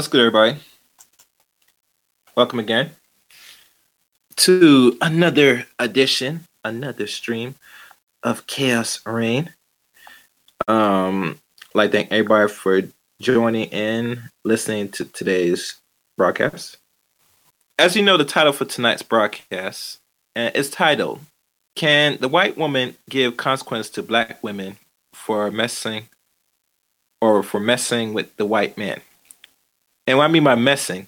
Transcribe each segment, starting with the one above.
What's good, everybody? Welcome again to another edition, another stream of Chaos Rain. Um, like thank everybody for joining in, listening to today's broadcast. As you know, the title for tonight's broadcast uh, is titled "Can the White Woman Give Consequence to Black Women for Messing or for Messing with the White Man?" And what I mean by messing,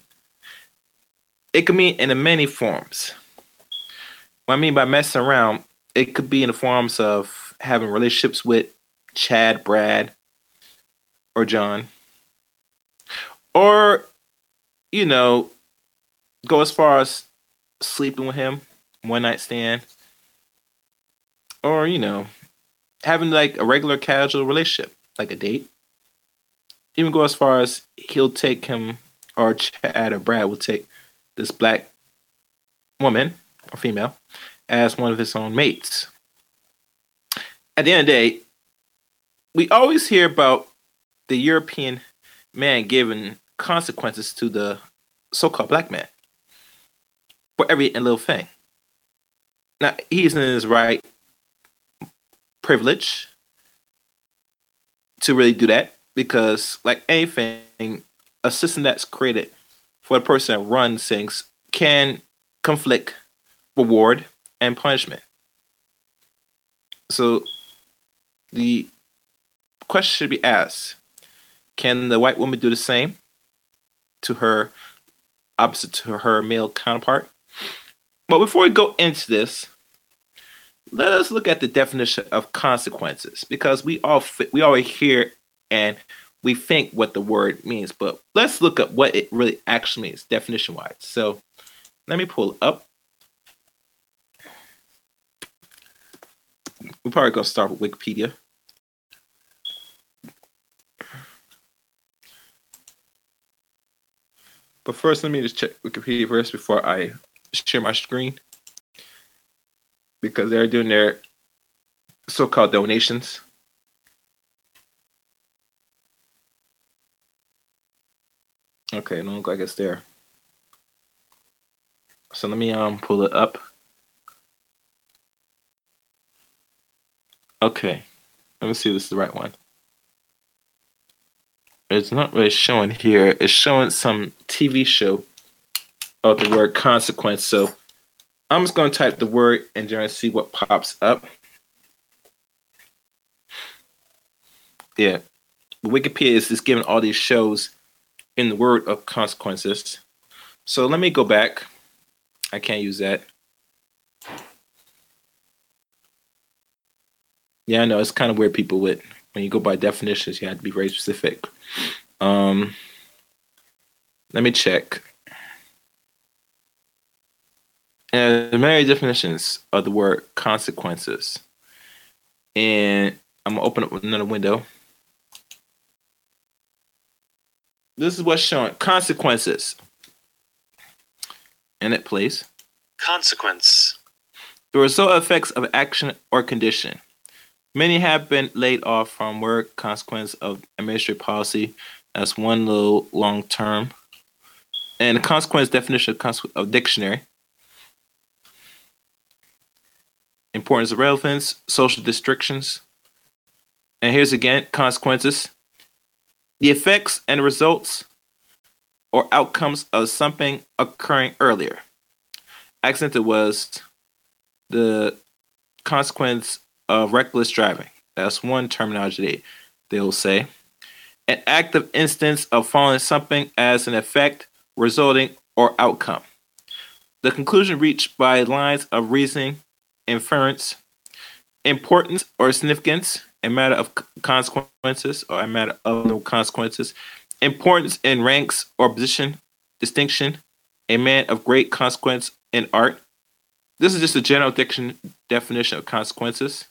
it could mean in many forms. What I mean by messing around, it could be in the forms of having relationships with Chad, Brad, or John. Or, you know, go as far as sleeping with him, one night stand. Or, you know, having like a regular casual relationship, like a date even go as far as he'll take him or Chad uh, or Brad will take this black woman or female as one of his own mates. At the end of the day, we always hear about the European man giving consequences to the so-called black man for every little thing. Now he's in his right privilege to really do that because like anything, a system that's created for the person that runs things can conflict reward and punishment. So the question should be asked can the white woman do the same to her opposite to her male counterpart? But before we go into this, let us look at the definition of consequences because we all we always hear and we think what the word means, but let's look up what it really actually means, definition wise. So let me pull up. We're probably going to start with Wikipedia. But first, let me just check Wikipedia first before I share my screen because they're doing their so called donations. Okay, it don't look like it's there. So let me um pull it up. Okay, let me see if this is the right one. It's not really showing here. It's showing some TV show of the word consequence. So I'm just to type the word and just see what pops up. Yeah, Wikipedia is just giving all these shows in the word of consequences. So let me go back. I can't use that. Yeah, I know it's kind of weird. People with when you go by definitions, you have to be very specific. Um, let me check. And the many definitions of the word consequences, and I'm gonna open up another window. This is what's showing consequences. In it, please. Consequence. The result effects of action or condition. Many have been laid off from work, consequence of administrative policy. That's one little long term. And the consequence definition of, of dictionary. Importance of relevance, social restrictions. And here's again consequences the effects and results or outcomes of something occurring earlier. Accidental was the consequence of reckless driving. That's one terminology they, they'll say. An active instance of following something as an effect, resulting, or outcome. The conclusion reached by lines of reasoning, inference, importance, or significance, a matter of consequences or a matter of no consequences, importance in ranks or position, distinction, a man of great consequence in art. This is just a general diction, definition of consequences.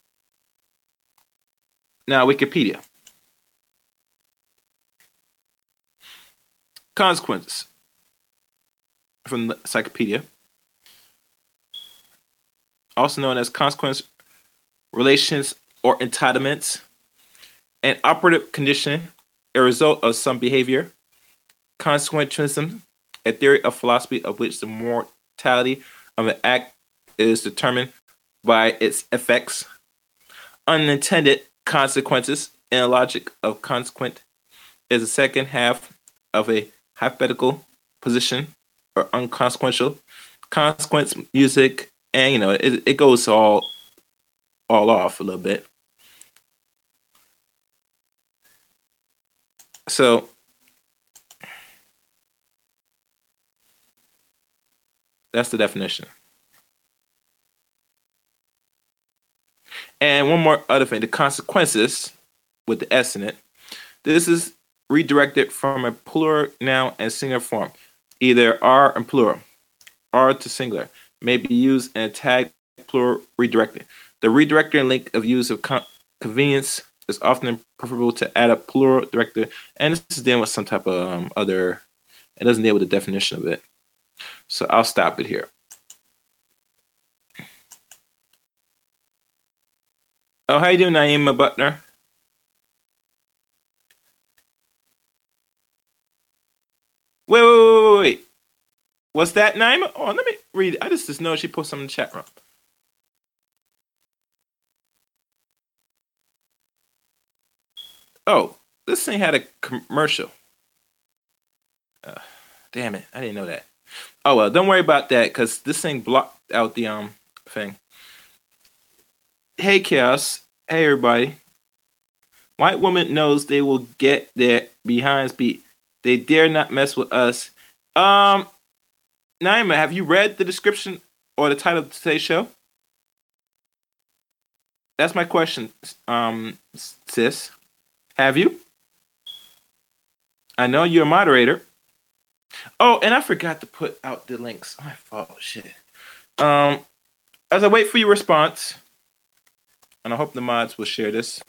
Now, Wikipedia. Consequences from the Encyclopedia, also known as consequence relations or entitlements, an operative condition, a result of some behavior, Consequentialism, a theory of philosophy of which the mortality of an act is determined by its effects. Unintended consequences in a logic of consequent is the second half of a hypothetical position or unconsequential consequence music and you know it, it goes all all off a little bit so that's the definition. And one more other thing the consequences with the s in it. This is redirected from a plural noun and singular form. Either are and plural are to singular may be used in a tag plural redirected. The redirector link of use of con- convenience is often preferable to add a plural director, and this is dealing with some type of um, other. It doesn't deal with the definition of it, so I'll stop it here. Oh, how you doing, Naima Butler? Wait, wait, wait, wait, wait. What's that, Naima? Oh, let me read. I just, just know she put something in the chat room. Oh, this thing had a commercial. Uh, damn it, I didn't know that. Oh well, don't worry about that because this thing blocked out the um thing. Hey chaos, hey everybody. White woman knows they will get their behinds beat. They dare not mess with us. Um, Naima, have you read the description or the title of today's show? That's my question, um, sis. Have you? I know you're a moderator. Oh, and I forgot to put out the links. My fault. Shit. Um, as I wait for your response, and I hope the mods will share this.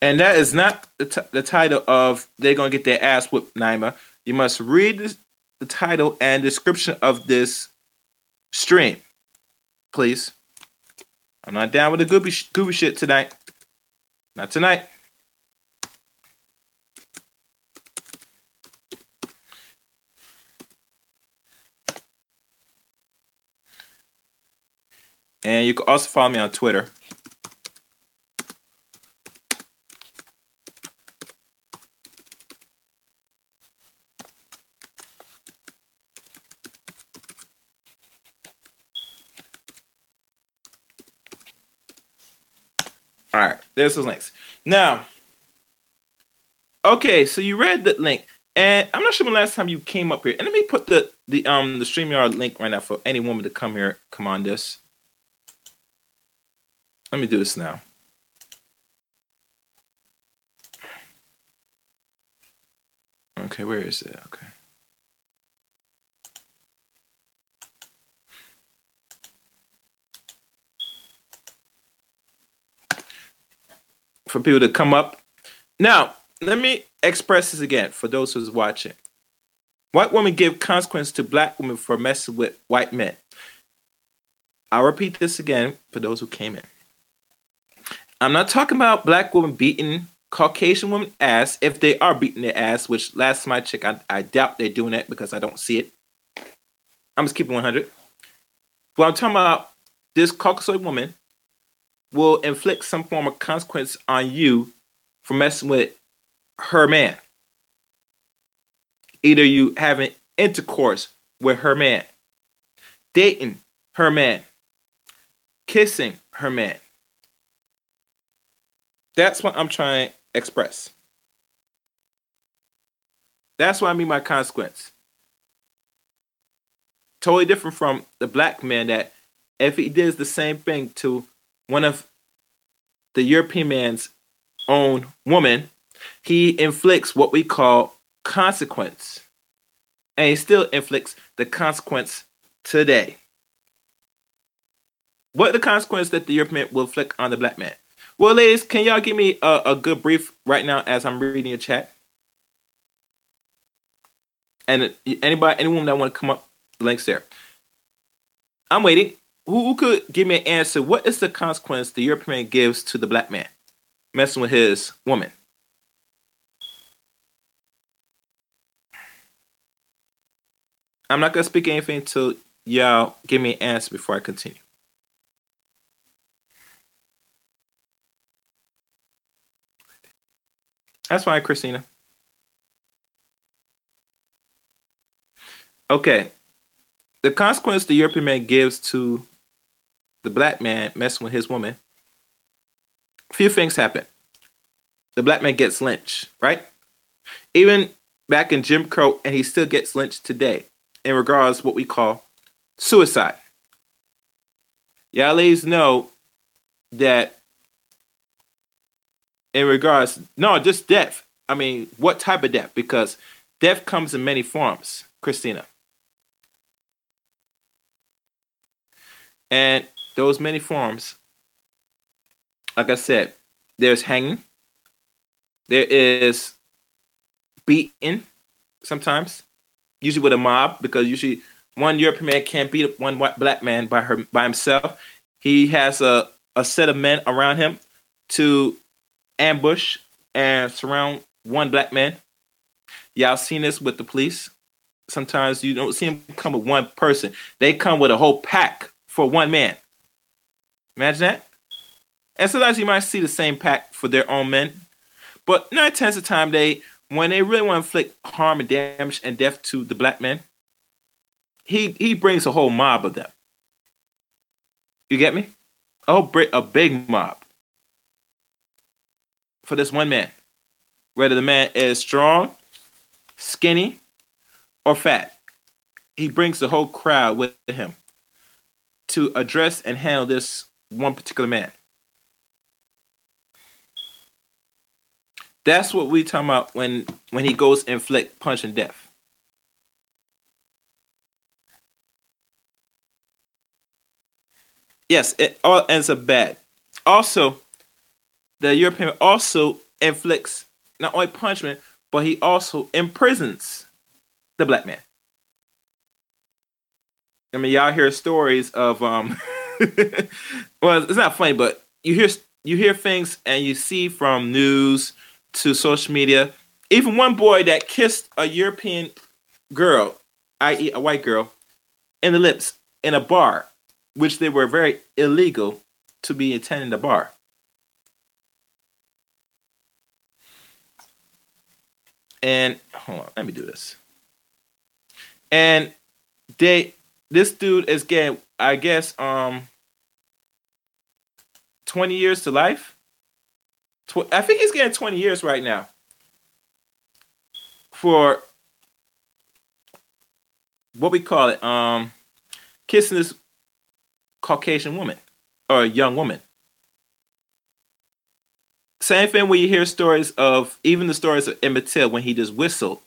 And that is not the, t- the title of They're Gonna Get Their Ass Whipped, Naima. You must read the title and description of this stream, please. I'm not down with the goofy, sh- goofy shit tonight. Not tonight. And you can also follow me on Twitter. All right, there's those links. Now, okay, so you read the link, and I'm not sure when last time you came up here. And let me put the the um the Streamyard link right now for any woman to come here. Come on, this. Let me do this now. Okay, where is it? Okay. For people to come up. Now, let me express this again for those who's watching. White women give consequence to black women for messing with white men. I'll repeat this again for those who came in. I'm not talking about black women beating Caucasian women ass if they are beating their ass, which last time I checked, I, I doubt they're doing it because I don't see it. I'm just keeping 100. But I'm talking about this Caucasoid woman will inflict some form of consequence on you for messing with her man. Either you having intercourse with her man, dating her man, kissing her man. That's what I'm trying to express. That's what I mean by consequence. Totally different from the black man that if he does the same thing to one of the European man's own woman, he inflicts what we call consequence. And he still inflicts the consequence today. What the consequence that the European will inflict on the black man? Well, ladies, can y'all give me a, a good brief right now as I'm reading your chat? And anybody, anyone that want to come up, links there. I'm waiting. Who, who could give me an answer? What is the consequence the European gives to the black man messing with his woman? I'm not gonna speak anything until y'all give me an answer before I continue. That's fine, Christina. Okay. The consequence the European man gives to the black man messing with his woman, a few things happen. The black man gets lynched, right? Even back in Jim Crow, and he still gets lynched today in regards what we call suicide. Y'all ladies know that in regards, no, just death. I mean, what type of death? Because death comes in many forms, Christina. And those many forms, like I said, there's hanging, there is beating sometimes, usually with a mob, because usually one European man can't beat one white black man by her by himself. He has a, a set of men around him to ambush and surround one black man. Y'all seen this with the police. Sometimes you don't see them come with one person. They come with a whole pack for one man. Imagine that. And sometimes you might see the same pack for their own men. But nine tenths of the time, they when they really want to inflict harm and damage and death to the black men, he he brings a whole mob of them. You get me? Oh, a big mob for this one man, whether the man is strong, skinny, or fat. He brings the whole crowd with him to address and handle this one particular man. That's what we talking about when when he goes inflict punch and death. Yes, it all ends up bad. Also, the European also inflicts not only punishment, but he also imprisons the black man. I mean, y'all hear stories of um, well, it's not funny, but you hear you hear things and you see from news to social media. Even one boy that kissed a European girl, i.e., a white girl, in the lips in a bar, which they were very illegal to be attending the bar. And hold on, let me do this. And they this dude is getting, I guess, um 20 years to life. Tw- I think he's getting 20 years right now for what we call it, um, kissing this Caucasian woman or a young woman. Same thing when you hear stories of even the stories of Emmett Till when he just whistled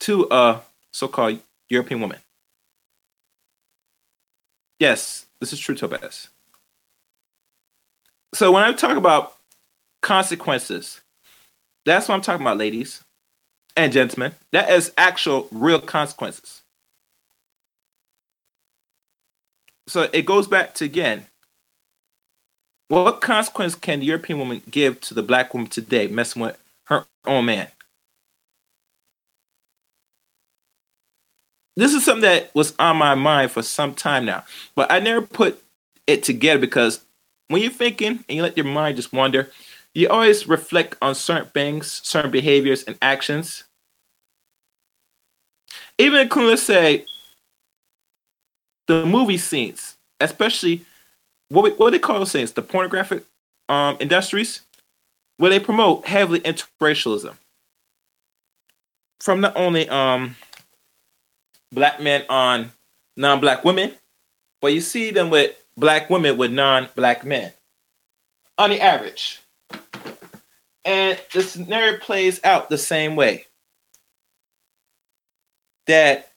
to a so-called European woman. Yes, this is true, Topaz. So when I talk about consequences, that's what I'm talking about, ladies and gentlemen. That is actual real consequences. So it goes back to again what consequence can the European woman give to the black woman today messing with her own man? This is something that was on my mind for some time now, but I never put it together because when you're thinking and you let your mind just wander, you always reflect on certain things, certain behaviors and actions. Even let's say the movie scenes, especially what we, what they call those scenes, the pornographic um, industries, where they promote heavily interracialism from not only um, black men on non-black women, but you see them with black women with non-black men on the average. And the scenario plays out the same way. That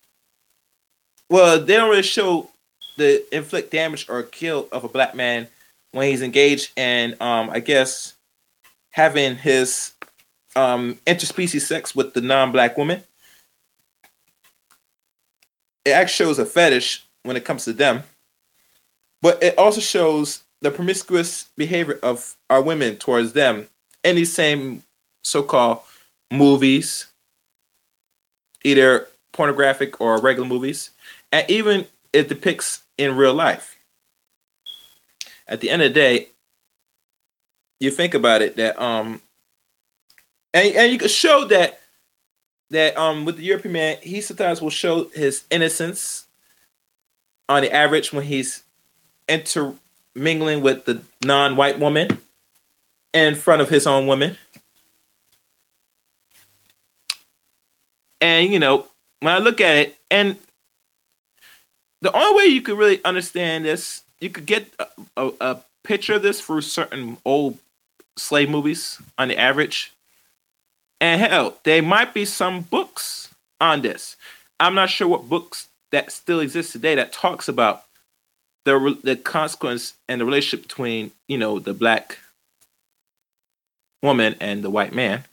well, they don't really show the inflict damage or kill of a black man when he's engaged in, um, I guess, having his um, interspecies sex with the non-black woman. It actually shows a fetish when it comes to them but it also shows the promiscuous behavior of our women towards them in these same so-called movies, either pornographic or regular movies, and even it depicts in real life. At the end of the day, you think about it that um and and you can show that that um with the European man, he sometimes will show his innocence on the average when he's intermingling with the non-white woman in front of his own woman. And you know, when I look at it, and the only way you could really understand this, you could get a, a, a picture of this through certain old slave movies on the average. And hell, there might be some books on this. I'm not sure what books that still exist today that talks about the the consequence and the relationship between you know the black woman and the white man.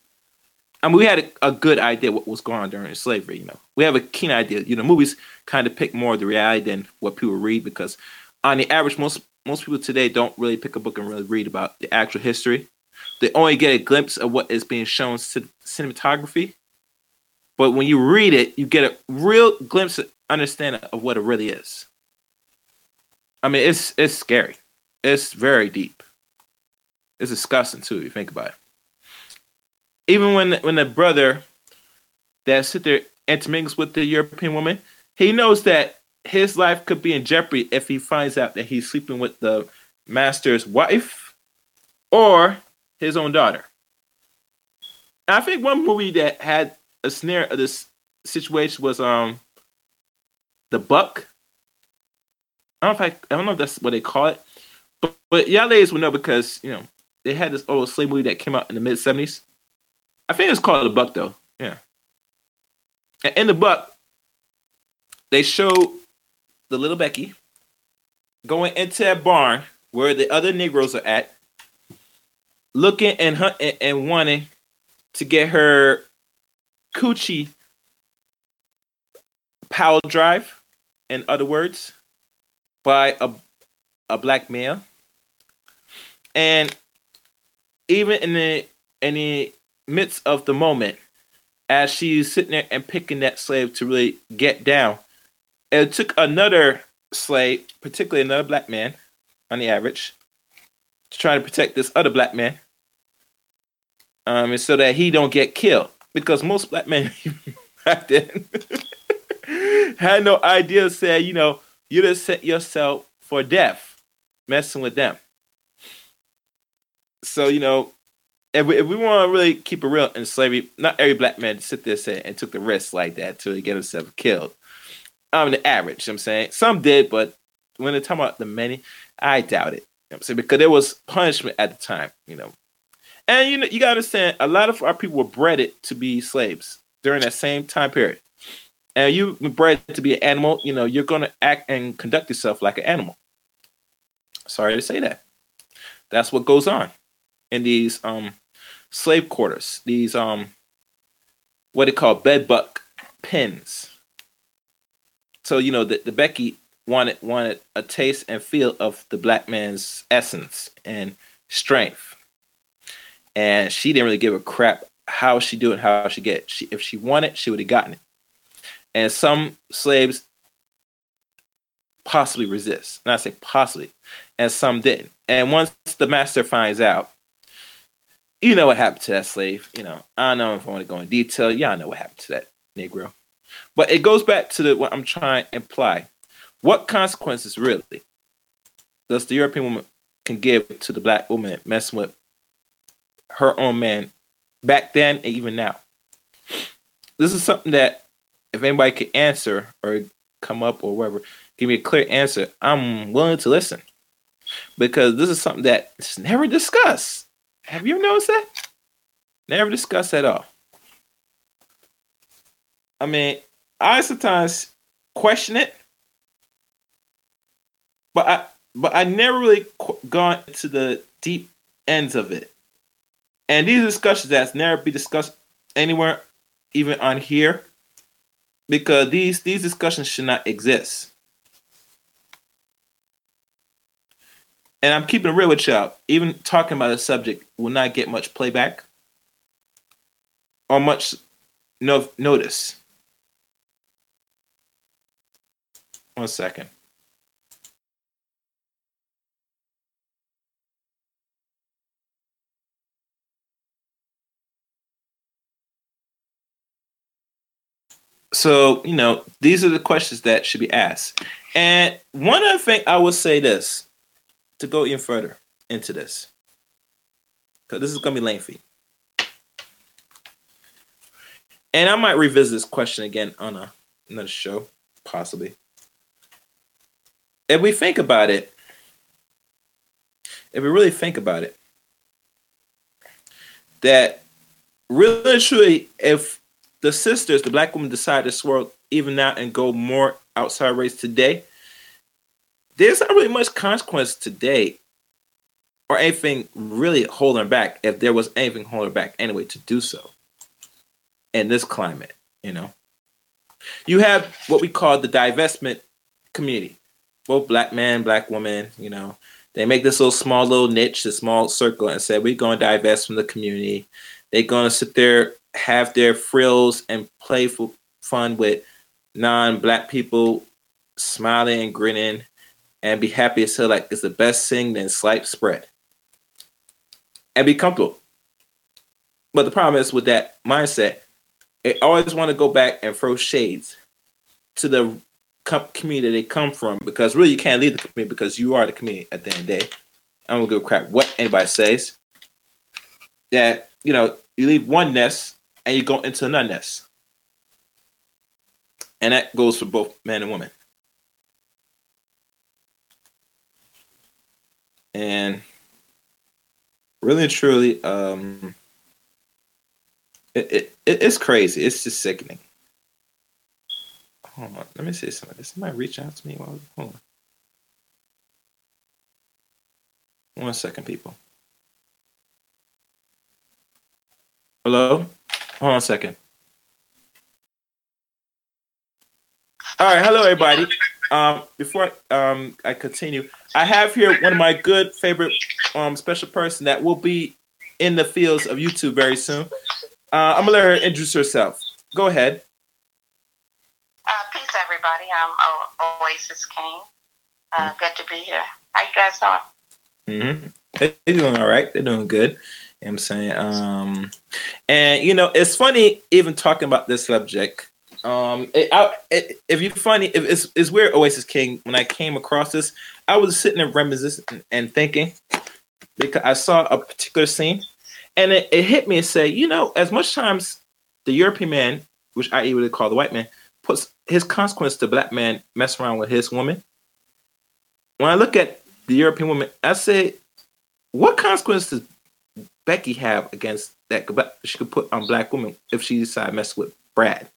I mean, we had a, a, good idea what was going on during slavery. You know, we have a keen idea. You know, movies kind of pick more of the reality than what people read because, on the average, most most people today don't really pick a book and really read about the actual history. They only get a glimpse of what is being shown cinematography. But when you read it, you get a real glimpse of understanding of what it really is. I mean, it's it's scary. It's very deep. It's disgusting too, if you think about it. Even when when the brother that sit there intermingles with the European woman, he knows that his life could be in jeopardy if he finds out that he's sleeping with the master's wife or his own daughter. I think one movie that had a snare of this situation was um the Buck. I don't know if I, I don't know if that's what they call it, but but y'all ladies will know because you know they had this old slave movie that came out in the mid seventies. I think it's called the Buck though. Yeah. And in the Buck, they show the little Becky going into that barn where the other Negroes are at, looking and hunting and wanting to get her coochie power drive, in other words, by a a black male. And even in the in the midst of the moment, as she's sitting there and picking that slave to really get down, it took another slave, particularly another black man, on the average, to try to protect this other black man um, and so that he don't get killed. Because most black men back then had no idea. Said, you know, you just set yourself for death, messing with them. So you know, if we, if we want to really keep it real in slavery, not every black man sit there and, and took the risk like that to get himself killed. I mean, the average. You know I'm saying some did, but when they're talking about the many, I doubt it. You know I'm saying because there was punishment at the time. You know, and you know, you gotta understand, a lot of our people were bred to be slaves during that same time period. And you bred to be an animal, you know, you're gonna act and conduct yourself like an animal. Sorry to say that. That's what goes on in these um slave quarters, these um what they call bedbuck pens. So you know the, the Becky wanted wanted a taste and feel of the black man's essence and strength and she didn't really give a crap how she do it, how she get. She, if she wanted, she would have gotten it. And some slaves possibly resist. And I say possibly, and some didn't. And once the master finds out, you know what happened to that slave. You know, I don't know if I want to go in detail. Y'all know what happened to that Negro. But it goes back to the, what I'm trying to imply. What consequences really does the European woman can give to the black woman messing with her own man back then and even now. This is something that if anybody could answer or come up or whatever, give me a clear answer, I'm willing to listen. Because this is something that's never discussed. Have you noticed that? Never discussed at all. I mean, I sometimes question it, but I but I never really gone to the deep ends of it. And these discussions that's never be discussed anywhere, even on here, because these these discussions should not exist. and I'm keeping real with y'all. Even talking about the subject will not get much playback or much no notice. One second. So, you know, these are the questions that should be asked. And one other thing I will say this to go even further into this, because this is going to be lengthy. And I might revisit this question again on a, another show, possibly. If we think about it, if we really think about it, that really truly, if the sisters, the black women decide to swirl even out and go more outside race today, there's not really much consequence today or anything really holding back if there was anything holding back anyway to do so in this climate, you know. You have what we call the divestment community. Both black man, black woman, you know, they make this little small little niche, this small circle, and say we're going to divest from the community. They're going to sit there, have their frills, and playful fun with non-black people, smiling and grinning, and be happy as hell like it's the best thing then slight spread, and be comfortable. But the problem is with that mindset, they always want to go back and throw shades to the community they come from because really you can't leave the community because you are the community at the end of the day. I don't give a crap what anybody says. That you know you leave one nest and you go into another nest, and that goes for both man and woman. And really and truly, um, it, it, it's crazy. It's just sickening. Hold on. Let me see something. Did somebody reach out to me? While, hold on. One second, people. Hello? Hold on a second. All right. Hello, everybody. Um, before um, I continue, I have here one of my good favorite um, special person that will be in the fields of YouTube very soon. Uh, I'm gonna let her introduce herself. Go ahead. Uh, peace, everybody. I'm o- Oasis King. Uh, good to be here. How you guys doing? Mm-hmm. They're doing all right. They're doing good. I'm saying, um, and you know, it's funny even talking about this subject. Um, it, I, it, if you funny, if it's, it's weird. Oasis King. When I came across this, I was sitting there reminiscing and thinking because I saw a particular scene and it, it hit me and say, you know, as much times the European man, which I would call the white man, puts his consequence to black man mess around with his woman. When I look at the European woman, I say, what consequence does Becky have against that she could put on black women if she decide to mess with Brad?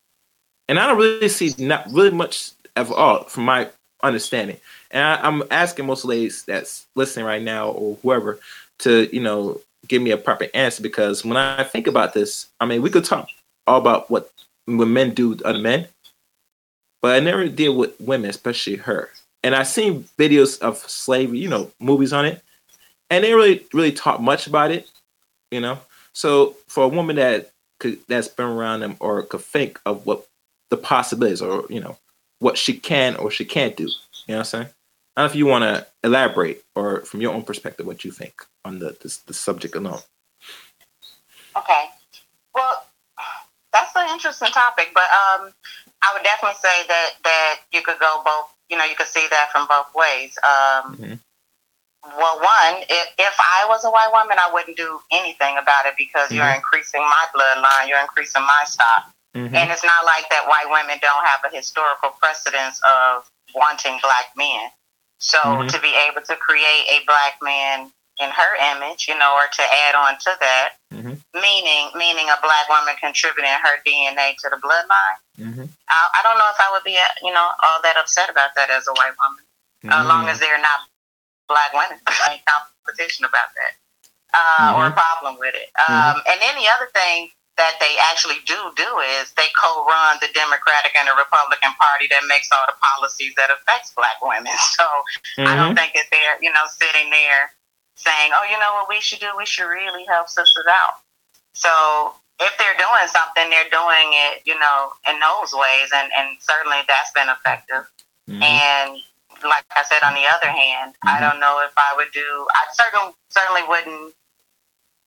And I don't really see not really much of all from my understanding. And I, am asking most ladies that's listening right now or whoever to, you know, give me a proper answer because when I think about this, I mean, we could talk all about what when men do to other men, but I never deal with women, especially her. And I've seen videos of slavery, you know, movies on it, and they really really talk much about it, you know. So for a woman that could that's been around them or could think of what the possibilities or you know what she can or she can't do, you know what I'm saying? I don't know if you want to elaborate or from your own perspective what you think on the this, the subject alone. Okay. Well, that's an interesting topic, but um, I would definitely say that that you could go both. You know, you could see that from both ways. Um, mm-hmm. Well, one, if, if I was a white woman, I wouldn't do anything about it because mm-hmm. you're increasing my bloodline, you're increasing my stock. Mm-hmm. And it's not like that white women don't have a historical precedence of wanting black men. So mm-hmm. to be able to create a black man in her image, you know, or to add on to that, mm-hmm. meaning meaning a black woman contributing her DNA to the bloodline. Mm-hmm. I, I, don't know if I would be, uh, you know, all that upset about that as a white woman, mm-hmm. as long as they're not black women. I ain't competition about that, uh, or a mm-hmm. problem with it. Mm-hmm. Um, and then the other thing that they actually do do is they co-run the Democratic and the Republican Party that makes all the policies that affects Black women. So mm-hmm. I don't mm-hmm. think that they're you know sitting there saying, oh, you know what we should do? We should really help sisters out. So if they're doing something, they're doing it, you know, in those ways, and and certainly that's been effective. Mm-hmm. And like I said, on the other hand, mm-hmm. I don't know if I would do. I certainly certainly wouldn't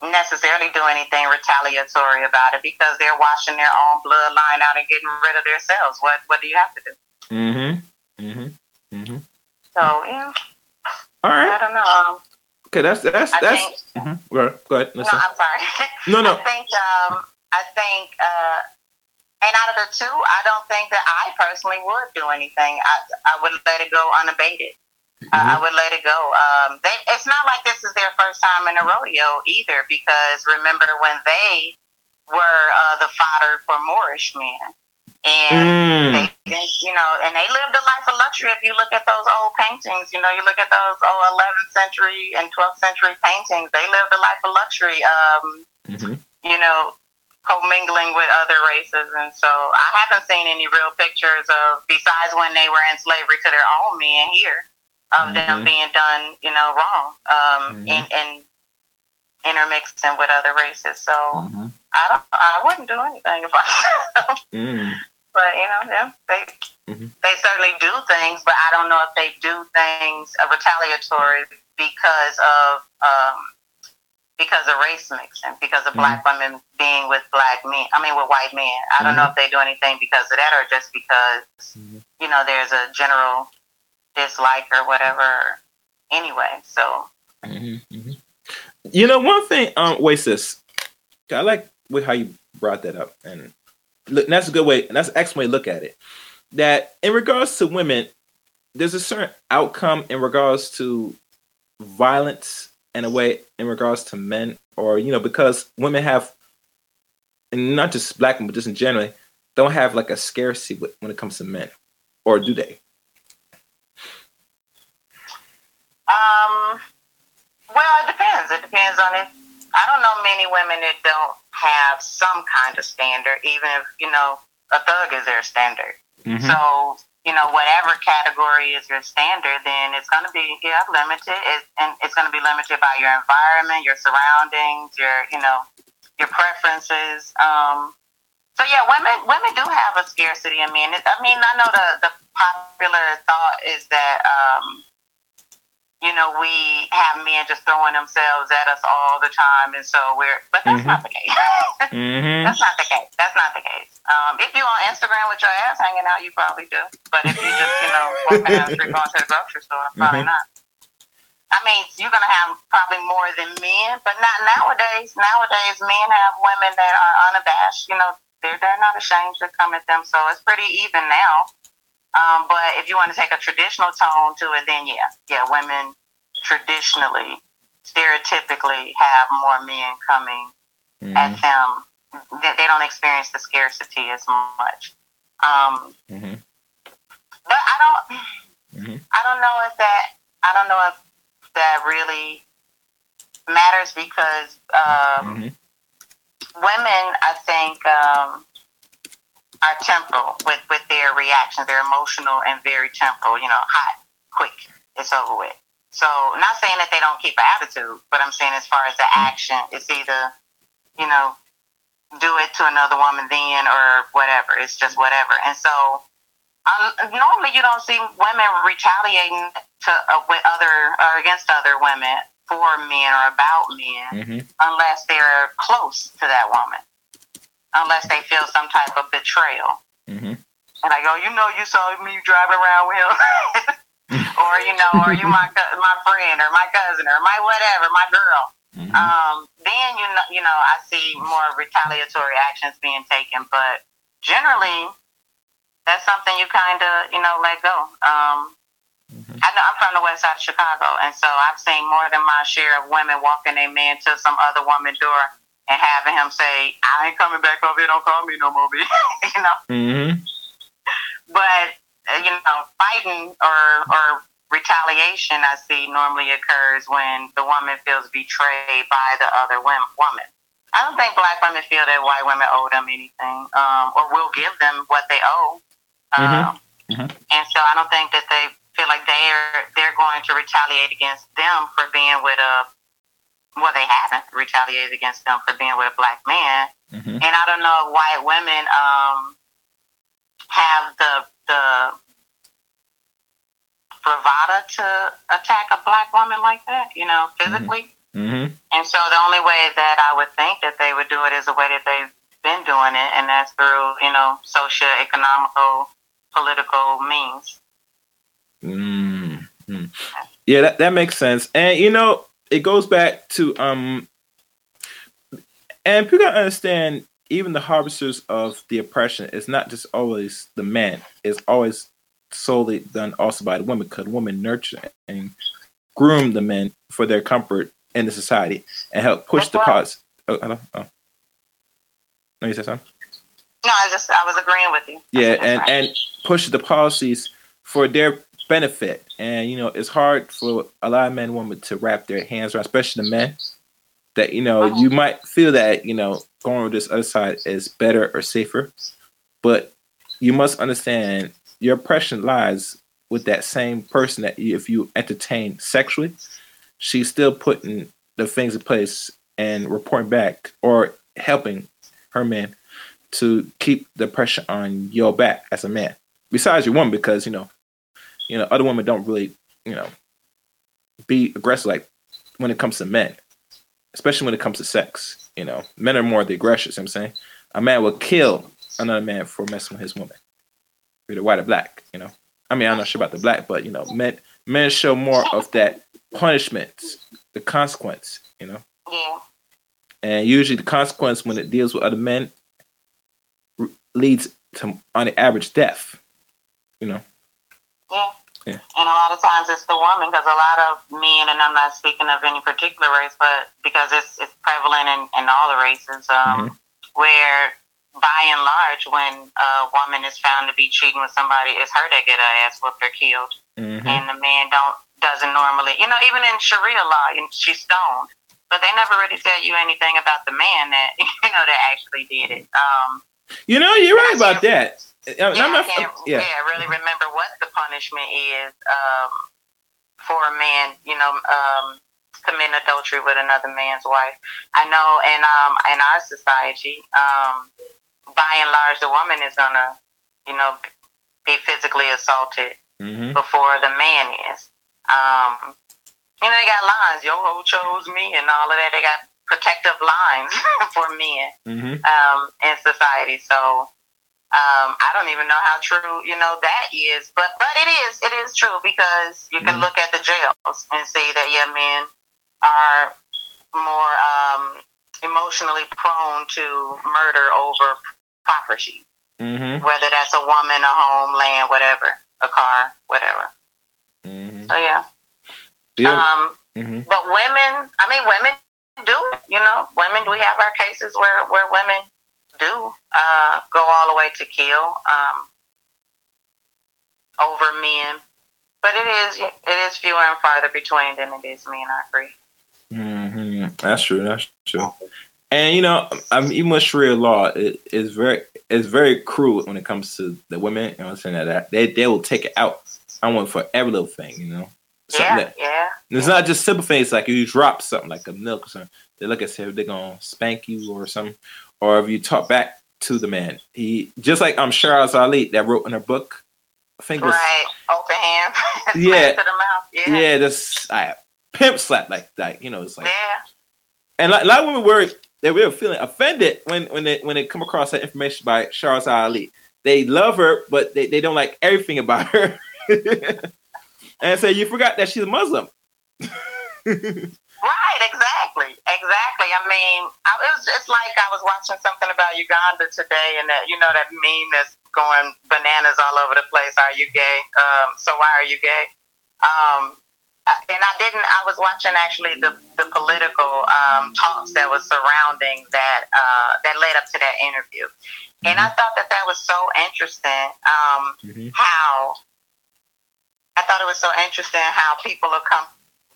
necessarily do anything retaliatory about it because they're washing their own bloodline out and getting rid of their cells. What what do you have to do? Mm-hmm. Mm-hmm. Mm-hmm. So yeah. All right. I don't know. Okay, that's that's I that's. Think, mm-hmm. Go ahead. Listen. No, I'm sorry. No, no. I think um I think uh and out of the two, I don't think that I personally would do anything. I I would let it go unabated. Mm-hmm. I, I would let it go. Um, they, it's not like this is their first time in a rodeo either, because remember when they were uh, the fodder for Moorish men, and mm. they, they, you know, and they lived a life of luxury. If you look at those old paintings, you know, you look at those old 11th century and 12th century paintings, they lived a life of luxury. Um, mm-hmm. You know, commingling with other races. And so I haven't seen any real pictures of, besides when they were in slavery to their own men here, of mm-hmm. them being done, you know, wrong um, mm-hmm. and, and intermixing with other races. So mm-hmm. I don't, I wouldn't do anything if I. mm. But you know, yeah, they mm-hmm. they certainly do things, but I don't know if they do things retaliatory because of um, because of race mixing, because of black mm-hmm. women being with black men. I mean, with white men. I don't know mm-hmm. if they do anything because of that, or just because you know there's a general dislike or whatever anyway. So, mm-hmm, mm-hmm. you know, one thing, um, wait, sis, I like with how you brought that up, and look, that's a good way, and that's an excellent way to look at it. That in regards to women, there's a certain outcome in regards to violence in a way in regards to men, or you know, because women have, and not just black men, but just in general, don't have like a scarcity when it comes to men, or do they? Um, well, it depends. It depends on it. I don't know many women that don't have some kind of standard, even if, you know, a thug is their standard. Mm-hmm. So, you know, whatever category is your standard, then it's going to be, yeah, limited. It, and it's going to be limited by your environment, your surroundings, your, you know, your preferences. Um, so yeah, women women do have a scarcity in men. I mean, I know the the popular thought is that um, you know, we have men just throwing themselves at us all the time, and so we're. But that's mm-hmm. not the case. mm-hmm. That's not the case. That's not the case. Um, if you're on Instagram with your ass hanging out, you probably do. But if you just, you know, walking down the street going to the grocery store, probably mm-hmm. not. I mean, you're gonna have probably more than men, but not nowadays. Nowadays, men have women that are unabashed. You know, they're they're not ashamed to come at them, so it's pretty even now. Um, but if you want to take a traditional tone to it, then yeah, yeah, women traditionally, stereotypically have more men coming mm-hmm. at them. They, they don't experience the scarcity as much. Um, mm-hmm. But I don't, mm-hmm. I don't know if that, I don't know if that really matters because um, mm-hmm. women, I think, um, are temporal with, with their reactions. They're emotional and very temporal, you know, hot, quick, it's over with. So, not saying that they don't keep an attitude, but I'm saying as far as the action, it's either, you know, do it to another woman then or whatever. It's just whatever. And so, um, normally you don't see women retaliating to uh, with other or against other women for men or about men mm-hmm. unless they're close to that woman unless they feel some type of betrayal. Mm-hmm. And I go, you know, you saw me driving around with him, or you know, or you my my friend, or my cousin, or my whatever, my girl. Mm-hmm. Um, then you know, you know, I see more retaliatory actions being taken, but generally, that's something you kind of you know let go. Um, mm-hmm. I know I'm from the west side of Chicago, and so I've seen more than my share of women walking a man to some other woman's door and having him say, "I ain't coming back over here. Don't call me no more, you know. Mm-hmm. But uh, you know, fighting or or retaliation, I see normally occurs when the woman feels betrayed by the other woman. I don't think black women feel that white women owe them anything, um, or will give them what they owe. Um, Mhm. Mhm. And so I don't think that they feel like they're they're going to retaliate against them for being with a. Well, they haven't retaliated against them for being with a black man, Mhm. and I don't know if white women um, have the the bravado to attack a black woman like that. You know, physically. Mhm. And so the only way that I would think that they would do it is the way that they've been doing it, and that's through, you know, social, economical, political means. Mm, mm. Yeah, that, that makes sense. And you know, it goes back to um and people gotta understand even the harvesters of the oppression is not just always the man, it's always solely done also by the women because women nurture and groom the men for their comfort in the society and help push the That's right. cause. Oh, hello. Oh. No, you said something? No, I just I was agreeing with you. Yeah and right. and push the policies for their benefit and you know it's hard for a lot of men and women to wrap their hands around especially the men that you know Uh-huh. you might feel that you know going with this other side is better or safer but you must understand your oppression lies with that same person that you, if you entertain sexually she's still putting the things in place and reporting back or helping her man to keep the pressure on your back as a man. Besides your woman, because you know, you know, other women don't really, you know, be aggressive like when it comes to men, especially when it comes to sex. You know, men are more the aggressors. You know what I'm saying a man will kill another man for messing with his woman, either white or black. You know, I mean, I'm not sure about the black, but you know, men men show more of that punishment, the consequence. You know, yeah, and usually the consequence when it deals with other men r- leads to on the average death you know yeah. Yeah. And a lot of times it's the woman because a lot of men, and I'm not speaking of any particular race, but because it's it's prevalent in, in all the races, um, where by and large, when a woman is found to be cheating with somebody, it's her that get her ass whooped or killed. Mhm. and the man don't doesn't normally you know even in sharia law and she's stoned but they never really tell you anything about the man that you know that actually did it um you know you're right about that I- I'm yeah, not- I can't yeah. yeah really remember what the punishment is um for a man you know um committing adultery with another man's wife i know in um in our society um by and large the woman is gonna you know be physically assaulted Mhm. before the man is. Um, you know, they got lines. Yo ho chose me and all of that. They got protective lines for men Mhm. um, in society. So um, I don't even know how true you know that is, but but it is it is true because you can Mhm. look at the jails and see that yeah, men are more um, emotionally prone to murder over property, Mhm. whether that's a woman, a home, land, whatever, a car, whatever. Mhm. So yeah. Yeah. Um, Mhm. but women, I mean, women do. You know, women. We have our cases where where women do uh, go all the way to kill um, over men. But it is it is fewer and farther between than it is men. I agree. Mhm. That's true. That's true. And you know, I mean, even with Sharia law, it is very it's very cruel when it comes to the women. You know, what I'm saying that they they will take it out. I want for every little thing. You know, something yeah, that yeah, it's not just simple things like you drop something like a milk or something. They look at say they're gonna spank you or something, or if you talk back to the man. He just like I'm um, Shahrazad Ali that wrote in her book. I think right. Open hand. Yeah. to the mouth. Yeah, yeah, this I pimp slap like that. You know, it's like yeah. and like, a lot of women were they were feeling offended when when they when they come across that information by Shahrazad Ali. They love her, but they, they don't like everything about her. and say you forgot that she's a Muslim. Right, exactly, exactly. I mean, I, it was just like I was watching something about Uganda today, and that you know that meme that's going bananas all over the place. Are you gay? Um, so why are you gay? Um, and I didn't. I was watching actually the the political um, talks that was surrounding that uh, that led up to that interview, and I thought that that was so interesting. Um, Mhm. how I thought it was so interesting how people will come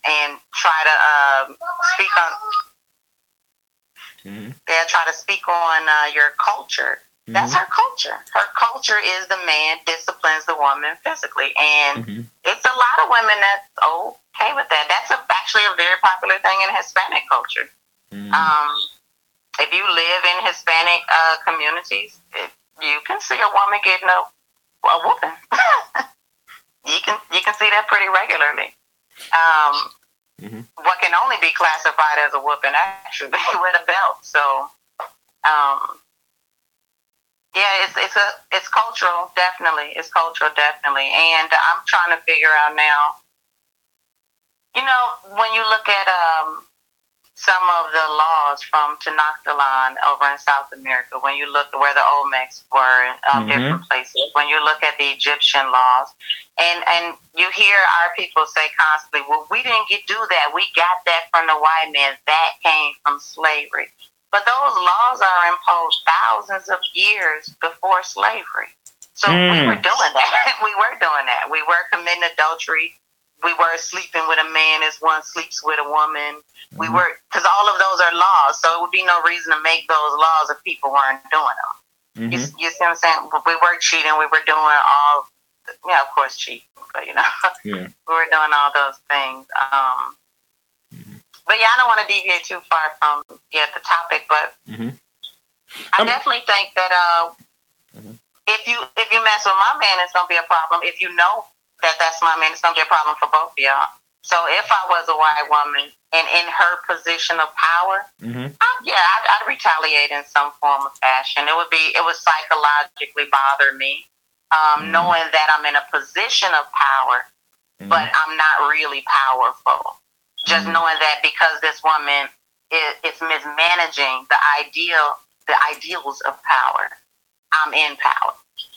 and try to um, speak on Mm-hmm. Try to speak on uh, your culture. That's Mm-hmm. her culture. Her culture is the man disciplines the woman physically, and Mhm. it's a lot of women that's okay with that. That's a, actually a very popular thing in Hispanic culture. Mhm. Um, if you live in Hispanic uh, communities, it, you can see a woman getting a, a whooping. you can you can see that pretty regularly. Um, Mhm. What can only be classified as a whooping actually with a belt. So, um, yeah, it's it's a it's cultural, definitely. It's cultural, definitely. And I'm trying to figure out now. You know, when you look at um, some of the laws from Tenochtitlan over in South America, when you look at where the Olmecs were in um, Mhm. different places, when you look at the Egyptian laws, and and you hear our people say constantly, "Well, we didn't get do that. We got that from the white man. That came from slavery." But those laws are imposed thousands of years before slavery. So we Mm. were doing that. we were doing that. We were committing adultery. We were sleeping with a man as one sleeps with a woman. We Mhm. were, because all of those are laws. So it would be no reason to make those laws if people weren't doing them. You, Mhm. you see what I'm saying? We were cheating. We were doing all, yeah, of course, cheating, but you know, Yeah. we were doing all those things. Um, But yeah, I don't want to deviate too far from yeah the topic, but Mhm. I Um, definitely think that uh, Mhm. if you if you mess with my man, it's gonna be a problem. If you know that that's my man, it's gonna be a problem for both of y'all. So if I was a white woman and in her position of power, Mhm. I, yeah, I'd, I'd retaliate in some form of fashion. It would be it would psychologically bother me, um, Mhm. knowing that I'm in a position of power Mhm. but I'm not really powerful. Just Mhm. knowing that because this woman is, is mismanaging the ideal, the ideals of power, I'm in power.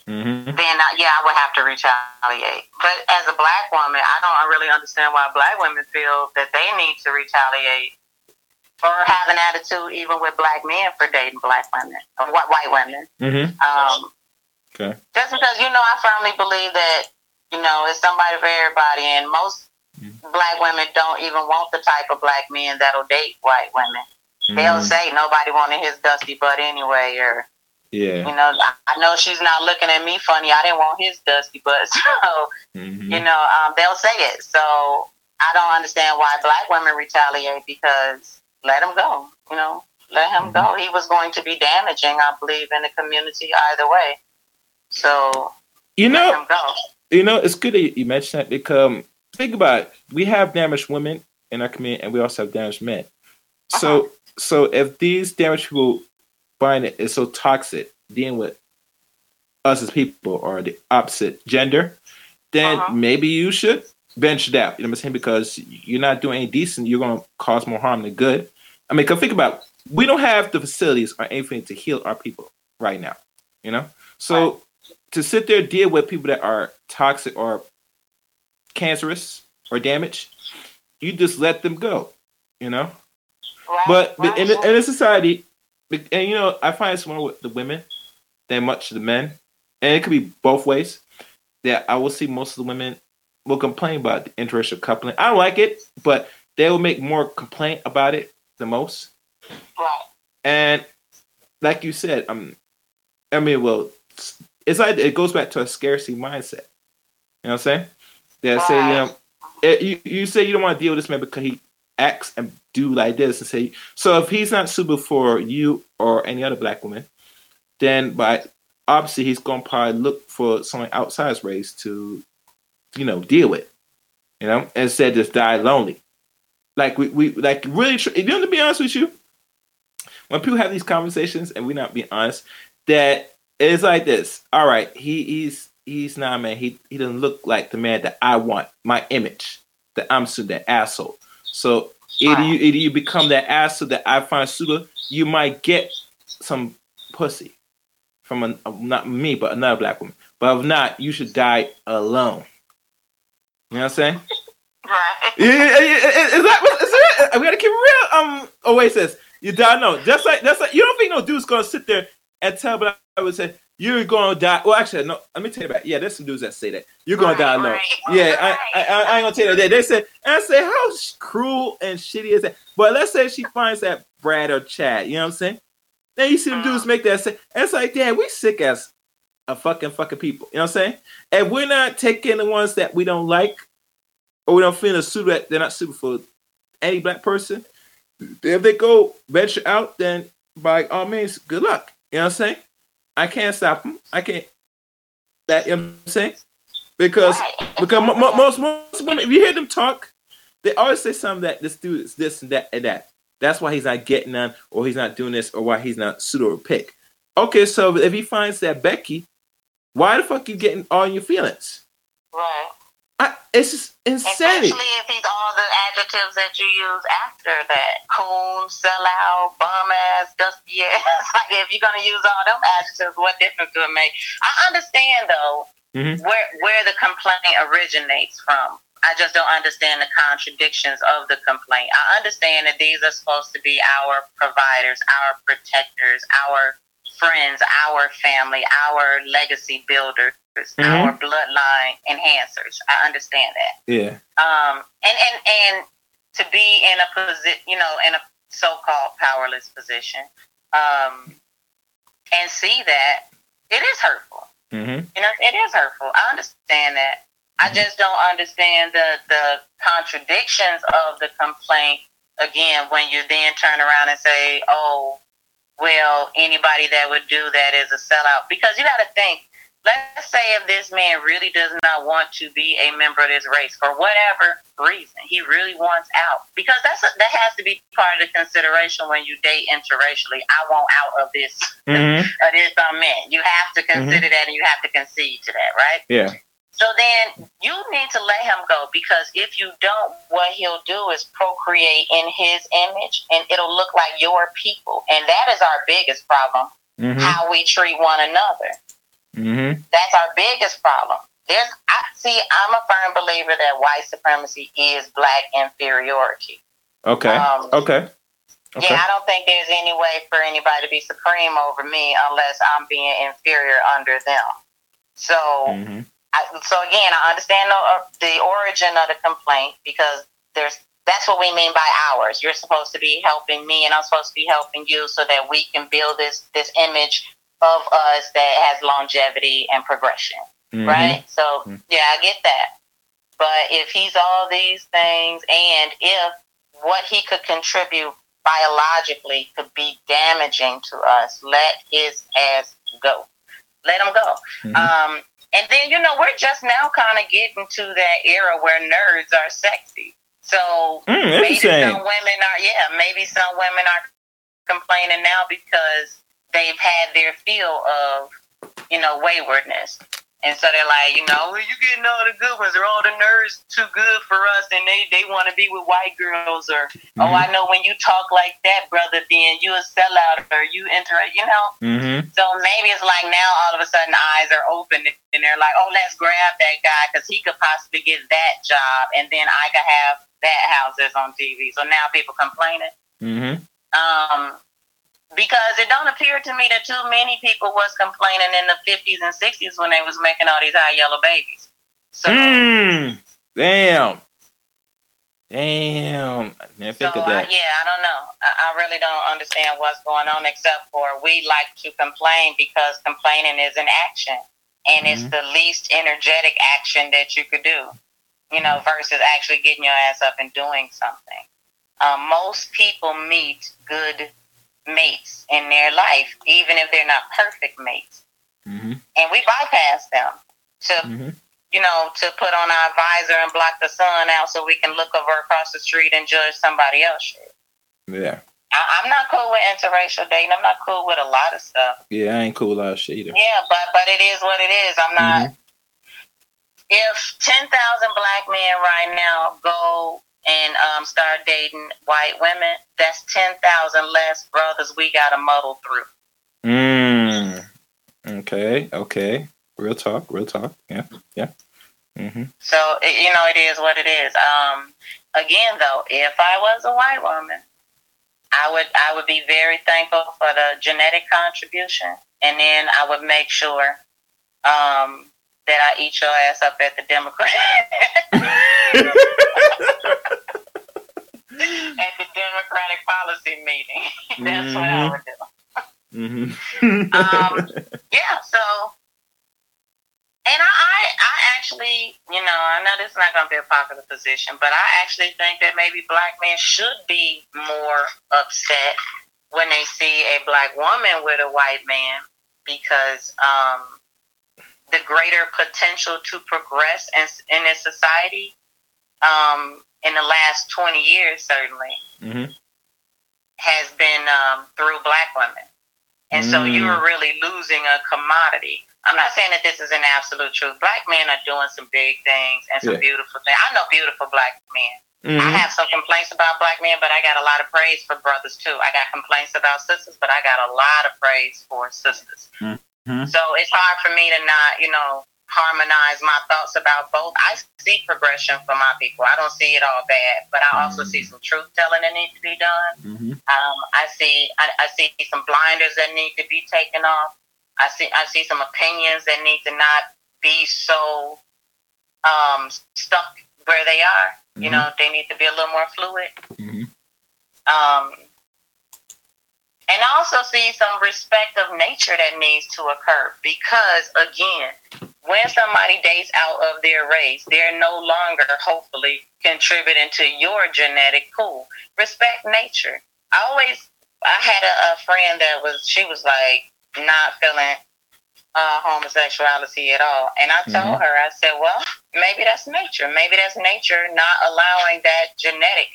Mhm. Then, uh, yeah, I would have to retaliate. But as a black woman, I don't really understand why black women feel that they need to retaliate or have an attitude even with black men for dating black women or white white women. Mhm. Um, Okay. just because you know, I firmly believe that you know it's somebody for everybody, and most Mhm. black women don't even want the type of black men that'll date white women. They'll Mhm. say nobody wanted his dusty butt anyway, or Yeah. you know, I- know she's not looking at me funny. I didn't want his dusty butt, so Mhm. you know, um, they'll say it. So I don't understand why black women retaliate because let him go. You know, let him go. He was going to be damaging, I believe, in the community either way. So You know, you know, it's good that you mentioned that because think about it. We have damaged women in our community, and we also have damaged men. So, so if these damaged people find it is so toxic dealing with us as people or the opposite gender, then Uh-huh. maybe you should venture out. You know what I'm saying? Because you're not doing any decent. You're going to cause more harm than good. I mean, cause think about it. we don't have the facilities or anything to heal our people right now. You know, so to sit there deal with people that are toxic or cancerous or damaged, you just let them go. You know, Right, but right, in, in a society, and you know, I find it's more with the women than much the men, and it could be both ways. That I will see most of the women will complain about the interracial coupling. I don't like it, but they will make more complaint about it the most. right. And like you said, um, I mean, well, it's like it goes back to a scarcity mindset. You know what I'm saying? They say, you know, it, you, you say you don't want to deal with this man because he acts and do like this and say, so if he's not suitable for you or any other black woman, then by obviously he's to probably look for someone outside his race to, you know, deal with, you know, instead just die lonely. Like we, we like really, tr- you know, to be honest with you, when people have these conversations and we're not being honest, that it's like this. All right, he, he's he's not a man. He he doesn't look like the man that I want. My image that I'm so that asshole. So either you either you become that asshole that I find suitable, you might get some pussy from a, not me but another black woman. But if not, you should die alone. You know what I'm saying? Right. Yeah, Is that is it? We gotta keep it real. Um, says you die no. Just like that's like you don't think no dude's gonna sit there and tell, but I would say you're gonna die. Well, actually, no. Let me tell you about. Yeah, there's some dudes that say that you're gonna die alone. Right, Yeah, right. I, I, I, ain't gonna tell you that. They and I say, how cruel and shitty is that? But let's say she finds that Brad or Chad. You know what I'm saying? Then you see them dudes uh-huh. make that say, and it's like, damn, we sick as a fucking fucking people. You know what I'm saying? And we're not taking the ones that we don't like, or we don't feel are suitable. that They're not suitable for any black person. If they go venture out, then by all means, good luck. You know what I'm saying? I can't stop them. I can't. That you know what I'm saying? Because because mo- mo- most most women, if you hear them talk, they always say something that this dude is this and that and that. That's why he's not getting none, or he's not doing this, or why he's not suitable pick. Okay, so if he finds that Becky, why the fuck you getting all your feelings? Right. It's insanity. Especially if he's all the adjectives that you use after that. Coon, sellout, bum ass, dusty ass. like if you're gonna use all them adjectives, what difference do it make? I understand though Mhm. where where the complaint originates from. I just don't understand the contradictions of the complaint. I understand that these are supposed to be our providers, our protectors, our friends, our family, our legacy Mhm. our bloodline enhancers. I understand that Yeah. um, and and and to be in a position, you know, in a so-called powerless position, um, and see that it is hurtful. Mm-hmm. You know, it is hurtful. I understand that. I just don't understand the the contradictions of the complaint. Again, when you then turn around and say, "Oh, well, anybody that would do that is a sellout," because you got to think. Let's say if this man really does not want to be a member of this race for whatever reason, he really wants out because that's a, that has to be part of the consideration when you date interracially. I want out of this Mm-hmm. of this um, man. You have to consider that and you have to concede to that, right? Yeah. So then you need to let him go because if you don't, what he'll do is procreate in his image and it'll look like your people. And that is our biggest problem Mm-hmm. how we treat one another. Mm-hmm. That's our biggest problem. There's, I see, I'm a firm believer that white supremacy is black inferiority. Okay. Um, okay. Okay. Yeah, I don't think there's any way for anybody to be supreme over me unless I'm being inferior under them. So, Mm-hmm. I, so again, I understand the, uh, the origin of the complaint because there's that's what we mean by ours. You're supposed to be helping me, and I'm supposed to be helping you, so that we can build this this image of us that has longevity and progression, Mm-hmm. right? So, Mhm. yeah, I get that. But if he's all these things, and if what he could contribute biologically could be damaging to us, let his ass go. Let him go. Mhm. Um, and then, you know, we're just now kind of getting to that era where nerds are sexy. So Mm, maybe some women are, yeah, maybe some women are complaining now because they've had their feel of, you know, waywardness. And so they're like, you know, well, you getting all the good ones, or all the nerds too good for us, and they, they want to be with white girls, or oh, Mhm. I know when you talk like that, brother, then you a sellout, or you enter, you know. Mm-hmm. So maybe it's like now all of a sudden eyes are open and they're like, oh, let's grab that guy because he could possibly get that job, and then I could have that house that's on TV. So now people complaining. Mm-hmm. Um, because it don't appear to me that too many people was complaining in the 50s and 60s when they was making all these high yellow babies. So, Mm. Damn. Damn. I didn't so of uh, yeah, I don't know. I, I really don't understand what's going on except for we like to complain because complaining is an action and it's Mhm. the least energetic action that you could do, you know, versus actually getting your ass up and doing something. Um, most people meet good mates in their life, even if they're not perfect mates, Mm-hmm. and we bypass them to Mm-hmm. you know, to put on our visor and block the sun out so we can look over across the street and judge somebody else shit. Yeah. I, I'm not cool with interracial dating. I'm not cool with a lot of stuff. Yeah, I ain't cool with a lot of shit either. Yeah, but but it is what it is. I'm not. Mm-hmm. If ten thousand black men right now go and um, start dating white women, that's ten thousand less brothers we got to muddle through. Mm. Okay. Okay. Real talk. Real talk. Yeah. Yeah. Mm-hmm. So it, you know, it is what it is. Um, again, though, if I was a white woman, I would I would be very thankful for the genetic contribution and then I would make sure um, that I eat your ass up at the Democrat at the Democratic policy meeting. That's what I would do. Mm-hmm. Um, Yeah, so and I, I I actually, you know, I know this is not gonna be a popular position, but I actually think that maybe black men should be more upset when they see a black woman with a white man because um, the greater potential to progress in, in this society um, in the last 20 years certainly Mm-hmm. has been um, through black women. And so Mm. you're really losing a commodity. I'm not saying that this is an absolute truth. Black men are doing some big things and some Yeah. beautiful things. I know beautiful black men. I Mm-hmm. have some complaints about black men, but I got a lot of praise for brothers too. I got complaints about sisters, but I got a lot of praise for sisters. Mhm. So it's hard for me to not, you know, harmonize my thoughts about both. I see progression for my people. I don't see it all bad, but I also see some truth telling that needs to be done. Mm-hmm. Um, I see I, I see some blinders that need to be taken off. I see I see some opinions that need to not be so um, stuck where they are. You Mhm. know, they need to be a little more fluid. Mm-hmm. Um, and I also see some respect of nature that needs to occur because, again, when somebody dates out of their race, they're no longer, hopefully, contributing to your genetic pool. Respect nature. I always, I had a, a friend that was, she was like not feeling uh, homosexuality at all. And I told Mhm. her, I said, well, maybe that's nature. Maybe that's nature not allowing that genetic,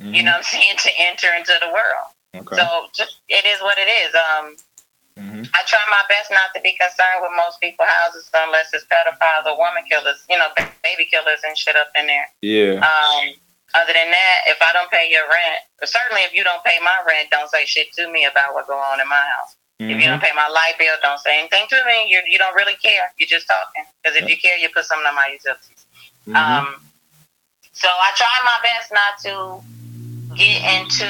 you know what I'm saying, to enter into the world. Mm-hmm. Okay. So just it is what it is. Um, mm-hmm. I try my best not to be concerned with most people's houses unless it's pedophiles or woman killers, you know, baby killers and shit up in there. Yeah. Um, other than that, if I don't pay your rent, certainly if you don't pay my rent, don't say shit to me about what go on in my house. If you don't pay my light bill, don't say anything to me. You you don't really care. You're just talking. Because if you care, you put something on my utilities. Mhm. Um, so I try my best not to get into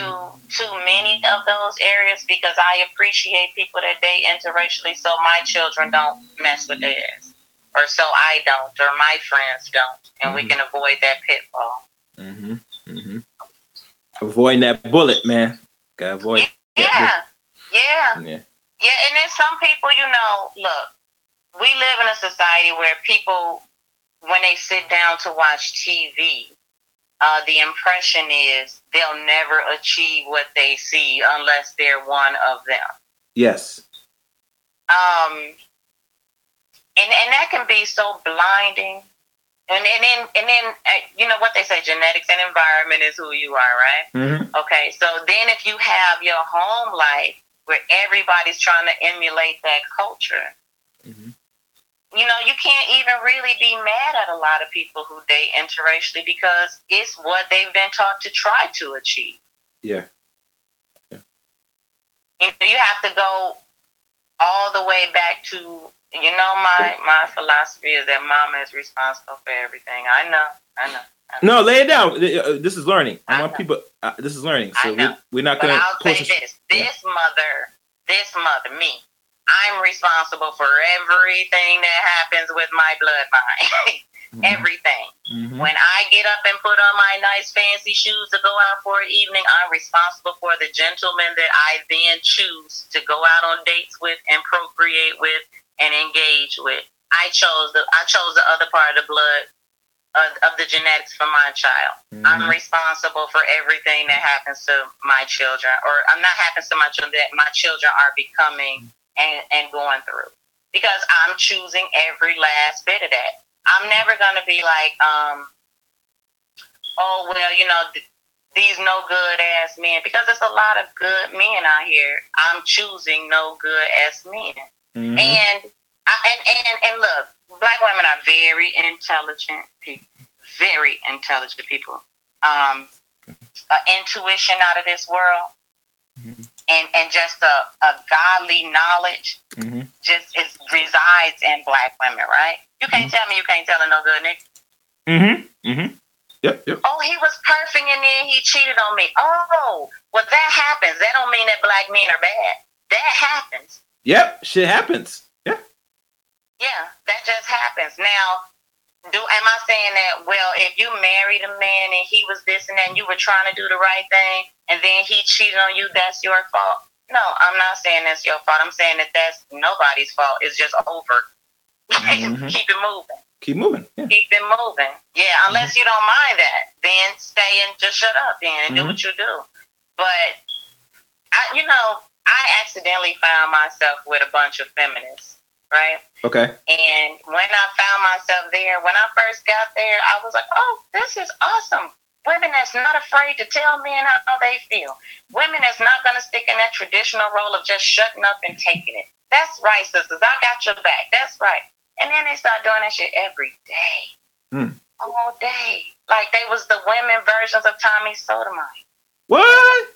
too many of those areas because I appreciate people that date interracially so my children don't mess with theirs. Or so I don't, or my friends don't. And we Mhm. can avoid that pitfall. Mm-hmm. Mm-hmm. Avoiding that bullet, man. Gotta avoid. Yeah. Yeah. Yeah. Yeah, and then some people, you know, look, we live in a society where people, when they sit down to watch TV, uh, the impression is they'll never achieve what they see unless they're one of them. Yes. Um, and and that can be so blinding. And and then and then uh, you know what they say, genetics and environment is who you are, right? Mm-hmm. Okay, so then if you have your home life where everybody's trying to emulate that culture, Mhm. You know, you can't even really be mad at a lot of people who date interracially because it's what they've been taught to try to achieve. Yeah. yeah. You, know, you have to go all the way back to, you know, my, my philosophy is that mama is responsible for everything. I know, I know. No, lay it down. Uh, This is learning. I I want know. people. Uh, this is learning. So we, we're not gonna I'll say push. this: this mother, this mother, me, I'm responsible for everything that happens with my bloodline. Mhm. everything. Mhm. When I get up and put on my nice fancy shoes to go out for an evening, I'm responsible for the gentleman that I then choose to go out on dates with and procreate with and engage with. I chose the I chose the other part of the blood of, of the genetics for my child. I'm Mhm. responsible for everything that happens to my children, or I'm not happens to my children that my children are becoming and, and going through, because I'm choosing every last bit of that. I'm never gonna be like, um, oh well, you know, th- these no good ass men, because there's a lot of good men out here. I'm choosing no good ass men. Mhm. And I, and and and look, black women are very intelligent people, very intelligent people. Um, uh, intuition out of this world, Mhm. and and just a, a godly knowledge Mhm. just is resides in black women, right? You can't tell me you can't tell a no good nigga. Mhm. Mm Mhm. Yep. Yep. Oh, he was perfect and then he cheated on me. Oh, well that happens. That don't mean that black men are bad. That happens. Yep, shit happens. Yeah. Yeah, that just happens. Now, do am I saying that? Well, if you married a man and he was this and that, and you were trying to do the right thing, and then he cheated on you, that's your fault. No, I'm not saying that's your fault. I'm saying that that's nobody's fault. It's just over. Mhm. Keep it moving. Keep moving. Yeah. Keep it moving. Yeah, unless you don't mind that, then stay and just shut up then and do Mhm. what you do. But I, you know, I accidentally found myself with a bunch of feminists, right? Okay. And when I found myself there, when I first got there, I was like, oh, this is awesome. Women that's not afraid to tell men how they feel. Women that's not going to stick in that traditional role of just shutting up and taking it. That's right, sisters. I got your back. That's right. And then they start doing that shit every day. Hmm. All day. Like they was the women versions of Tommy Sotomayor. What?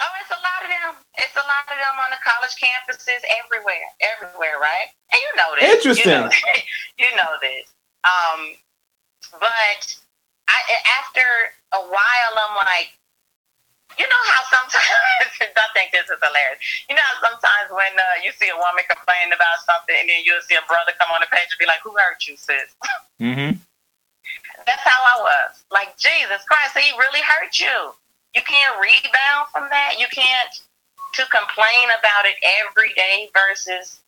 Oh, it's a lot of them. It's a lot of them on the college campuses everywhere, everywhere, right? And you know this. Interesting. You know, you know this. Um, but I after a while, I'm like, you know how sometimes I think this is hilarious. You know how sometimes when uh, you see a woman complaining about something, and then you'll see a brother come on the page and be like, "Who hurt you, sis?" Mm-hmm. That's how I was. Like, Jesus Christ, he really hurt you. You can't rebound from that. You can't to complain about it every day versus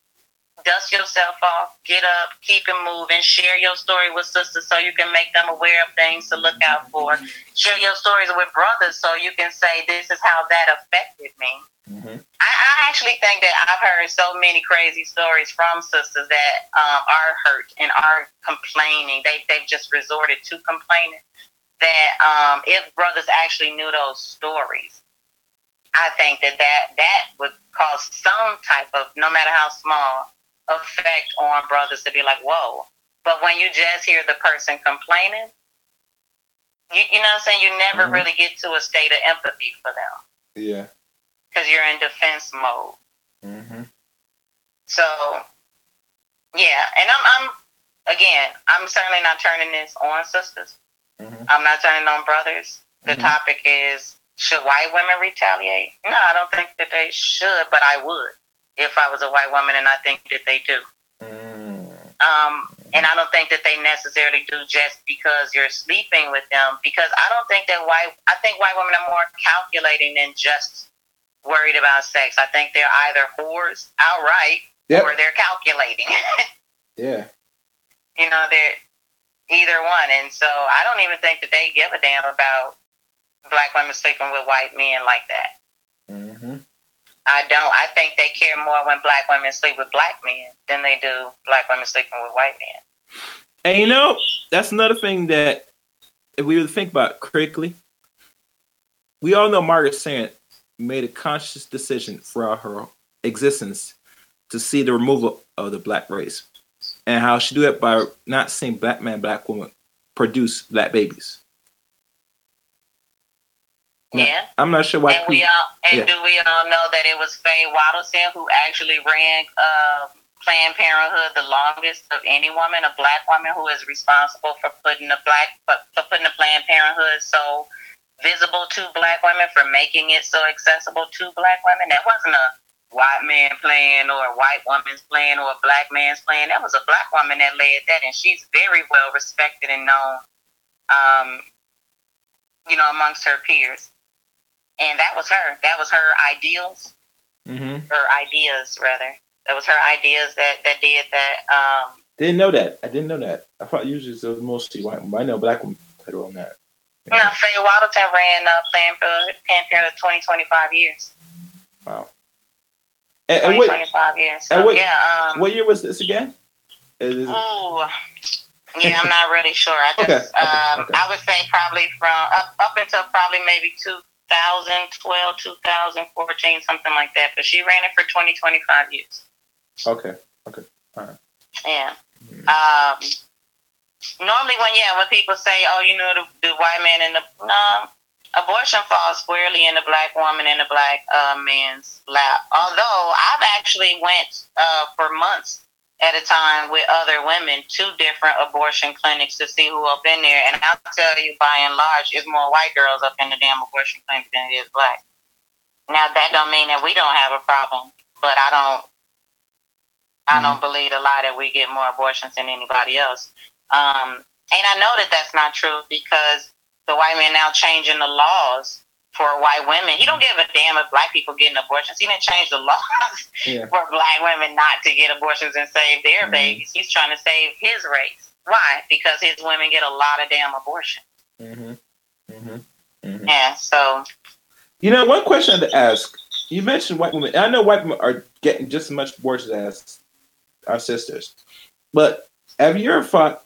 dust yourself off, get up, keep it moving, share your story with sisters so you can make them aware of things to look out for. Share your stories with brothers so you can say, This is how that affected me. Mm-hmm. I, I actually think that I've heard so many crazy stories from sisters that um, are hurt and are complaining. They they've just resorted to complaining. That um, if brothers actually knew those stories, I think that that that would cause some type of, no matter how small, effect on brothers to be like, whoa. But when you just hear the person complaining, you, you know what I'm saying? You never Mhm. really get to a state of empathy for them Yeah. because you're in defense mode. Mm-hmm. So, yeah, and I'm, I'm again, I'm certainly not turning this on sisters. Mhm. I'm not turning on brothers. The Mhm. topic is should white women retaliate? No, I don't think that they should, but I would if I was a white woman, and I think that they do. Mm. Um, and I don't think that they necessarily do just because you're sleeping with them. Because I don't think that white, I think white women are more calculating than just worried about sex. I think they're either whores outright Yep. or they're calculating. Yeah. you know, they're either one. And so I don't even think that they give a damn about black women sleeping with white men like that. Mm-hmm. I don't. I think they care more when black women sleep with black men than they do black women sleeping with white men. And you know, that's another thing that if we were to think about critically, we all know Margaret Sanger made a conscious decision throughout her existence to see the removal of the black race. And how she do it by not seeing black man, black woman produce black babies. Yeah. I'm not sure why And we all and yeah. do we all know that it was Faye Wattleton who actually ran uh, Planned Parenthood the longest of any woman, a black woman who is responsible for putting the black for for putting the Planned Parenthood so visible to black women, for making it so accessible to black women. That wasn't a white man playing or a white woman's playing or a black man's playing. That was a black woman that led that, and she's very well respected and known, um, you know, amongst her peers. And that was her. That was her ideals, Mhm. her ideas rather. That was her ideas that that did that. Um, Didn't know that. I didn't know that. I thought usually it was mostly white. women. I know black women put on that. know, Faye Wattleton ran uh, Parenthood, Planned Parenthood 20, 25 years. Wow. And, 20, and what, 25 years. and what- yeah. Um, what year was this again? Is Ooh. Yeah, I'm not really sure. I just, Okay, um, okay. I would say probably from up, up until probably maybe 2012, 2014, something like that. But she ran it for 20, 25 years. okay. Okay. All right. Yeah. Um, normally, when yeah, when people say, "Oh, you know, the, the white man and the no," abortion falls squarely in the black woman and the black uh, man's lap. Although I've actually went uh, for months at a time with other women to different abortion clinics to see who up in there, and I'll tell you, by and large, it's more white girls up in the damn abortion clinic than it is black. Now that don't mean that we don't have a problem, but I don't I don't believe a lie that we get more abortions than anybody else. Um, and I know that that's not true because the white man now changing the laws for white women. He don't give a damn if black people getting abortions. He didn't change the laws Yeah. for black women not to get abortions and save their Mhm. babies. He's trying to save his race. Why? Because his women get a lot of damn abortion. Mm-hmm. Mm-hmm. Mm-hmm. Yeah. So You know, one question I had to ask. You mentioned white women. I know white women are getting just as much abortions as our sisters, but have you ever thought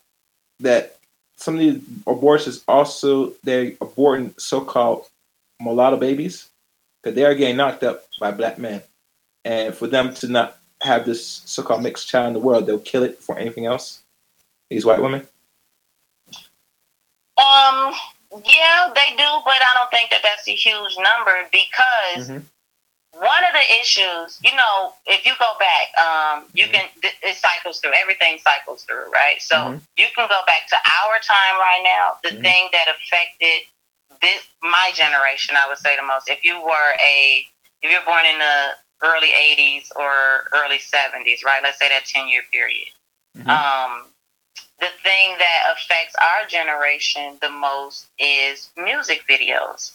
that some of these abortions also they're aborting so-called mulatto babies because they are getting knocked up by black men, and for them to not have this so-called mixed child in the world, they'll kill it for anything else. These white women. Um, yeah, they do, but I don't think that that's a huge number because Mhm. One of the issues, you know, if you go back, um, you Mhm. can it cycles through. Everything cycles through, right? So Mhm. you can go back to our time right now. The Mhm. thing that affected this my generation, I would say the most. If you were a if you're born in the early '80s or early '70s, right? Let's say that 10 year period Mhm. um, the thing that affects our generation the most is music videos.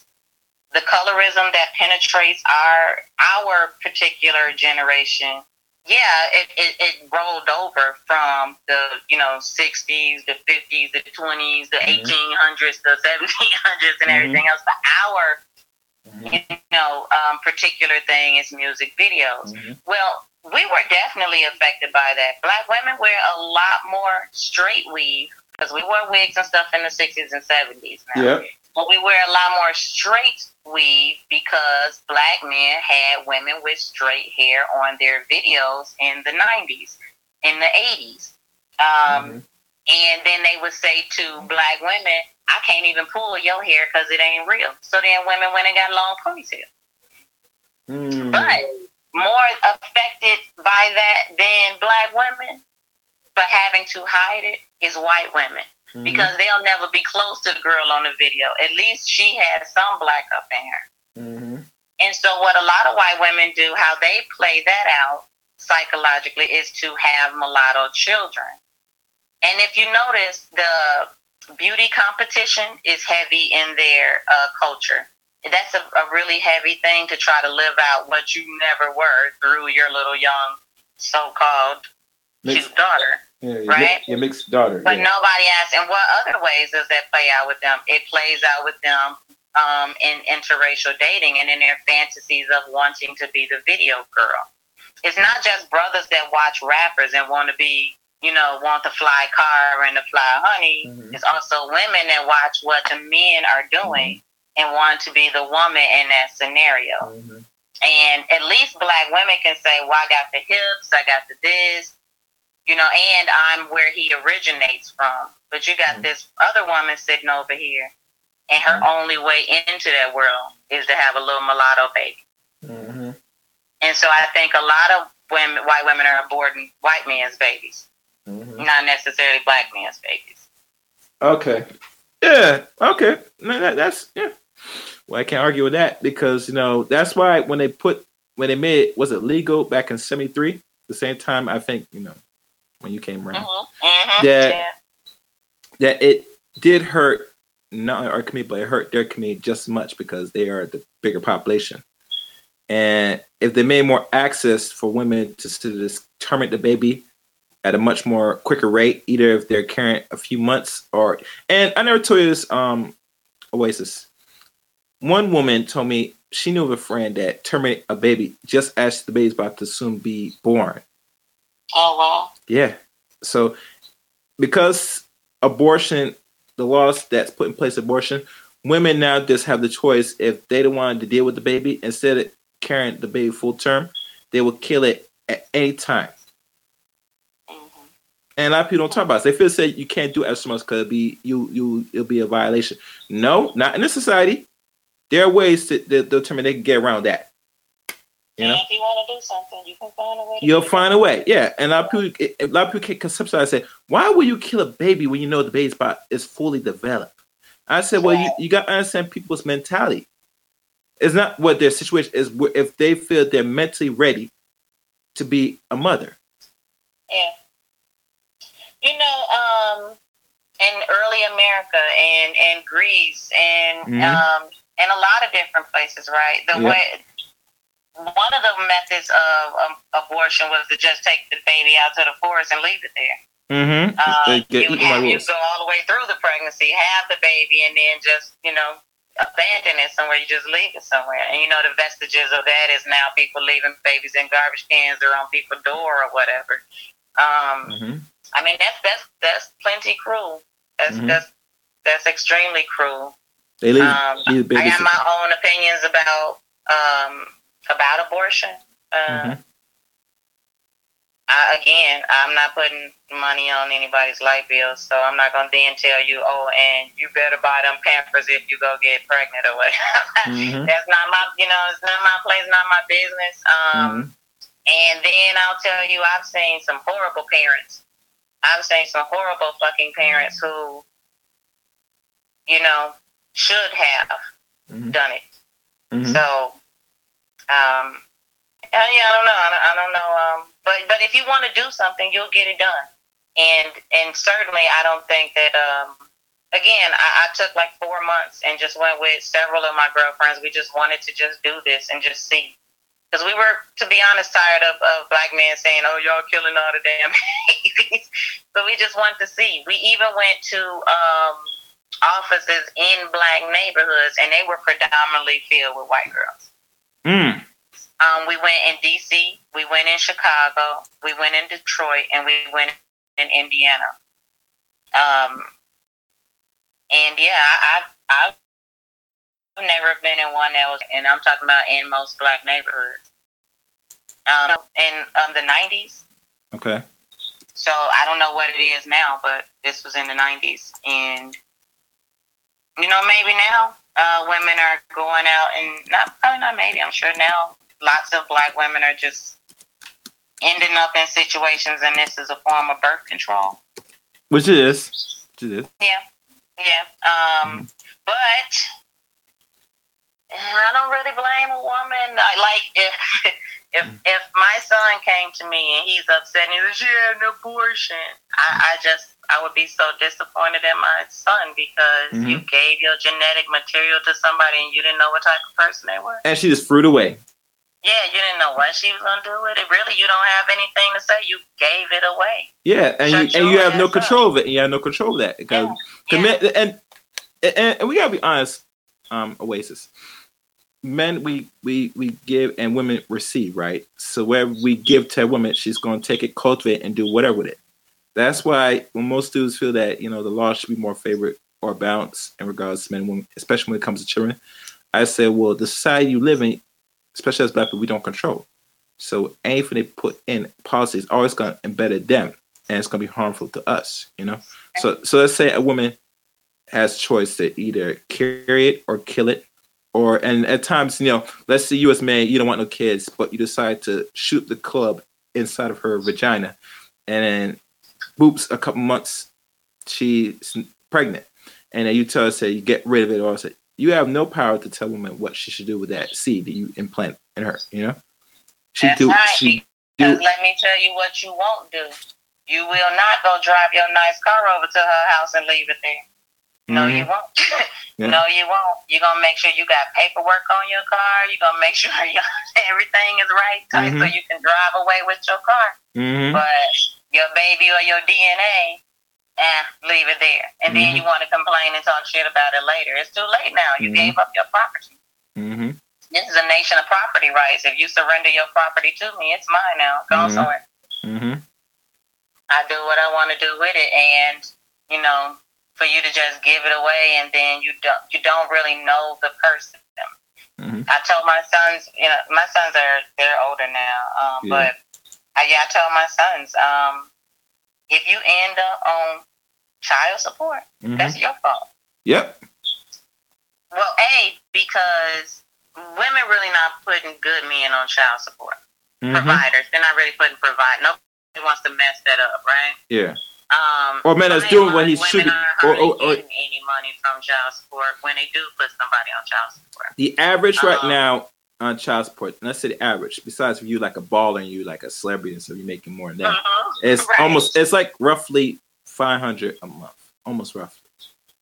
The colorism that penetrates our our particular generation, yeah, it, it, it rolled over from the you know sixties, the fifties, the twenties, the Mhm. eighteen hundreds, the seventeen hundreds, and Mhm. everything else. But our Mhm. you know um, particular thing is music videos. Mhm. Well, we were definitely affected by that. Black women wear a lot more straight weave because we wore wigs and stuff in the 60s and 70s now. Yep. But we wear a lot more straight weave because black men had women with straight hair on their videos in the 90s, in the 80s. Um, Mhm. And then they would say to black women, I can't even pull your hair because it ain't real. So then women went and got long ponytails Mm. but more affected by that than black women, but having to hide it is white women Mhm. because they'll never be close to the girl on the video. At least she has some black up in her. Mhm. And so, what a lot of white women do, how they play that out psychologically, is to have mulatto children. And if you notice, the beauty competition is heavy in their uh, culture. That's a, a really heavy thing to try to live out what you never were through your little young so-called Mixed- cute daughter. Yeah, your, Right? mi- your mixed daughter. But yeah. nobody asks, and what other ways does that play out with them? It plays out with them um, in interracial dating and in their fantasies of wanting to be the video girl. It's not just brothers that watch rappers and want to be, you know, want the fly car and the fly honey. Mhm. It's also women that watch what the men are doing and want to be the woman in that scenario. Mhm. And at least black women can say, well, I got the hips, I got the this, you know, and I'm where he originates from. But you got Mhm. this other woman sitting over here, and her Mhm. only way into that world is to have a little mulatto baby. Mhm. And so I think a lot of women, white women are aborting white men's babies, Mhm. not necessarily black men's babies. Okay. Yeah. Okay. No, that, that's yeah. Well, I can't argue with that because you know that's why when they put when they made it was it legal back in '73, the same time I think you know when you came around Mm-hmm. Mm-hmm. That- yeah. that it did hurt not our community, but it hurt their community just as much because they are the bigger population. And if they made more access for women to, to just terminate the baby at a much more quicker rate, either if they're carrying a few months or and I never told you this, um, Oasis. One woman told me she knew of a friend that terminated a baby just as the baby's about to soon be born. Oh well. Yeah. So because abortion, the laws that's put in place abortion, women now just have the choice if they don't want to deal with the baby instead of carrying the baby full term, they will kill it at any time. Mm-hmm. And a lot of people don't talk about it. They feel say you can't do extra much because it'll be you you it'll be a violation. No, not in this society. There are ways to, to determine they can get around that. You know? if you want to do something, you can find a way. You'll do it. find a way. Yeah. And a lot of people, a lot of people can conceptualize say, why would you kill a baby when you know the baby's body is fully developed? I said, well, you, you got to understand people's mentality. It's not what their situation is. If they feel they're mentally ready to be a mother, Yeah. you know, um, in early America and and Greece and Mhm. um, and a lot of different places, right? The Yeah. way one of the methods of um, abortion was to just take the baby out to the forest and leave it there. Mm-hmm. Um, get you have you go all the way through the pregnancy, have the baby, and then just you know abandon it somewhere. You just leave it somewhere, and you know the vestiges of that is now people leaving babies in garbage cans or on people's door or whatever. Um, Mm-hmm. I mean that's that's that's plenty cruel. That's Mhm. that's that's extremely cruel. They leave, Um, leave I babies. got my own opinions about um, about abortion. Uh, Mhm. I, again, I'm not putting money on anybody's light bill, so I'm not gonna then tell you, oh, and you better buy them Pampers if you go get pregnant or whatever. Mhm. That's not my, you know, it's not my place, not my business. Um, Mhm. And then I'll tell you, I've seen some horrible parents. I've seen some horrible fucking parents who, you know, should have Mhm. done it. Mhm. So, um, uh, yeah, I don't know. I don't, I don't know. Um, but but if you want to do something, you'll get it done. And and certainly, I don't think that. Um, again, I, I took like four months and just went with several of my girlfriends. We just wanted to just do this and just see. Because we were, to be honest, tired of, of black men saying, "Oh, y'all killing all the damn babies." so we just wanted to see. We even went to um, offices in black neighborhoods, and they were predominantly filled with white girls. Mm. Um, we went in D.C., we went in Chicago, we went in Detroit, and we went in Indiana. Um, and yeah, I, I, I've never been in one that was, and I'm talking about in most black neighborhoods. Um, in um, the 90s, Okay. so I don't know what it is now, but this was in the 90s. And, you know, maybe now uh, women are going out and not, probably not maybe, I'm sure now lots of black women are just ending up in situations and this is a form of birth control. Which it is. Which it is. Yeah. Yeah. Um, but I don't really blame a woman. I, like if if if my son came to me and he's upset and he says, "Yeah, an abortion," I, I just I would be so disappointed in my son because you gave your genetic material to somebody and you didn't know what type of person they were. And she just threw it away. Yeah, you didn't know what she was gonna do with it. Really, you don't have anything to say. You gave it away. Yeah, and Shut you and you have no ass up. control of it. And you have no control of that because Yeah. the men- and, and and we gotta be honest. Um, Oasis, men we we we give and women receive, right? So whatever we give to a woman, she's gonna take it, cultivate, and do whatever with it. That's why when most dudes feel that you know the law should be more favored or balanced in regards to men and women, especially when it comes to children, I say, well, the society you live in, especially as black people, we don't control. So anything they put in policy is always going to embed them, and it's going to be harmful to us. You know. So so let's say a woman has choice to either carry it or kill it, or and at times you know, let's say you as man, you don't want no kids, but you decide to shoot the club inside of her vagina, and then, boops, a couple months, she's pregnant, and then you tell her say you get rid of it, or say you have no power to tell woman what she should do with that seed that you implant in her. You know, she That's do right. she Because do let me tell you what you won't do. You will not go drive your nice car over to her house and leave it there. No, you Mhm. won't. Yeah. No, you won't. You're gonna make sure you got paperwork on your car. You're gonna make sure your, everything is right tight so Mhm. you can drive away with your car. Mhm. But your baby or your DNA, eh, leave it there. And then Mhm. you want to complain and talk shit about it later. It's too late now. You Mhm. gave up your property. Mhm. This is a nation of property rights. If you surrender your property to me, it's mine now. Go Mhm. somewhere. Mhm. I do what I want to do with it, and you know, for you to just give it away and then you don't you don't really know the person. Mhm. I told my sons, you know, my sons are they're older now, um, Yeah. but I, yeah, I tell my sons, um, if you end up on child support, Mhm. that's your fault. Yep. Well, a because women really not putting good men on child support. Mhm. Providers, they're not really putting provide. Nobody wants to mess that up, right? Yeah. Um, Or men is doing what he should be- or- or- or- getting any money from child support when they do put somebody on child support. The average right Um, now on child support, and let's say the average, besides if you like a baller and you like a celebrity and so you're making more than that, Mhm. it's Right. almost it's like roughly five hundred a month, almost roughly.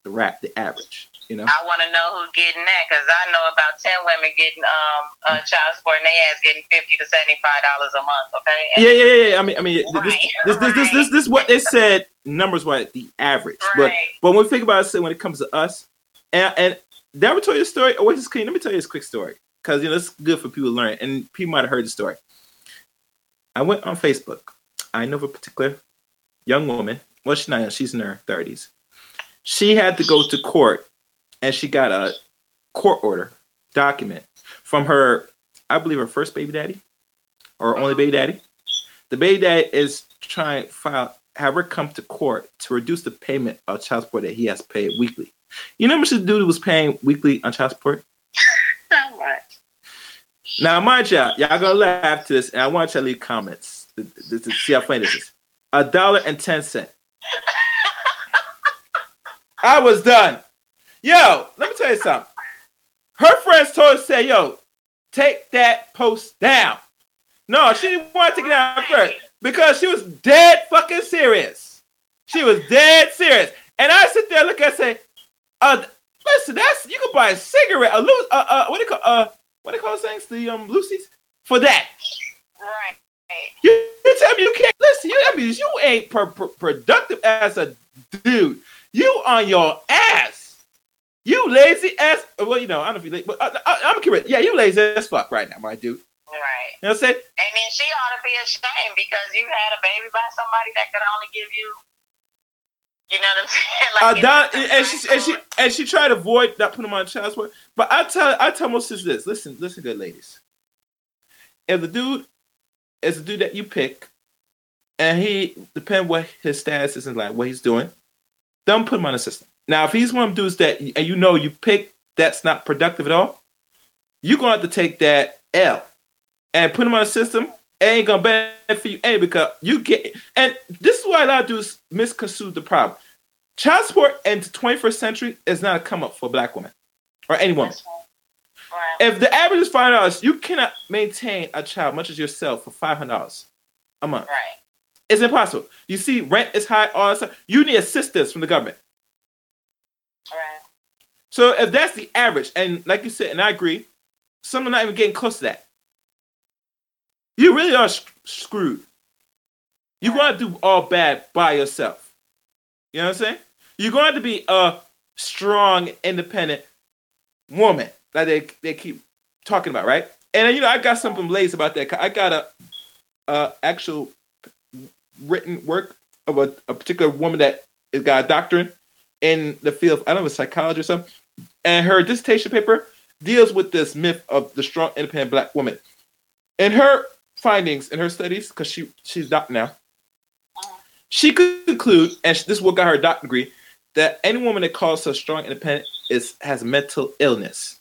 The rap, the average. You know. I want to know who's getting that because I know about ten women getting um uh, child support and they ass getting fifty to seventy five dollars a month. Okay. And Yeah, yeah, yeah. I mean, I mean, Right, this, this, this, this, this, this, is what they said numbers wise, the average. But Right. but when we think about it, when it comes to us, and and did I ever tell you a story? Oh, wait, just clean. Let me tell you this quick story because you know it's good for people to learn, and people might have heard the story. I went on Facebook. I know of a particular young woman. Well, she's not. She's in her thirties. She had to go to court, and she got a court order document from her, I believe, her first baby daddy, or only baby daddy. The baby daddy is trying to file, have her come to court to reduce the payment of child support that he has paid weekly. You know how much this dude was paying weekly on child support? Now, mind y'all, y'all gonna laugh to this, and I want y'all leave comments to, see how funny this is. A dollar and ten cent. I was done. Yo, let me tell you something. Her friends told her, say, yo, take that post down. No, she didn't want to it down first because she was dead fucking serious. She was dead serious. And I sit there, look at, say, uh, listen, that's you can buy a cigarette, a loose, uh, uh, what do you call, uh, what you call those things? The um, loosies for that. Right. You, you tell me you can't listen. You that means you ain't per, per- productive as a dude. You on your ass. You lazy ass. Well, you know I don't know if you lazy, but uh, I, I'm curious. Yeah, you lazy as fuck right now, my dude. Right. You know what I'm saying? And then she ought to be ashamed because you had a baby by somebody that could only give you. You know what I'm saying? Uh, Like Don, it's- and she and she and she tried to avoid not putting him on child support. But I tell I tell most sisters this. Listen, listen, good ladies. If the dude is the dude that you pick, and he depend what his status is and like what he's doing, don't put him on the system. Now, if he's one of them dudes that and you know you pick that's not productive at all, you're gonna have to take that L and put him on a system. It ain't gonna benefit you any because you get and this is why a lot of dudes misconstrue the problem. Child support in the 21st century is not a come up for a black women or any woman. Right. Right. If the average is five dollars, you cannot maintain a child much as yourself for five hundred dollars a month. Right. It's impossible. You see, rent is high. All that stuff. You need assistance from the government. Right. So if that's the average, and like you said, and I agree, some are not even getting close to that. You really are sc- screwed. You're going to do all bad by yourself. You know what I'm saying? You're going to be a strong, independent woman that they they keep talking about, right? And you know, I got something lazy about that. I got a, a actual written work of a, a particular woman that has got a doctorate in the field of, I don't know, psychology or something. And her dissertation paper deals with this myth of the strong, independent black woman. And her findings in her studies, because she she's doctor now, she could conclude, and this is what got her doctorate degree, that any woman that calls herself strong, independent is has mental illness.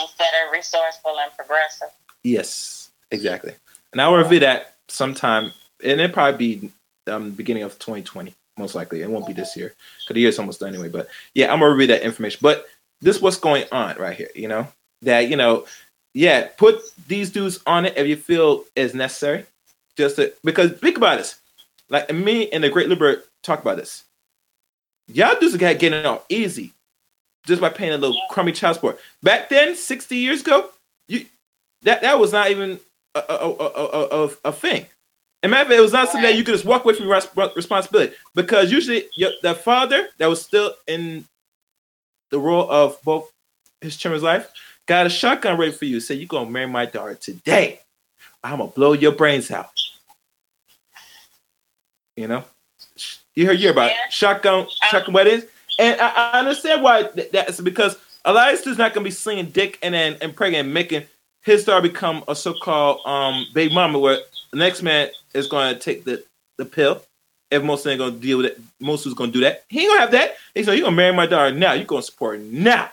Instead of resourceful and progressive. Yes, exactly. And I will review that sometime, and it'll probably be um beginning of 2020, most likely. It won't be this year because the year's almost done anyway. But yeah, I'm gonna review that information. But this what's going on right here. You know that you know, yeah, put these dudes on it if you feel is necessary. Just to, because think about this, like me and the Great Liberator talk about this. Y'all dudes are getting off easy just by paying a little crummy child support. Back then, 60 years ago, you that that was not even a a, a, a, a, thing. And matter it was not something that you could just walk away from your responsibility because usually your, the father that was still in the role of both his children's life got a shotgun ready for you. Say, you're gonna marry my daughter today? I'm gonna blow your brains out." You know, you heard you about Yeah. shotgun shotgun weddings, and I, I understand why th- that's because of dudes not gonna be slinging dick and then and pregnant and making his daughter become a so-called um baby mama where the next man is gonna take the the pill. If most ain't gonna deal with it, most who's gonna do that. He ain't gonna have that. He's like, you gonna marry my daughter now. You gonna support her now.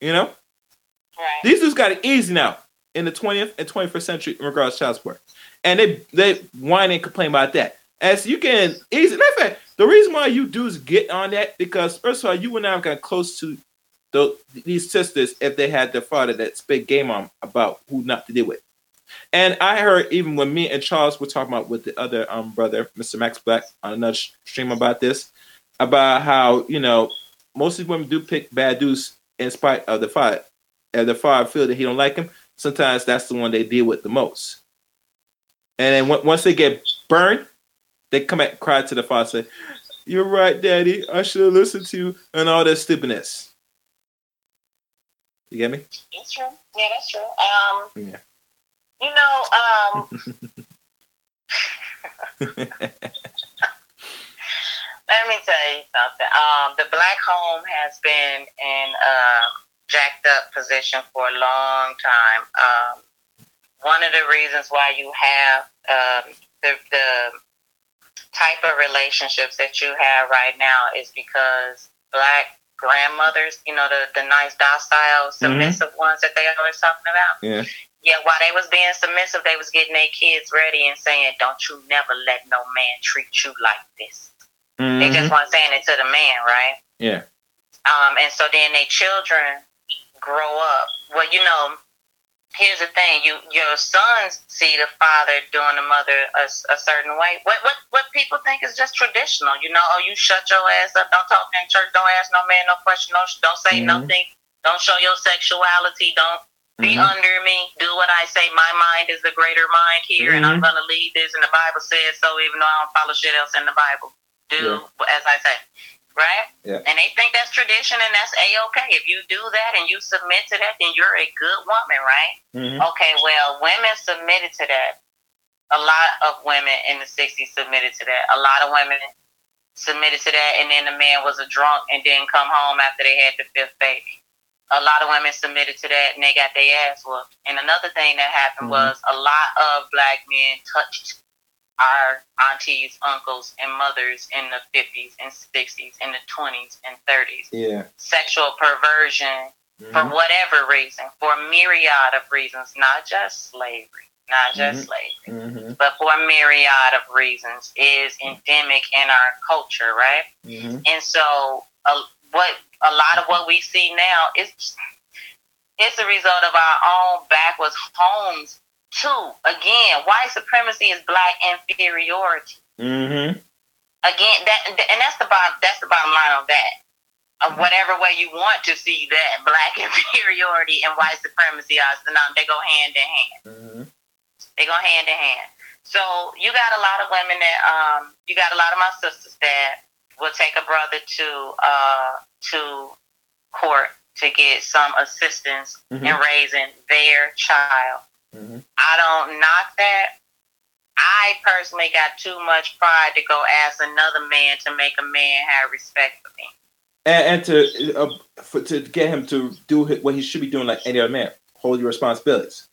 You know? Right. These dudes got it easy now in the 20th and 21st century in regards to child support. And they they whine and complain about that. As you can easy. Matter fact, the reason why you dudes get on that because first of all, you and I got close to the, these sisters if they had their father that spit game on about who not to deal with. And I heard even when me and Charles were talking about with the other um brother, Mr. Max Black, on another stream about this, about how you know most of women do pick bad dudes in spite of the father. And the father feel that he don't like him. Sometimes that's the one they deal with the most. And then once they get burned, they come back cry to the father, say, "You're right, Daddy. I should have listened to you," and all that stupidness. You get me? That's true. Yeah, that's true. Um, Yeah. You know, um, let me tell you something. Um, the black home has been in a jacked up position for a long time. Um, one of the reasons why you have um, the, the type of relationships that you have right now is because black grandmothers, you know, the, the nice, docile, submissive ones that they always talking about. Yeah. Yeah, while they was being submissive, they was getting their kids ready and saying, "Don't you never let no man treat you like this." They just Mhm. weren't saying it to the man, right? Yeah. Um, and so then their children grow up. Well, you know, here's the thing: you your sons see the father doing the mother a, a certain way. What what what people think is just traditional. You know, oh, you shut your ass up. Don't talk in church. Don't ask no man no question. No, don't say Mhm. nothing. Don't show your sexuality. Don't be Mhm. under me. Do what I say. My mind is the greater mind here, and I'm Mhm. gonna lead this. And the Bible says so, even though I don't follow shit else in the Bible. Do as I say, right? Yeah. And they think that's tradition, and that's a okay. If you do that and you submit to that, then you're a good woman, right? Mhm. Okay. Well, women submitted to that. A lot of women in the '60s submitted to that. A lot of women submitted to that, and then the man was a drunk and didn't come home after they had the fifth baby a lot of women submitted to that and they got their ass whooped. And another thing that happened Mhm. was a lot of black men touched our aunties, uncles, and mothers in the 50s and 60s, in the 20s and 30s. Yeah. Sexual perversion for Mhm. whatever reason, for a myriad of reasons, not just slavery, not just Mhm. slavery, Mhm. but for a myriad of reasons is endemic in our culture, right? Mhm. And so, uh, what a lot of what we see now is it's a result of our own backwards homes too. Again, white supremacy is black inferiority. Mhm. Again, that and that's the bottom. That's the bottom line on that. Of whatever way you want to see that black inferiority and white supremacy are synonymous, they go hand in hand. Mhm. They go hand in hand. So you got a lot of women that um you got a lot of my sisters that will take a brother to uh to court to get some assistance in Mhm. raising their child. Mhm. I don't knock that. I personally got too much pride to go ask another man to make a man have respect for me. And, and to uh, for, to get him to do what he should be doing like any other man, hold your responsibilities.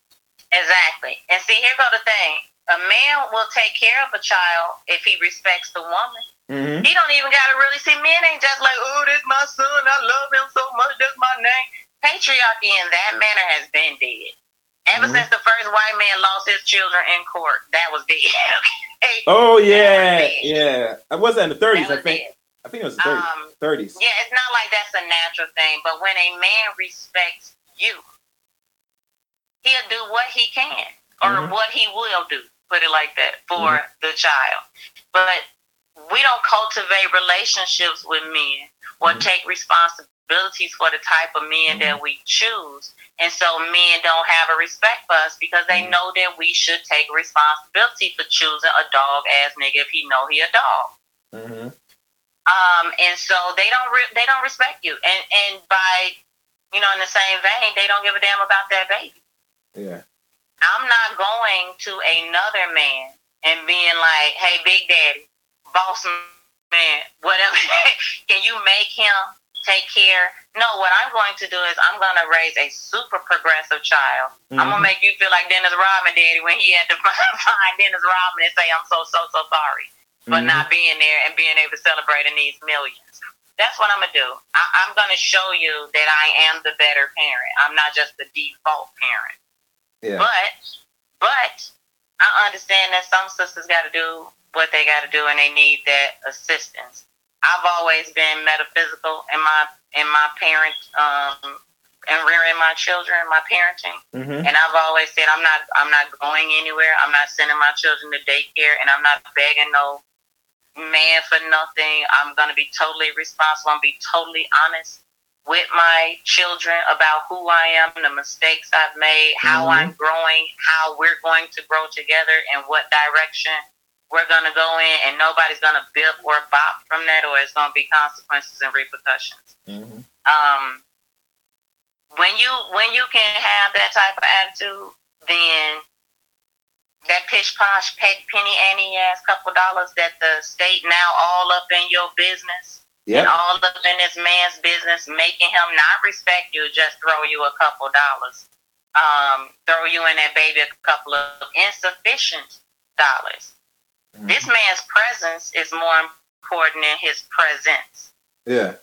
Exactly. And see, here go the thing. A man will take care of a child if he respects the woman. Mm-hmm. He don't even gotta really see men ain't just like, oh, this my son, I love him so much, that's my name. Patriarchy in that manner has been dead. Ever Mhm. since the first white man lost his children in court, that was okay? Oh yeah, was yeah. I was in the thirties, I think. it. I think it was the 30s. Um, 30s. yeah, it's not like that's a natural thing, but when a man respects you, he'll do what he can or Mhm. what he will do, put it like that, for the child. But we don't cultivate relationships with men or Mhm. take responsibilities for the type of men that we choose. And so men don't have a respect for us because they Mhm. know that we should take responsibility for choosing a dog ass nigga if he know he a dog Mm-hmm. um, and so they don't re- they don't respect you, and and by you know in the same vein, they don't give a damn about that baby. Yeah. I'm not going to another man and being like, "Hey, Big Daddy, boss man, whatever, can you make him take care?" No, what I'm going to do is I'm going to raise a super progressive child. I'm Mm-hmm. gonna make you feel like Dennis Rodman, Daddy, when he had to find Dennis Rodman and say, "I'm so so so sorry." but Mhm. not being there and being able to celebrate in these millions. That's what I'm gonna do. I, I'm gonna show you that I am the better parent. I'm not just the default parent. Yeah. But, but I understand that some sisters got to do what they got to do, and they need that assistance. I've always been metaphysical in my in my parent um, and rearing my children, my parenting. Mm-hmm. And I've always said I'm not I'm not going anywhere. I'm not sending my children to daycare, and I'm not begging no man for nothing. I'm gonna be totally responsible. I'm be totally honest with my children about who I am, the mistakes I've made, how Mhm. I'm growing, how we're going to grow together, and what direction we're gonna go in. And nobody's gonna bip or bop from that, or it's gonna be consequences and repercussions Mm-hmm. um, when you when you can have that type of attitude, then that pish posh pe- penny ante ass couple dollars that the state now all up in your business and Yeah. all up in this man's business, making him not respect you, just throw you a couple dollars, um, throw you in that baby a couple of insufficient dollars. Mm-hmm. This man's presence is more important than his presence. Yeah.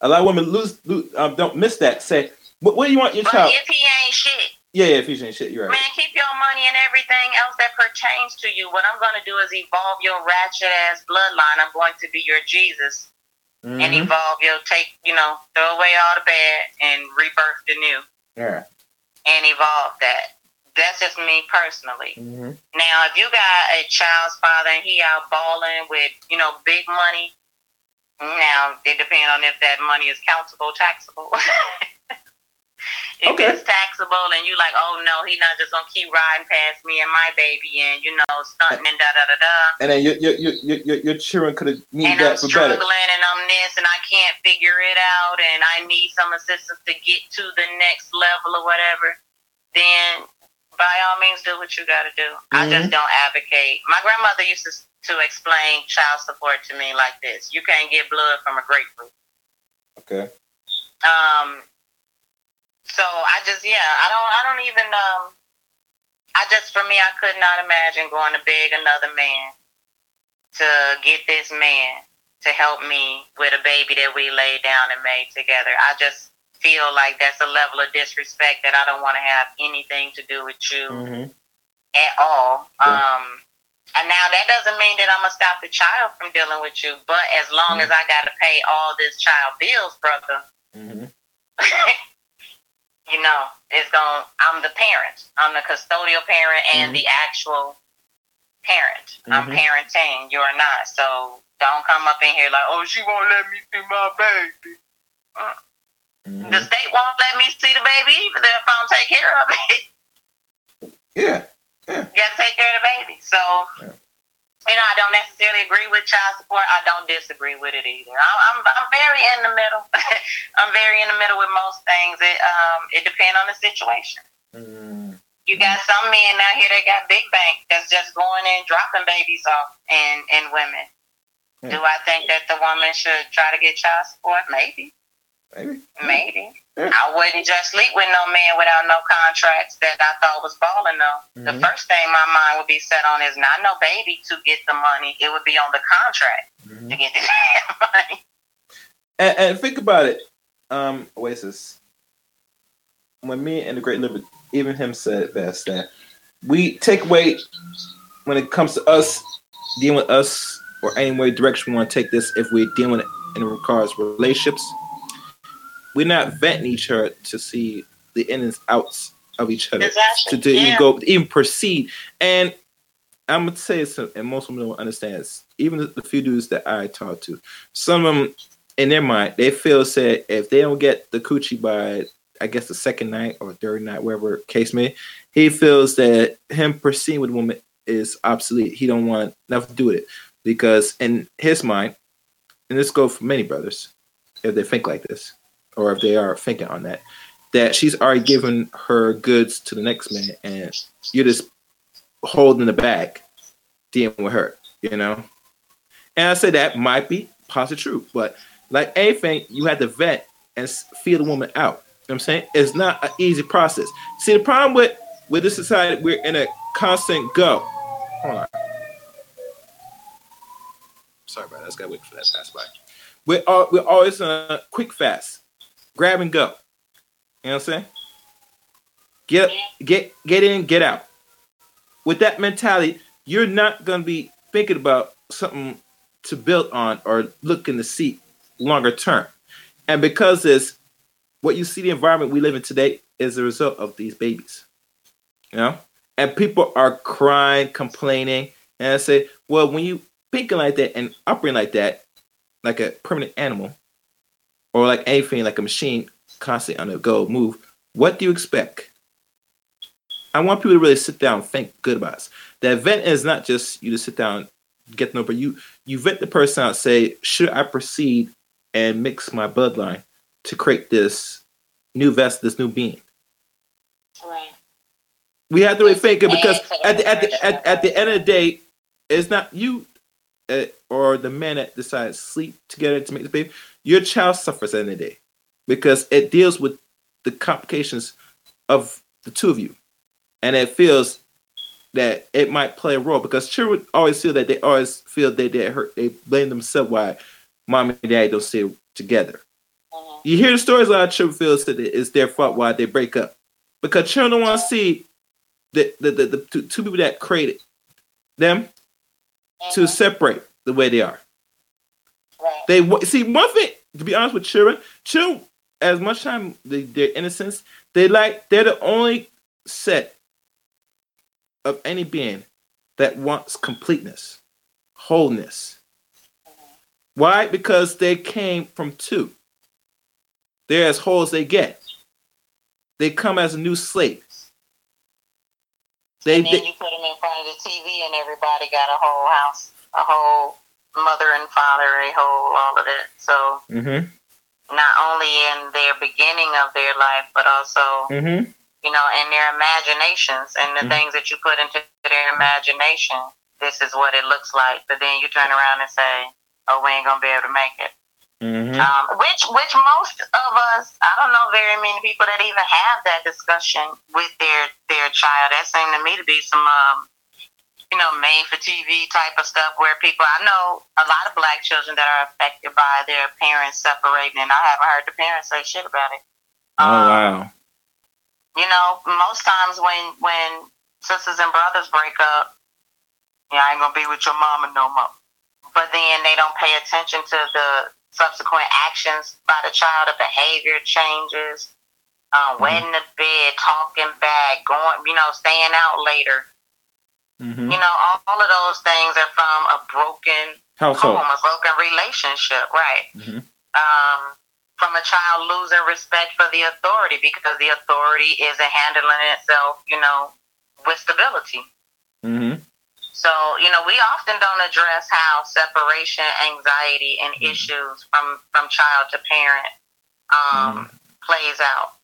A lot of women lose, lose um, don't miss that. Say, what, what do you want your But child? if he ain't shit, Yeah, yeah, if you ain't shit, you're right. Man, keep your money and everything else that pertains to you. What I'm going to do is evolve your ratchet ass bloodline. I'm going to be your Jesus and Mhm. evolve your take, you know, throw away all the bad and rebirth the new Yeah. and evolve that. That's just me personally. Mm-hmm. Now, if you got a child's father and he out balling with, you know, big money, now it depends on if that money is countable, taxable. if Okay. it's taxable and you like, oh no, he not just gonna keep riding past me and my baby and you know stunting and da da da da. And then your your your your, your, children could have need And I'm that for better. struggling and I'm this and I can't figure it out and I need some assistance to get to the next level or whatever. Then by all means do what you gotta do. I Mhm. just don't advocate. My grandmother used to to explain child support to me like this: you can't get blood from a grapefruit. Okay. Um. So I just yeah I don't I don't even um I just for me I could not imagine going to beg another man to get this man to help me with a baby that we laid down and made together. I just feel like that's a level of disrespect that I don't want to have anything to do with you Mm-hmm. at all. Yeah. Um, and now that doesn't mean that I'm gonna stop the child from dealing with you, but as long as I gotta pay all this child bills, brother, Mm-hmm. you know, it's going. to I'm the parent. I'm the custodial parent and Mhm. the actual parent. I'm Mhm. parenting. You're not. So don't come up in here like, oh, she won't let me see my baby. Mm-hmm. The state won't let me see the baby either if I don't take care of it. Yeah. you got to take care of the baby. So, Yeah. you know, I don't necessarily agree with child support. I don't disagree with it either. I'm, I'm, I'm very in the middle. I'm very in the middle with most things. It um it depends on the situation. Mm-hmm. You got some men out here that got big bank that's just going in dropping babies off and and women. Yeah. Do I think that the woman should try to get child support? Maybe, Maybe. maybe. Yeah. I wouldn't just sleep with no man without no contracts that I thought was balling though. The Mhm. first thing my mind would be set on is not no baby to get the money. It would be on the contract Mhm. to get the money. And, and think about it, um, Oasis. When me and the Great Liberty, even him said best that we take away when it comes to us dealing with us or any way direction we want to take this. If we're dealing with it in regards to relationships, we're not vetting each other to see the ins and outs of each other Exactly. to, to even go even proceed. And I'm gonna say this, and most women don't understand. Even the, the few dudes that I talk to, some of them in their mind they feel said if they don't get the coochie by I guess the second night or third night, wherever case may, he feels that him proceeding with a woman is obsolete. He don't want nothing to do with it because in his mind, and this goes for many brothers, if they think like this, or if they are thinking on that, that she's already given her goods to the next man, and you're just holding the bag, dealing with her, you know. And I say that might be possibly true, but like anything, you have to vet and feel the woman out. You know I'm saying? It's not an easy process. See, the problem with with this society, we're in a constant go. Hold on. Sorry that. I just gotta wait for that pass by. We're all, we're always in a quick fast, grab and go. You know what I'm saying? Get get get in, get out. With that mentality, you're not gonna be thinking about something to build on or looking to see longer term. And because it's what you see the environment we live in today is a result of these babies. You know? And people are crying, complaining, and I say, well, when you thinking like that and operating like that, like a permanent animal, or like anything like a machine constantly on the go, move, what do you expect? I want people to really sit down and think good about us. The event is not just you to sit down, get to know, but you you vet the person out, say, should I proceed and mix my bloodline to create this new vest, this new being? Right. We have to really think it because at the, at, the, at, at the end of the day, it's not you uh, or the man that decides to sleep together to make the baby. Your child suffers at the end of the day because it deals with the complications of the two of you, and it feels that it might play a role because children always feel that they always feel that they hurt. They blame themselves why mom and dad don't stay together. Mhm. You hear the stories a lot of children feel that it's their fault why they break up because children don't want to see the the, the, the two, two people that created them to Mhm. separate the way they are. Right. They see one thing. To be honest with children, children, as much time they, their innocence, they like they're the only set of any being that wants completeness, wholeness. Why? Because they came from two. They're as whole as they get. They come as a new slate. They, and then they you put them in front of the TV, and everybody got a whole house, a whole mother and father, a whole all of that. So mm-hmm, not only in their beginning of their life, but also mm-hmm. you know in their imaginations and the Mhm. things that you put into their imagination. This is what it looks like, but then you turn around and say, "Oh, we ain't gonna be able to make it." Mm-hmm. Um, which, which most of us, I don't know very many people that even have that discussion with their their child. That seemed to me to be some, um, you know, made for TV type of stuff where people. I know a lot of black children that are affected by their parents separating, and I haven't heard the parents say shit about it. Oh Um, wow. You know, most times when when sisters and brothers break up, yeah, I ain't gonna be with your mama no more. But then they don't pay attention to the subsequent actions by the child, the behavior changes, uh, Mhm. wetting the bed, talking back, going, you know, staying out later. Mm-hmm. You know, all, all of those things are from a broken Household. home, a broken relationship, right? Mm-hmm. um, from a child losing respect for the authority because the authority isn't handling itself, you know, with stability. Mm-hmm. So, you know, we often don't address how separation, anxiety, and Mhm. issues from, from child to parent um, plays out.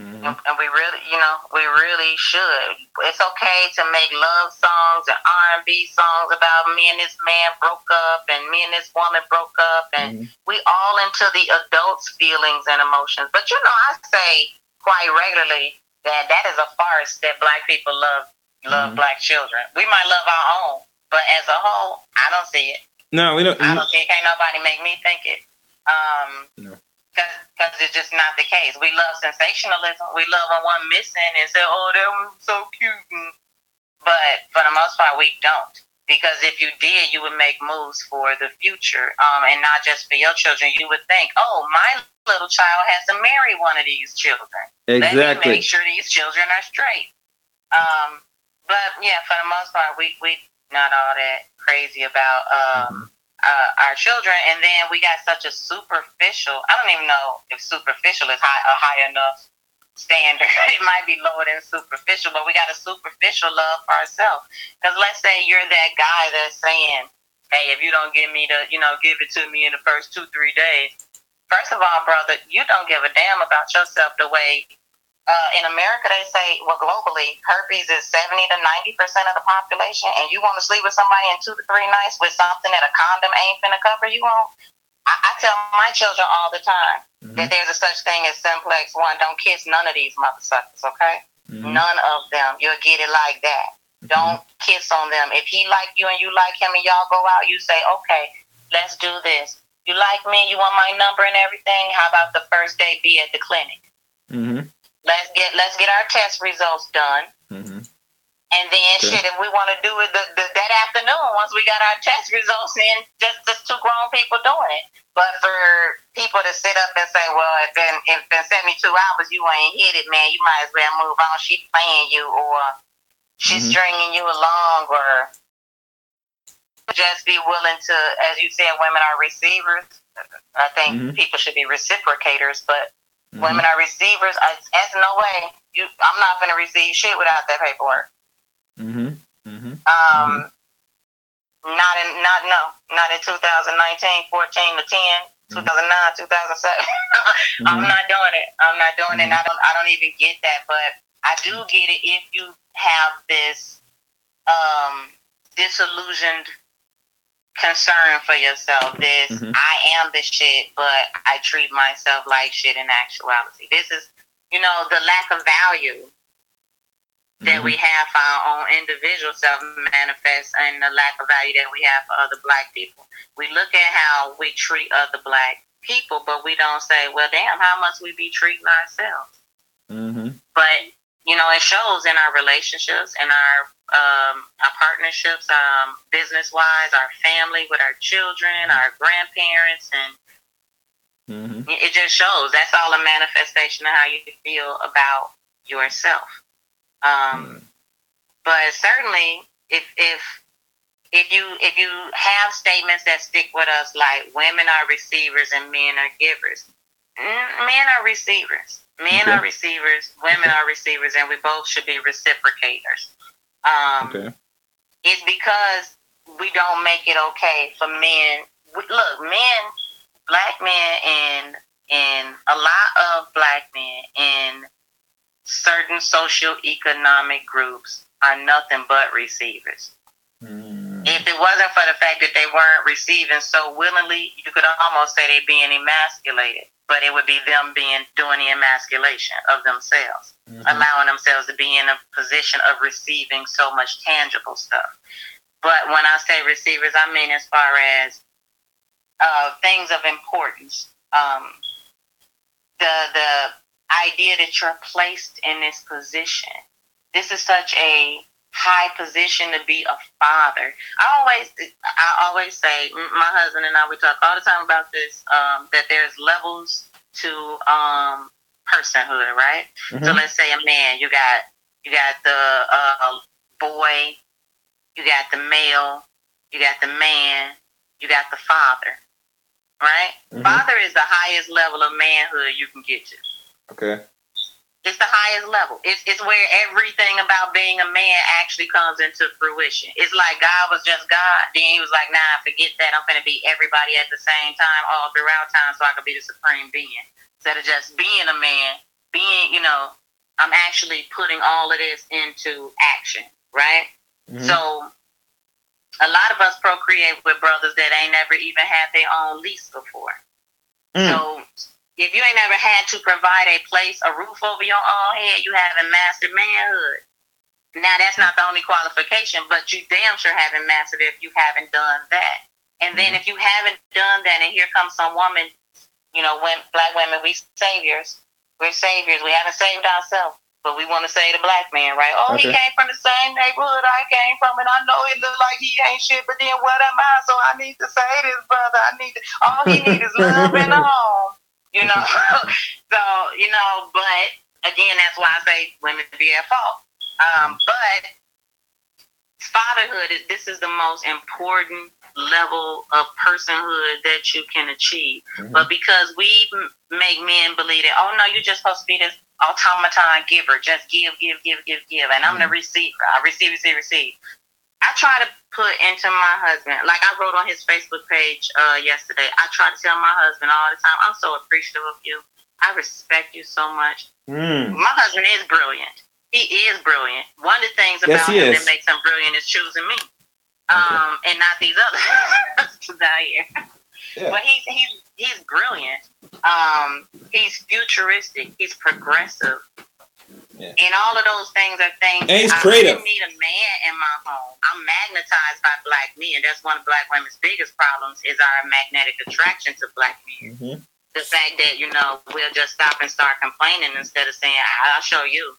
Mm-hmm. And, and we really, you know, we really should. It's okay to make love songs and R and B songs about me and this man broke up and me and this woman broke up, and Mhm. we all into the adults' feelings and emotions. But you know, I say quite regularly that that is a farce that black people love love Mhm. black children. We might love our own, but as a whole, I don't see it. No, we don't. I don't see it. Can't nobody make me think it. Um, No. because it's just not the case. We love sensationalism. We love when one missing and say, "Oh, that was so cute," but for the most part, we don't. Because if you did, you would make moves for the future, um, and not just for your children. You would think, "Oh, my little child has to marry one of these children. Let me Exactly. make sure these children are straight." Um, but yeah, for the most part, we we not all that crazy about um, uh, our children, and then we got such a superficial. I don't even know if superficial is high, a high enough standard. it might be lower than superficial, but we got a superficial love for ourselves. Because let's say you're that guy that's saying, "Hey, if you don't give me the, you know, give it to me in the first two, three days." First of all, brother, you don't give a damn about yourself the way uh, in America, they say, well, globally, herpes is 70 to 90% of the population, and you want to sleep with somebody in two to three nights with something that a condom ain't finna cover you on? I, I tell my children all the time Mhm. that there's a such thing as simplex one. Don't kiss none of these mother suckers, okay? Mhm. None of them. You'll get it like that. Don't kiss on them. If he like you and you like him and y'all go out, you say, okay, let's do this. You like me, you want my number and everything? How about the first day be at the clinic? Let's get let's get our test results done. Mhm. And then Okay. shit, if we want to do it the, the, that afternoon, once we got our test results in, just just two grown people doing it. But for people to sit up and say, "Well, if been if been seventy two hours, you ain't hit it, man. You might as well move on. She's playing you, or she's mm-hmm. stringing you along, or just be willing to, as you said, women are receivers. I think mm-hmm. people should be reciprocators, but mm-hmm. women are receivers. I, that's no way. You, I'm not going to receive shit without that paperwork. Mm-hmm. Mm-hmm. Um, not in, not no, not in 2019, 14 to 10, 2009, 2007. I'm mm-hmm. not doing it. I'm not doing it. I don't. I don't even get that, but I do get it if you have this um, disillusioned concern for yourself. This mm-hmm. I am the shit, but I treat myself like shit in actuality. This is, you know, the lack of value that mm-hmm. we have for our own individual self manifests and the lack of value that we have for other black people. We look at how we treat other black people, but we don't say, well, damn, how much we be treating ourselves. Mm-hmm. But you know, it shows in our relationships in our um, our partnerships, um, business wise, our family with our children, our grandparents, and mm-hmm. it just shows. That's all a manifestation of how you feel about yourself. Um, mm But certainly, if if if you if you have statements that stick with us, like women are receivers and men are givers, men are receivers Men okay. are receivers, women are receivers, and we both should be reciprocators. Um, okay. It's because we don't make it okay for men. Look, men, black men, and and a lot of black men in certain social-economic groups are nothing but receivers. Mm. If it wasn't for the fact that they weren't receiving so willingly, you could almost say they're being emasculated but it would be them being doing the emasculation of themselves, mm-hmm. allowing themselves to be in a position of receiving so much tangible stuff. But when I say receivers, I mean as far as uh, things of importance. Um, the the idea that you're placed in this position. This is such a high position to be a father. I always, I always say, my husband and I, we talk all the time about this, um, that there's levels to um, personhood, right? Mm-hmm. So let's say a man, you got, you got the uh, boy, you got the male, you got the man, you got the father, right? Mm-hmm. Father is the highest level of manhood you can get to. Okay. It's the highest level. It's, it's where everything about being a man actually comes into fruition. It's like God was just God. Then he was like, nah, forget that. I'm going to be everybody at the same time all throughout time so I could be the supreme being. Instead of just being a man, being, you know, I'm actually putting all of this into action, right? Mm-hmm. So a lot of us procreate with brothers that ain't never even had their own lease before. Mm. So if you ain't ever had to provide a place, a roof over your own head, you haven't mastered manhood. Now that's not the only qualification, but you damn sure haven't mastered it if you haven't done that. And then mm-hmm. if you haven't done that, and here comes some woman, you know, when black women, we saviors, we're saviors. We haven't saved ourselves, but we want to save the black man, right? Oh, okay. he came from the same neighborhood I came from, and I know it looks like he ain't shit, but then what am I? So I need to save this brother. I need to, all he needs is love and a home you know. so you know, but again, that's why I say women be at fault. Um, but fatherhood is this is the most important level of personhood that you can achieve. Mm-hmm. But because we make men believe that, oh no, you're just supposed to be this automaton giver, just give, give, give, give, give, and I'm mm-hmm. the receiver. I receive, receive, receive. I try to put into my husband, like I wrote on his Facebook page uh, yesterday, I try to tell my husband all the time, I'm so appreciative of you. I respect you so much. Mm. My husband is brilliant. He is brilliant. One of the things about yes, him is. that makes him brilliant is choosing me. Okay. Um, and not these others out here. Yeah. But he's he's he's brilliant. Um, he's futuristic. He's progressive. Yeah. And all of those things are things. And creative. I need a man in my home. I'm magnetized by black men. That's one of black women's biggest problems is our magnetic attraction to black men. Mm-hmm. The fact that you know we'll just stop and start complaining instead of saying I'll show you.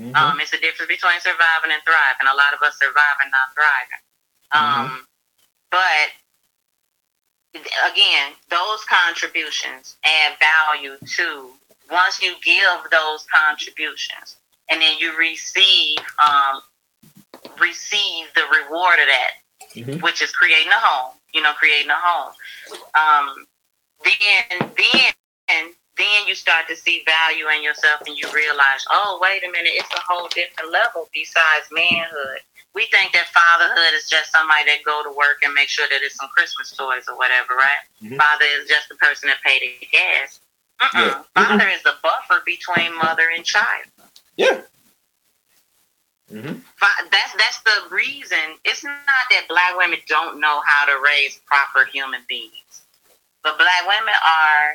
Mm-hmm. Um, it's the difference between surviving and thriving. A lot of us survive and not thriving. Mm-hmm. Um, but again, those contributions add value to once you give those contributions and then you receive um, receive the reward of that, Mhm. which is creating a home. You know, creating a home. Um, then, then, and then you start to see value in yourself, and you realize, oh, wait a minute, it's a whole different level besides manhood. We think that fatherhood is just somebody that go to work and make sure that it's some Christmas toys or whatever, right? Mhm. Father is just the person that paid the gas. Mm-mm. Yeah. Father is the buffer between mother and child. Yeah. Mm-hmm. That's that's the reason. It's not that black women don't know how to raise proper human beings, but black women are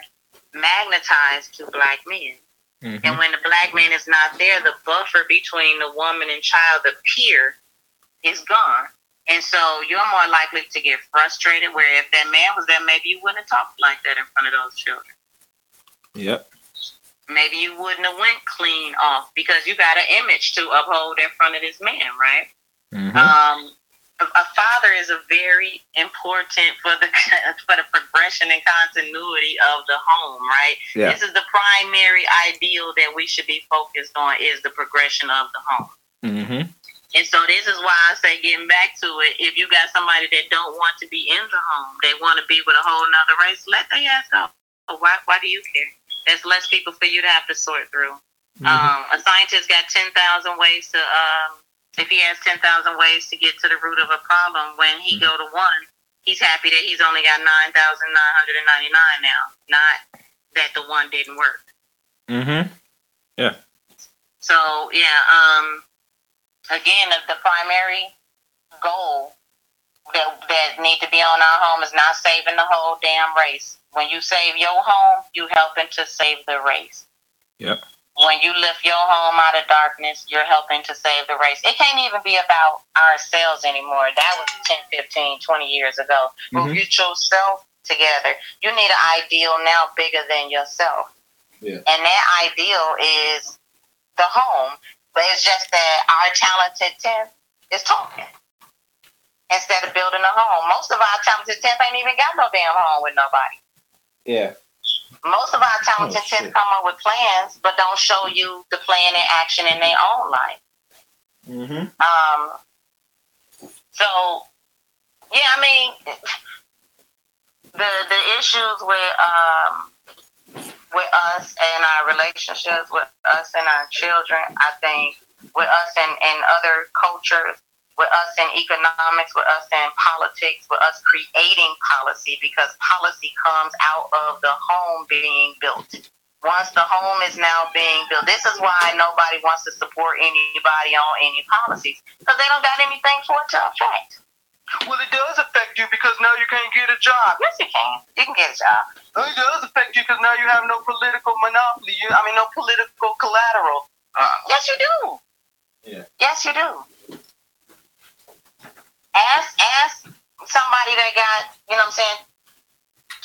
magnetized to black men. Mm-hmm. And when the black man is not there, the buffer between the woman and child, the peer, is gone. And so you're more likely to get frustrated. Where if that man was there, maybe you wouldn't have talked like that in front of those children. Yep. Maybe you wouldn't have went clean off because you got an image to uphold in front of this man, right? Mm-hmm. Um, a, a father is a very important for the for the progression and continuity of the home, right? Yeah. This is the primary ideal that we should be focused on is the progression of the home. Mm-hmm. And so this is why I say getting back to it, if you got somebody that don't want to be in the home, they want to be with a whole nother race, let their ass go. Why why do you care? There's less people for you to have to sort through. Mm-hmm. Um, a scientist got 10,000 ways to, um, if he has 10,000 ways to get to the root of a problem, when he Mhm. go to one, he's happy that he's only got 9,999 now, not that the one didn't work. Mm-hmm. Yeah. So, yeah, um, again, the primary goal that, that need to be on our home is not saving the whole damn race. When you save your home, you helping to save the race. Yep. When you lift your home out of darkness, you're helping to save the race. It can't even be about ourselves anymore. That was 10, 15, 20 years ago. Mhm. get yourself together. You need an ideal now bigger than yourself. Yeah. And that ideal is the home. But it's just that our talented 10 is talking instead of building a home. Most of our talented 10 ain't even got no damn home with nobody. Yeah. Most of our talented Oh, 10 shit. come up with plans, but don't show you the plan in action in their own life. Mm-hmm. Um, so, yeah, I mean, the the issues with um, with us and our relationships, with us and our children, I think, with us and, and other cultures, with us in economics, with us in politics, with us creating policy, because policy comes out of the home being built. Once the home is now being built, this is why nobody wants to support anybody on any policies because they don't got anything for it to affect. Well, it does affect you because now you can't get a job. Yes, you can. You can get a job. It does affect you because now you have no political monopoly. You, I mean, no political collateral. Uh, Yes, you do. Yeah. Yes, you do. Ask ask somebody that got you know what I'm saying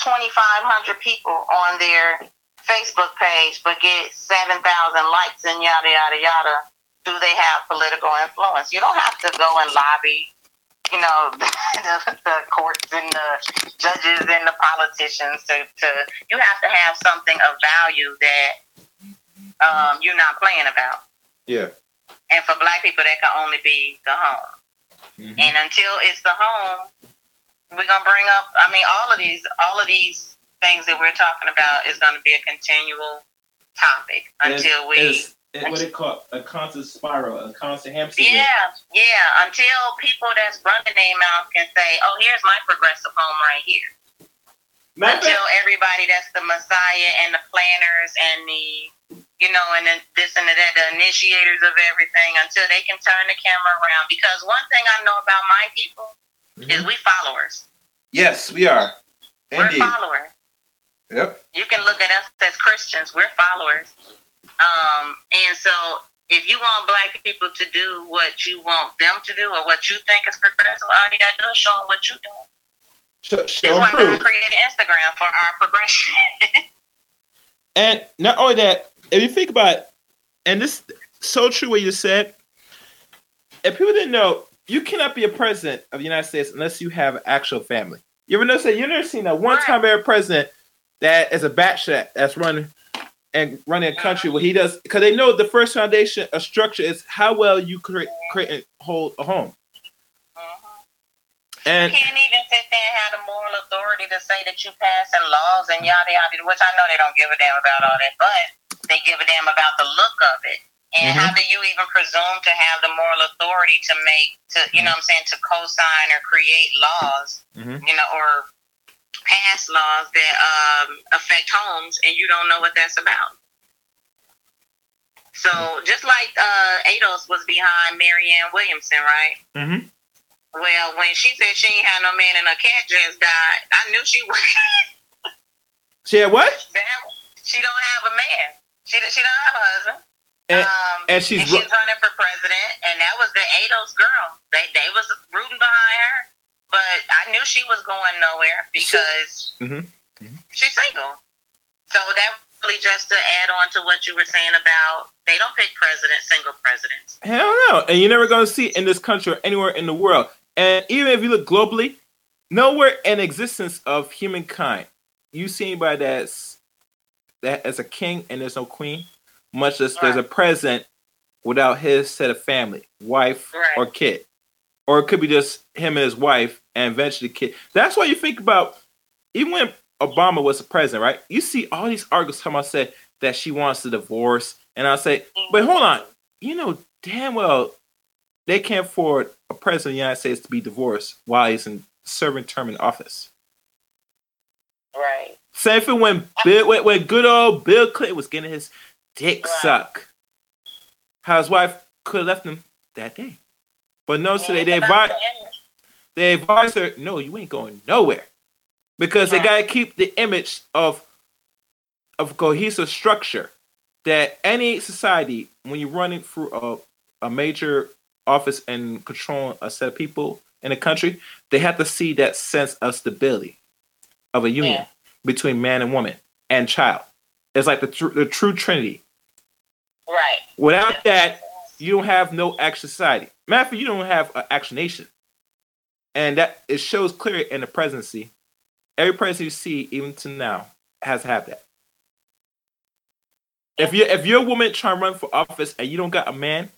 twenty five hundred people on their Facebook page, but get seven thousand likes and yada yada yada. Do they have political influence? You don't have to go and lobby. You know the, the courts and the judges and the politicians to, to you have to have something of value that um, you're not playing about. Yeah. And for black people, that can only be the home. Mhm. And until it's the home, we're gonna bring up. I mean, all of these, all of these things that we're talking about is gonna be a continual topic until we. It's, it's what they call a constant spiral, a constant hamster. wheel. Yeah, yeah. Until people that's running their mouth can say, "Oh, here's my progressive home right here." Of until everybody that's the messiah and the planners and the you know and then this and that the initiators of everything until they can turn the camera around because one thing i know about my people is Mhm. we followers Yes, we are. we're followers Yep. you can look at us as christians we're followers um and so if you want black people to do what you want them to do or what you think is progressive all you gotta do is show them what you're doing Show, that's why prove. created instagram for our progression And not only that, if you think about it, and this so true what you said, if people didn't know, you cannot be a president of the United States unless you have an actual family. You ever notice that? You never seen a one-time ever president that is a batshot that's running and running a country where he does because they know the first foundation of structure is how well you create create and hold a home. Uh-huh. And you can't even sit there and have the moral authority to say that you passing laws and yada yada, which I know they don't give a damn about all that, but they give a damn about the look of it. And how do you even presume to have the moral authority to make to you know what I'm saying to co-sign or create laws, Mhm. you know, or pass laws that um, affect homes, and you don't know what that's about. So just like uh, ADOS was behind Marianne Williamson, right? Mm-hmm. Well, when she said she ain't had no man and her cat just died, I knew she was. she had what? she don't have a man. She she don't have a husband. And, um, and she's and she's running for president, and that was the ADOS girl. They they was rooting behind her, but I knew she was going nowhere because Mhm. she's single. So that really just to add on to what you were saying about they don't pick presidents, single presidents. Hell no. And you're never going to see it in this country or anywhere in the world. And even if you look globally, nowhere in existence of humankind, you see anybody that's that as a king and there's no queen, much less there's a president without his set of family, wife Right. or kid. Or it could be just him and his wife and eventually kid. That's why you think about even when Obama was the president, right? You see all these articles come out say that she wants to divorce. And I say, but hold on, you know damn well they can't afford a president of the United States to be divorced while he's in serving term in office. Right. Same thing when Bill, when, when good old Bill Clinton was getting his dick Right. sucked. How his wife could have left him that day. But no, so they, they, advised, they advised her, no, you ain't going nowhere. Because they got to keep the image of of cohesive structure that any society, when you're running through a, a major office and controlling a set of people in a country, they have to see that sense of stability of a union Yeah. Between man and woman and child. It's like the, tr- the true trinity. Right. Without that, you don't have no action society. Matter of fact, you don't have an action nation. And that it shows clear in the presidency. Every president you see, even to now, has to have that. If you if you're a woman trying to run for office and you don't got a man,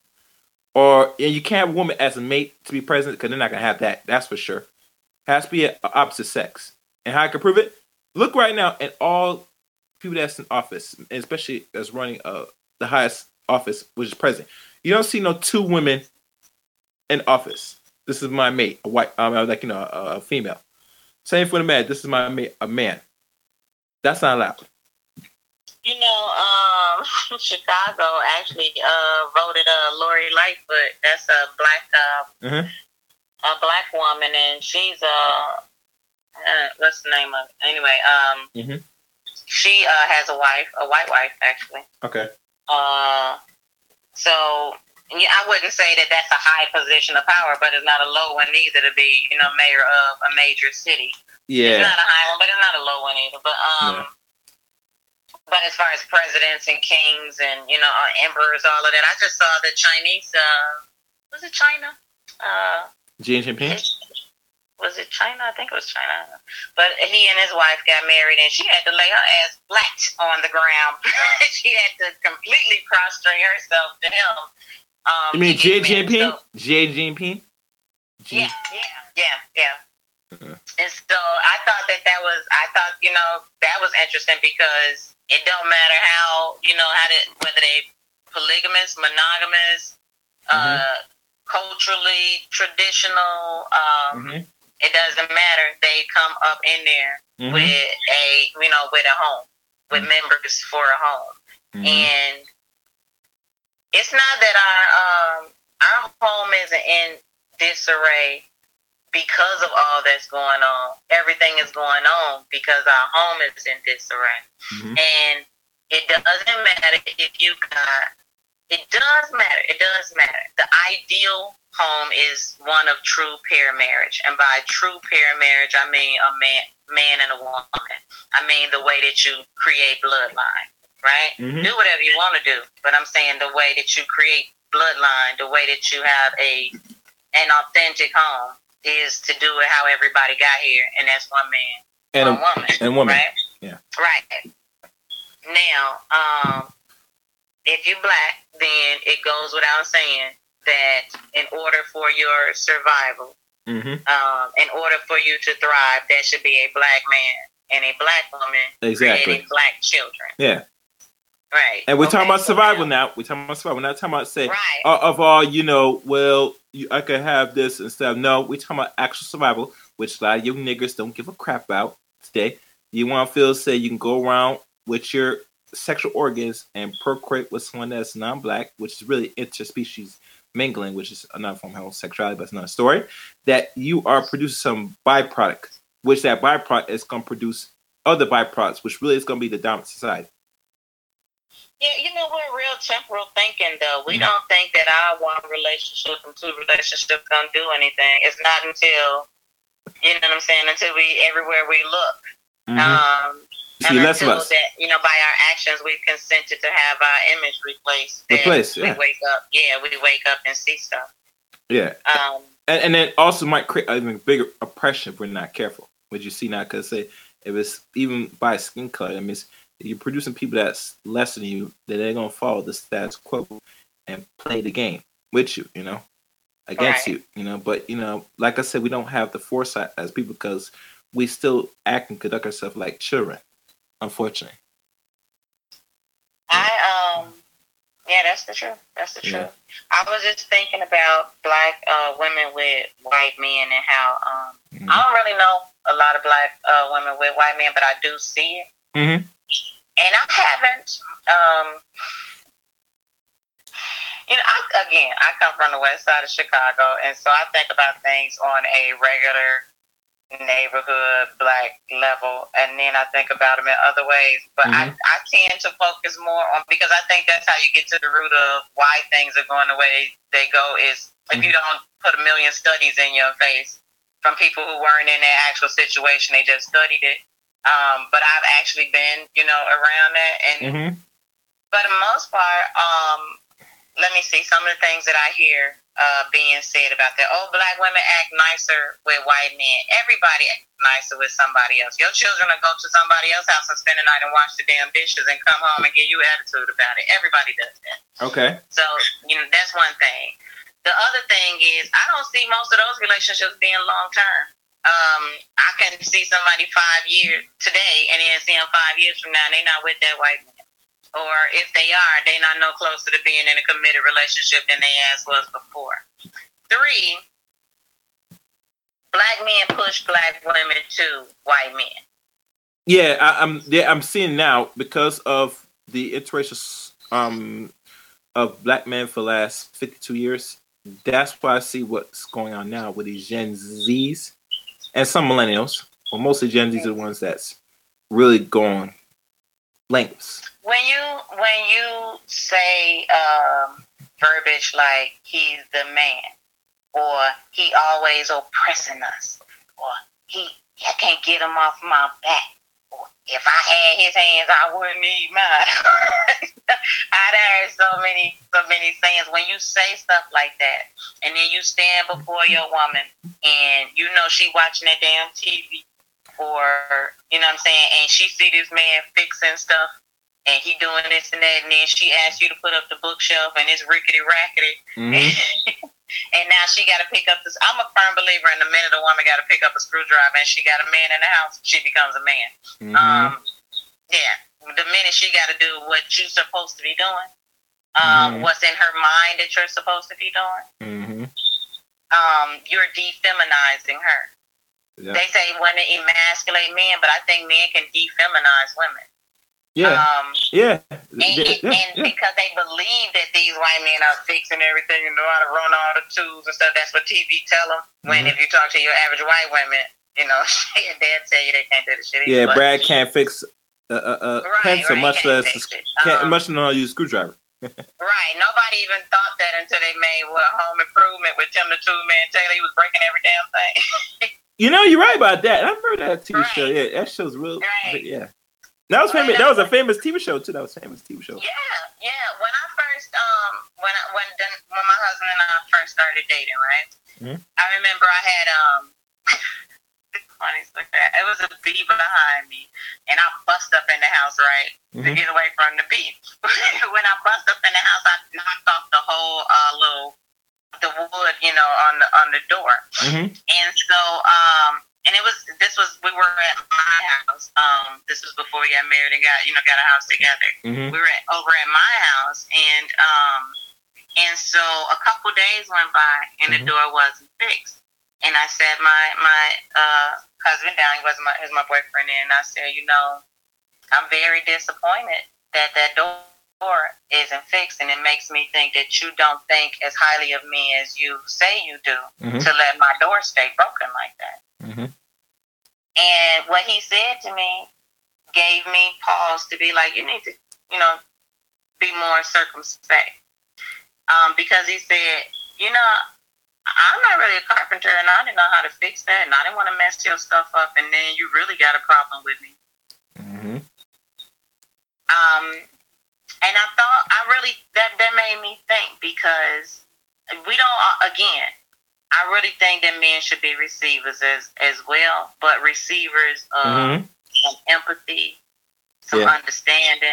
or and you can't have a woman as a mate to be president, because they're not gonna have that. That's for sure. Has to be a, a opposite sex. And how I can prove it? Look right now at all people that's in office, especially that's running uh, the highest office, which is president. You don't see no two women in office. This is my mate, a white, um, like you know, a, a female. Same for the man. This is my mate, a man. That's not allowed. You know, um, Chicago actually uh, voted uh, Lori Lightfoot. That's a black uh, Mhm. a black woman, and she's uh, uh what's the name of it? Anyway, um, Mhm. she uh, has a wife, a white wife actually. Okay. Uh, so yeah, I wouldn't say that that's a high position of power, but it's not a low one either to be, you know, mayor of a major city. Yeah. It's not a high one, but it's not a low one either. But um, but as far as presidents and kings and you know uh, emperors, all of that, I just saw the Chinese. Uh, was it China? Uh, Xi Jinping. Was it China? I think it was China. But he and his wife got married, and she had to lay her ass flat on the ground. she had to completely prostrate herself to him. Um, You mean Xi. Jinping? So- Xi Jinping. Yeah, yeah, yeah, yeah. Mhm. And so I thought that that was, I thought, you know, that was interesting because it don't matter how, you know, how to, whether they polygamous, monogamous, uh, culturally traditional, um, Mhm. It doesn't matter. They come up in there Mhm. with a, you know, with a home, with Mhm. members for a home Mhm. and it's not that our um our home isn't in disarray because of all that's going on. Everything is going on because our home is in disarray, Mhm. and it doesn't matter if you got. It does matter. It does matter. The ideal home is one of true pair marriage, and by true pair marriage, I mean a man, man and a woman. I mean the way that you create bloodline, right? Mhm. do whatever you want to do. But I'm saying the way that you create bloodline, the way that you have a an authentic home, is to do it how everybody got here, and that's one man, And one a, woman, and woman. right? Yeah. Right. Now, um, if you black, then it goes without saying that in order for your survival, hmm um, in order for you to thrive, there should be a black man and a black woman Exactly. creating black children. Yeah. Right. And we're talking Okay, about so survival now. We're talking about survival. We're not talking about say Right. uh, of all, you know, well, you, I could have this instead of no. We're talking about actual survival, which a lot of you niggers don't give a crap about today. You want to feel say you can go around with your sexual organs and procreate with someone that's non-black, which is really interspecies mingling, which is another form of homosexuality, but it's another story. That you are producing some byproduct, which that byproduct is going to produce other byproducts, which really is going to be the dominant society. Yeah, you know, we're real temporal thinking, though. We Mhm. don't think that our one relationship and two relationships gonna do anything. It's not until you know what I'm saying. Until we everywhere we look, Mhm. um, see and us. that you know by our actions we've consented to have our image replaced. that Replaced, We yeah. wake up, yeah, we wake up and see stuff. Yeah. Um, and, and then also might create an even bigger oppression if we're not careful. What you see now, because say if it's even by skin color, I mean, you're producing people that's less than you, then they're gonna follow the status quo and play the game with you, you know, against Right. you, you know. But you know, like I said, we don't have the foresight as people because we still act and conduct ourselves like children, unfortunately. I um yeah, that's the truth. That's the truth. Yeah. I was just thinking about black uh, women with white men and how um Mhm. I don't really know a lot of black uh, women with white men, but I do see it. Mhm. And I haven't um you know, I, again, I come from the west side of Chicago, and so I think about things on a regular neighborhood black level, and then I think about them in other ways. But I, I tend to focus more on because I think that's how you get to the root of why things are going the way they go. Is if you don't put a million studies in your face from people who weren't in that actual situation, they just studied it. Um, but I've actually been, you know, around that, and Mm-hmm. for the most part, um, let me see some of the things that I hear uh, being said about that. Oh, black women act nicer with white men. Everybody acts nicer with somebody else. Your children will go to somebody else's house and spend the night and wash the damn dishes and come home and give you attitude about it. Everybody does that. Okay. So, you know, that's one thing. The other thing is, I don't see most of those relationships being long term. Um, I can see somebody five years today and then see them five years from now and they're not with that white man. Or if they are, they're not no closer to being in a committed relationship than they ass was before. Three, black men push black women to white men. Yeah, I, I'm. Yeah, I'm seeing now because of the interracial um of black men for the last 52 years. That's why I see what's going on now with these Gen Zs and some millennials. Well, mostly Gen Zs are the ones that's really going lengths. when you when you say um, verbiage like he's the man or he always oppressing us or he I can't get him off my back or if I had his hands I wouldn't need mine. I'd heard so many so many sayings when you say stuff like that and then you stand before your woman and you know she watching that damn TV or you know what I'm saying and she see this man fixing stuff and he doing this and that, and then she asked you to put up the bookshelf, and it's rickety rackety, Mhm. and now she got to pick up this. I'm a firm believer in the minute a woman got to pick up a screwdriver, and she got a man in the house, she becomes a man. Mhm. Um, yeah, the minute she got to do what you're supposed to be doing, um, Mhm. what's in her mind that you're supposed to be doing, Mhm. um, you're defeminizing her. Yeah. They say women emasculate men, but I think men can defeminize women. Yeah. Um, Yeah. And, Yeah. and Yeah. Because they believe that these white men are fixing everything and know how to run all the tools and stuff, that's what TV tell them. When Mhm. if you talk to your average white women, you know, they'll tell you they can't do the shit. Yeah. But- Brad can't fix a, a, a Right, pencil, right, much less can't Um, much to use a screwdriver. Right. Nobody even thought that until they made what Home Improvement with Tim the Tool Man Taylor. He was breaking every damn thing. You know, you're right about that. I remember that TV Right. show. Yeah, that show's real. Right. Yeah, that was famous. That was a famous TV show too. That was a famous TV show. Yeah, yeah. When I first um when I, when when my husband and I first started dating, right? Mhm. I remember I had um. funny. It was a bee behind me, and I bust up in the house, right, to Mhm. get away from the bee. when I bust up in the house, I knocked off the whole uh, little the wood, you know, on the on the door. Mm-hmm. And so, um, and it was this was we were at my house. Um, this was before we got married and got you know got a house together. Mm-hmm. We were at, over at my house, and um, and so a couple days went by, and Mhm. the door wasn't fixed. And I said my my uh, husband down. He was my he was my boyfriend, and I said, you know, I'm very disappointed that that door isn't fixed, and it makes me think that you don't think as highly of me as you say you do Mhm. to let my door stay broken like that. Mm-hmm. And what he said to me gave me pause to be like, you need to, you know, be more circumspect. Um, because he said, you know, I'm not really a carpenter and I didn't know how to fix that and I didn't want to mess your stuff up and then you really got a problem with me. Mm-hmm. Um, and I thought I really that that made me think because we don't uh, again. I really think that men should be receivers as as well, but receivers of Mm-hmm. some empathy, some Yeah. understanding,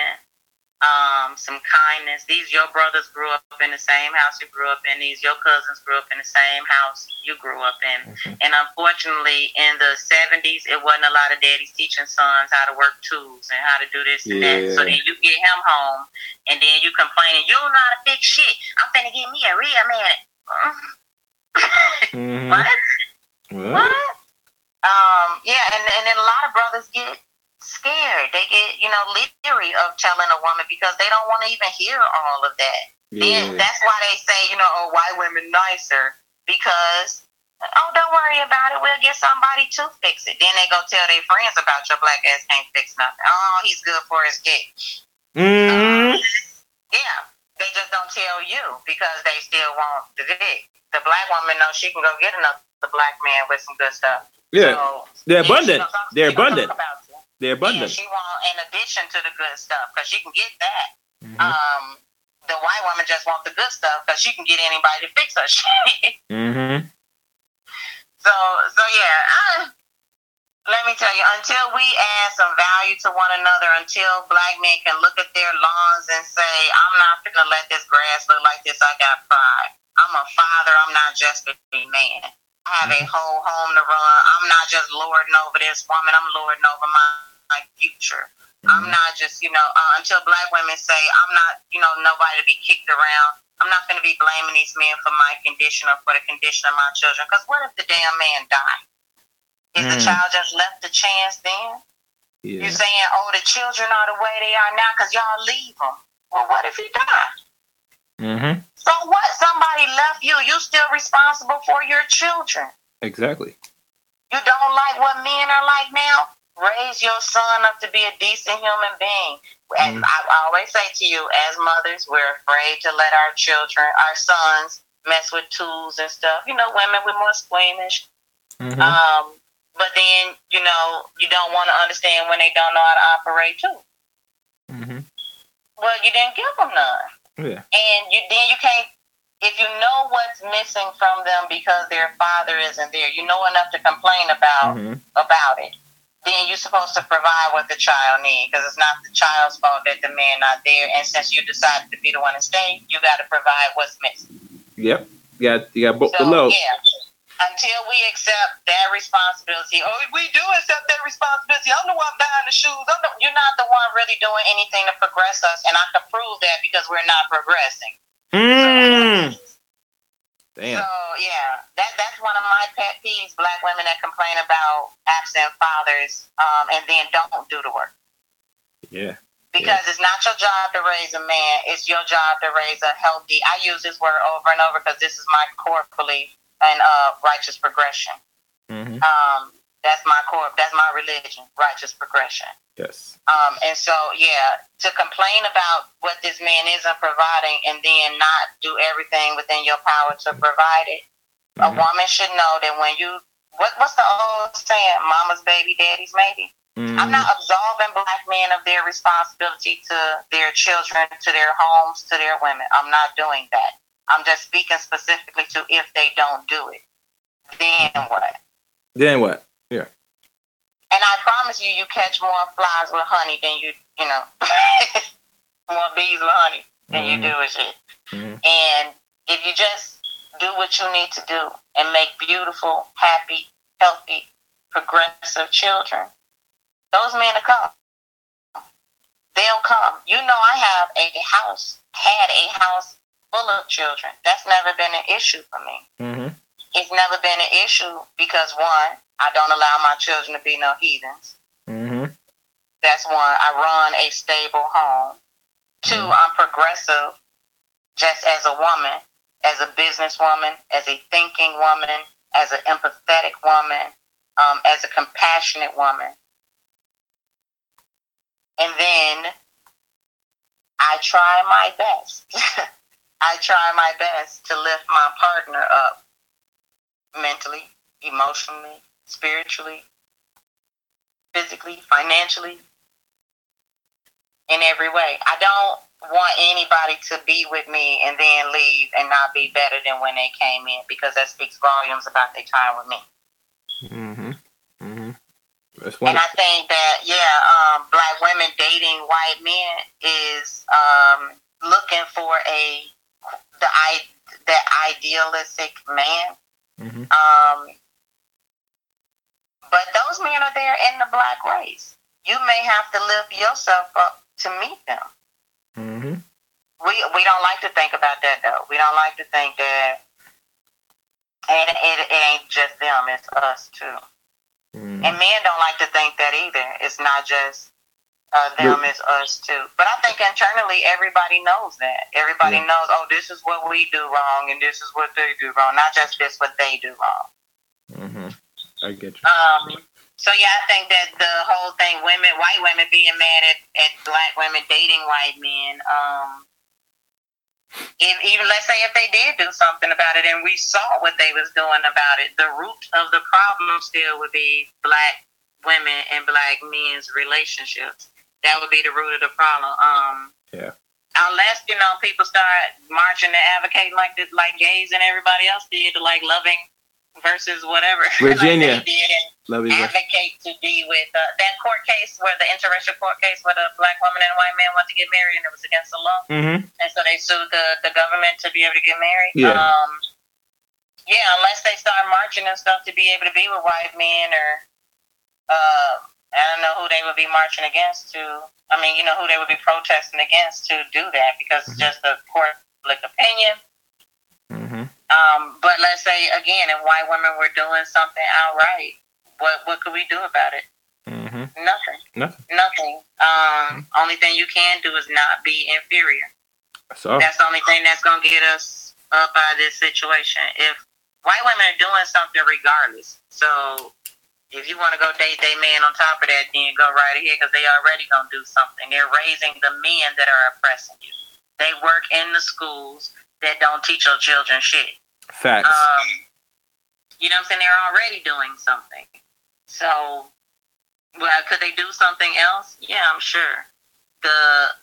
um, some kindness. These your brothers grew up in the same house you grew up in. These your cousins grew up in the same house you grew up in. Mhm. And unfortunately, in the seventies, it wasn't a lot of daddies teaching sons how to work tools and how to do this and that. So then you get him home, and then you complaining, you don't know how to fix shit. I'm finna get me a real man. Mm-hmm. what? Well, What? Um, yeah, and and then a lot of brothers get scared. They get, you know, leery of telling a woman because they don't want to even hear all of that. Then that's why they say, you know, oh, white women nicer because oh, don't worry about it. We'll get somebody to fix it. Then they go tell their friends about your black ass can't fix nothing. Oh, he's good for his dick. Mm-hmm. Yeah, they just don't tell you because they still want the dick. The black woman knows she can go get another black man with some good stuff. Yeah, So, they're yeah, abundant. talk- They're abundant. about They're Yeah, abundant. she want in addition to the good stuff because she can get that. Mhm. Um, the white woman just wants the good stuff because she can get anybody to fix her shit. Mm-hmm. so, so yeah. I, let me tell you, until we add some value to one another, until black men can look at their lawns and say, "I'm not gonna let this grass look like this. I got pride. I'm a father. I'm not just a man. I have a whole home to run. I'm not just lording over this woman. I'm lording over my, my future. I'm not just, you know, uh, until black women say, I'm not, you know, nobody to be kicked around. I'm not going to be blaming these men for my condition or for the condition of my children. Because what if the damn man died? Is the Mm. child just left the chance then? Yeah. You're saying, oh, the children are the way they are now because y'all leave them. Well, what if he died? Mm-hmm. So what? Somebody left you. You still responsible for your children. Exactly. You don't like what men are like now? Raise your son up to be a decent human being. And Mm. I, I always say to you, as mothers, we're afraid to let our children, our sons, mess with tools and stuff. You know, women we're more squeamish. Mm-hmm. Um, but then, you know, you don't want to understand when they don't know how to operate too. mm-hmm. Well, you didn't give them none. Yeah. and you then you can't if you know what's missing from them because their father isn't there you know enough to complain about Mm-hmm. about it then you're supposed to provide what the child needs because it's not the child's fault that the man not there. And since you decided to be the one to stay you got to provide what's missing. Yep. You got you got both so below. yeah. Until we accept that responsibility. Oh we do accept that responsibility. I'm the one buying the shoes. I'm the, you're not the one really doing anything to progress us and i can prove that because we're not progressing. Mm. Damn. So yeah, that that's one of my pet peeves: black women that complain about absent fathers, um, and then don't do the work. Yeah. Because it's not your job to raise a man; it's your job to raise a healthy. I use this word over and over because this is my core belief and uh, righteous progression. Mm-hmm. Um, that's my core. That's my religion: righteous progression. Yes. Um, and so, yeah, to complain about what this man isn't providing and then not do everything within your power to provide it, a Mhm. woman should know that when you, what, what's the old saying, mama's baby, daddy's maybe? Mm, I'm not absolving black men of their responsibility to their children, to their homes, to their women. I'm not doing that. I'm just speaking specifically to if they don't do it. Then what? then what? And I promise you, you catch more flies with honey than you, you know, more bees with honey than you do with shit. Mhm. And if you just do what you need to do and make beautiful, happy, healthy, progressive children, those men will come. They'll come. You know, I have a house, had a house full of children. That's never been an issue for me. Mm-hmm. It's never been an issue because one, I don't allow my children to be no heathens. Mm-hmm. That's one. I run a stable home. Two, Mhm. I'm progressive just as a woman, as a businesswoman, as a thinking woman, as an empathetic woman, um, as a compassionate woman. And then I try my best. I try my best to lift my partner up mentally, emotionally, spiritually, physically, financially, in every way. I don't want anybody to be with me and then leave and not be better than when they came in because that speaks volumes about their time with me. Mm-hmm. Mm-hmm. That's And. I think that yeah, um, black women dating white men is um, looking for a the i the idealistic man. Mm-hmm. Um, but those men are there in the black race. You may have to lift yourself up to meet them. Mm-hmm. We we don't like to think about that though. We don't like to think that it, it, it ain't just them, it's us too. Mm-hmm. And men don't like to think that either. It's not just uh, them, is us too. But I think internally everybody knows that. Everybody Yeah. knows, oh, this is what we do wrong and this is what they do wrong. Not just this what they do wrong. Mm-hmm. I get you. Um, so yeah, I think that the whole thing, women, white women being mad at, at black women dating white men, um, if, even let's say if they did do something about it and we saw what they was doing about it, the root of the problem still would be black women and black men's relationships. That would be the root of the problem. Um, Yeah. Unless you know people start marching and advocating like this, like gays and everybody else did, like loving versus whatever. Virginia. like Love you. advocate to be with uh, that court case where the interracial court case where the black woman and white man want to get married and it was against the law Mm-hmm. and so they sued the, the government to be able to get married Yeah. um yeah unless they start marching and stuff to be able to be with white men or uh i don't know who they would be marching against to i mean you know who they would be protesting against to do that because it's Mhm. just a court public opinion Mm-hmm. um, but let's say again, if white women were doing something outright, what what could we do about it? Mm-hmm. Nothing. Nothing. Nothing. Um, only thing you can do is not be inferior. So That's the only thing that's gonna get us up out of this situation. If white women are doing something regardless, so if you want to go date their man on top of that, then go right ahead because they already gonna do something. They're raising the men that are oppressing you. They work in the schools that don't teach your children shit. facts. Um, you know what I'm saying? They're already doing something. So, well, could they do something else? Yeah, I'm sure. The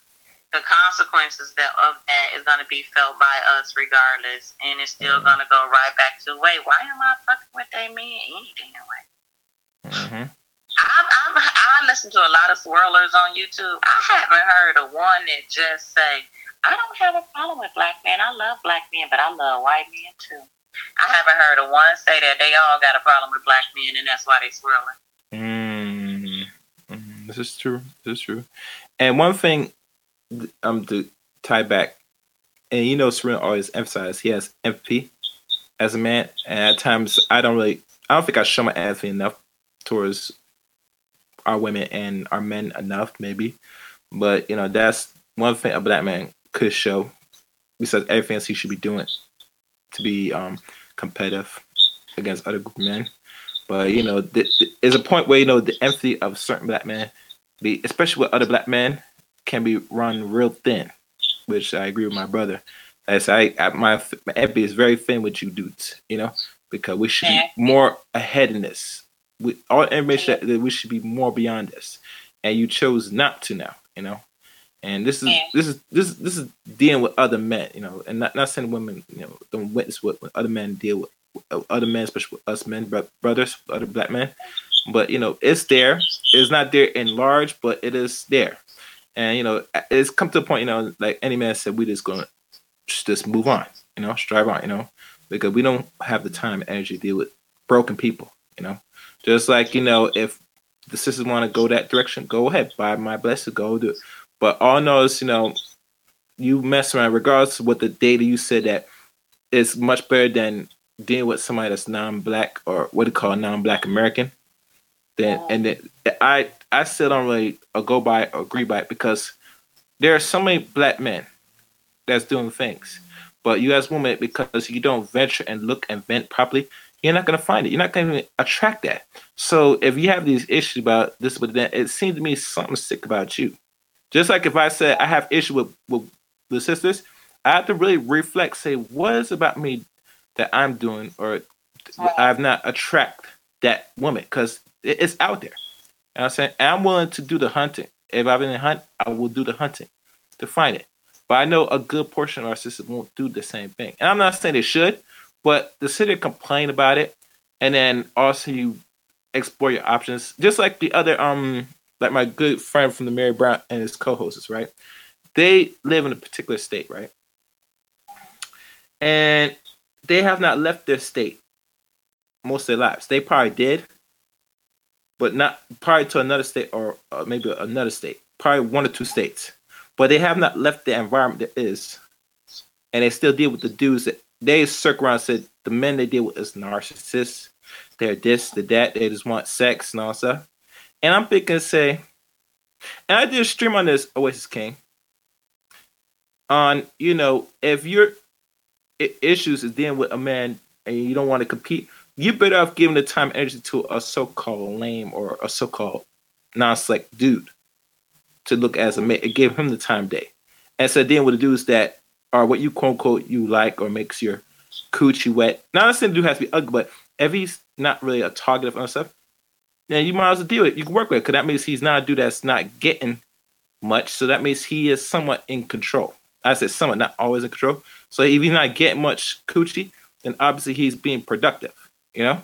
the consequences that of that is going to be felt by us regardless, and it's still going to go right back to wait. Why am I fucking with that man any damn way? Mm-hmm. I'm, I'm, I listen to a lot of swirlers on YouTube. I haven't heard of one that just say, I don't have a problem with black men. I love black men, but I love white men too. I haven't heard of one say that they all got a problem with black men and that's why they swirling. Mm, mm, this is true. This is true. And one thing, th- um, to tie back, and you know, Serena always emphasizes he has empathy as a man, and at times I don't really, I don't think I show my empathy enough towards our women and our men enough, maybe. But you know, that's one thing a black man could show, besides everything else he should be doing to be um competitive against other group men. But you know, th- th- there's a point where you know the empathy of certain black men, be especially with other black men, can be run real thin. Which I agree with my brother. As I, I my, my empathy is very thin with you dudes, you know, because we should be more ahead in this. We, all information that, that we should be more beyond this, and you chose not to now. You know, and this is this is this is this is dealing with other men. You know, and not not saying women. You know, don't witness what, what other men deal with. Other men, especially us men, bro- brothers, other black men, but you know it's there. It's not there in large, but it is there, and you know it's come to a point. You know, like any man said, we just gonna just move on. You know, strive on. You know, because we don't have the time and energy to deal with broken people. You know, just like you know, if the sisters want to go that direction, go ahead. By my blessing, go do it. But all I know is, you know, you mess around, regardless of what the data you said that is much better than dealing with somebody that's non-black or what they call non-black American. Then and then I I still don't really go by or agree by it because there are so many black men that's doing things, but you as women because you don't venture and look and vent properly, you're not gonna find it. You're not gonna attract that. So if you have these issues about this but that, it seems to me something sick about you. Just like if I said I have issue with with the sisters, I have to really reflect, say what is about me that I'm doing or I've not attract that woman because it's out there. What I'm saying? And I'm willing to do the hunting. If I've been in hunt, I will do the hunting to find it. But I know a good portion of our sisters won't do the same thing. And I'm not saying they should, but to sit there and complain about it, and then also you explore your options, just like the other um, like my good friend from the Mary Brown and his co-hosts, right? They live in a particular state, right? And they have not left their state most of their lives. They probably did, but not probably to another state or uh, maybe another state, probably one or two states. But they have not left the environment that is, and they still deal with the dudes that they circle around. Said the men they deal with is narcissists. They're this, the that. They just want sex and all stuff. And I'm thinking, say, and I did a stream on this Oasis King. On you know, if your issues is dealing with a man and you don't want to compete, you better off giving the time energy to a so-called lame or a so-called non-select dude to look as a man. give him the time day. And so dealing with the dudes that are what you quote unquote you like or makes your coochie wet. Not the dude has to be ugly, but if he's not really a target of other stuff, then you might as well deal with it. You can work with it because that means he's not a dude that's not getting much. So that means he is somewhat in control. I said somewhat, not always in control. So if he's not getting much coochie, then obviously he's being productive. You know,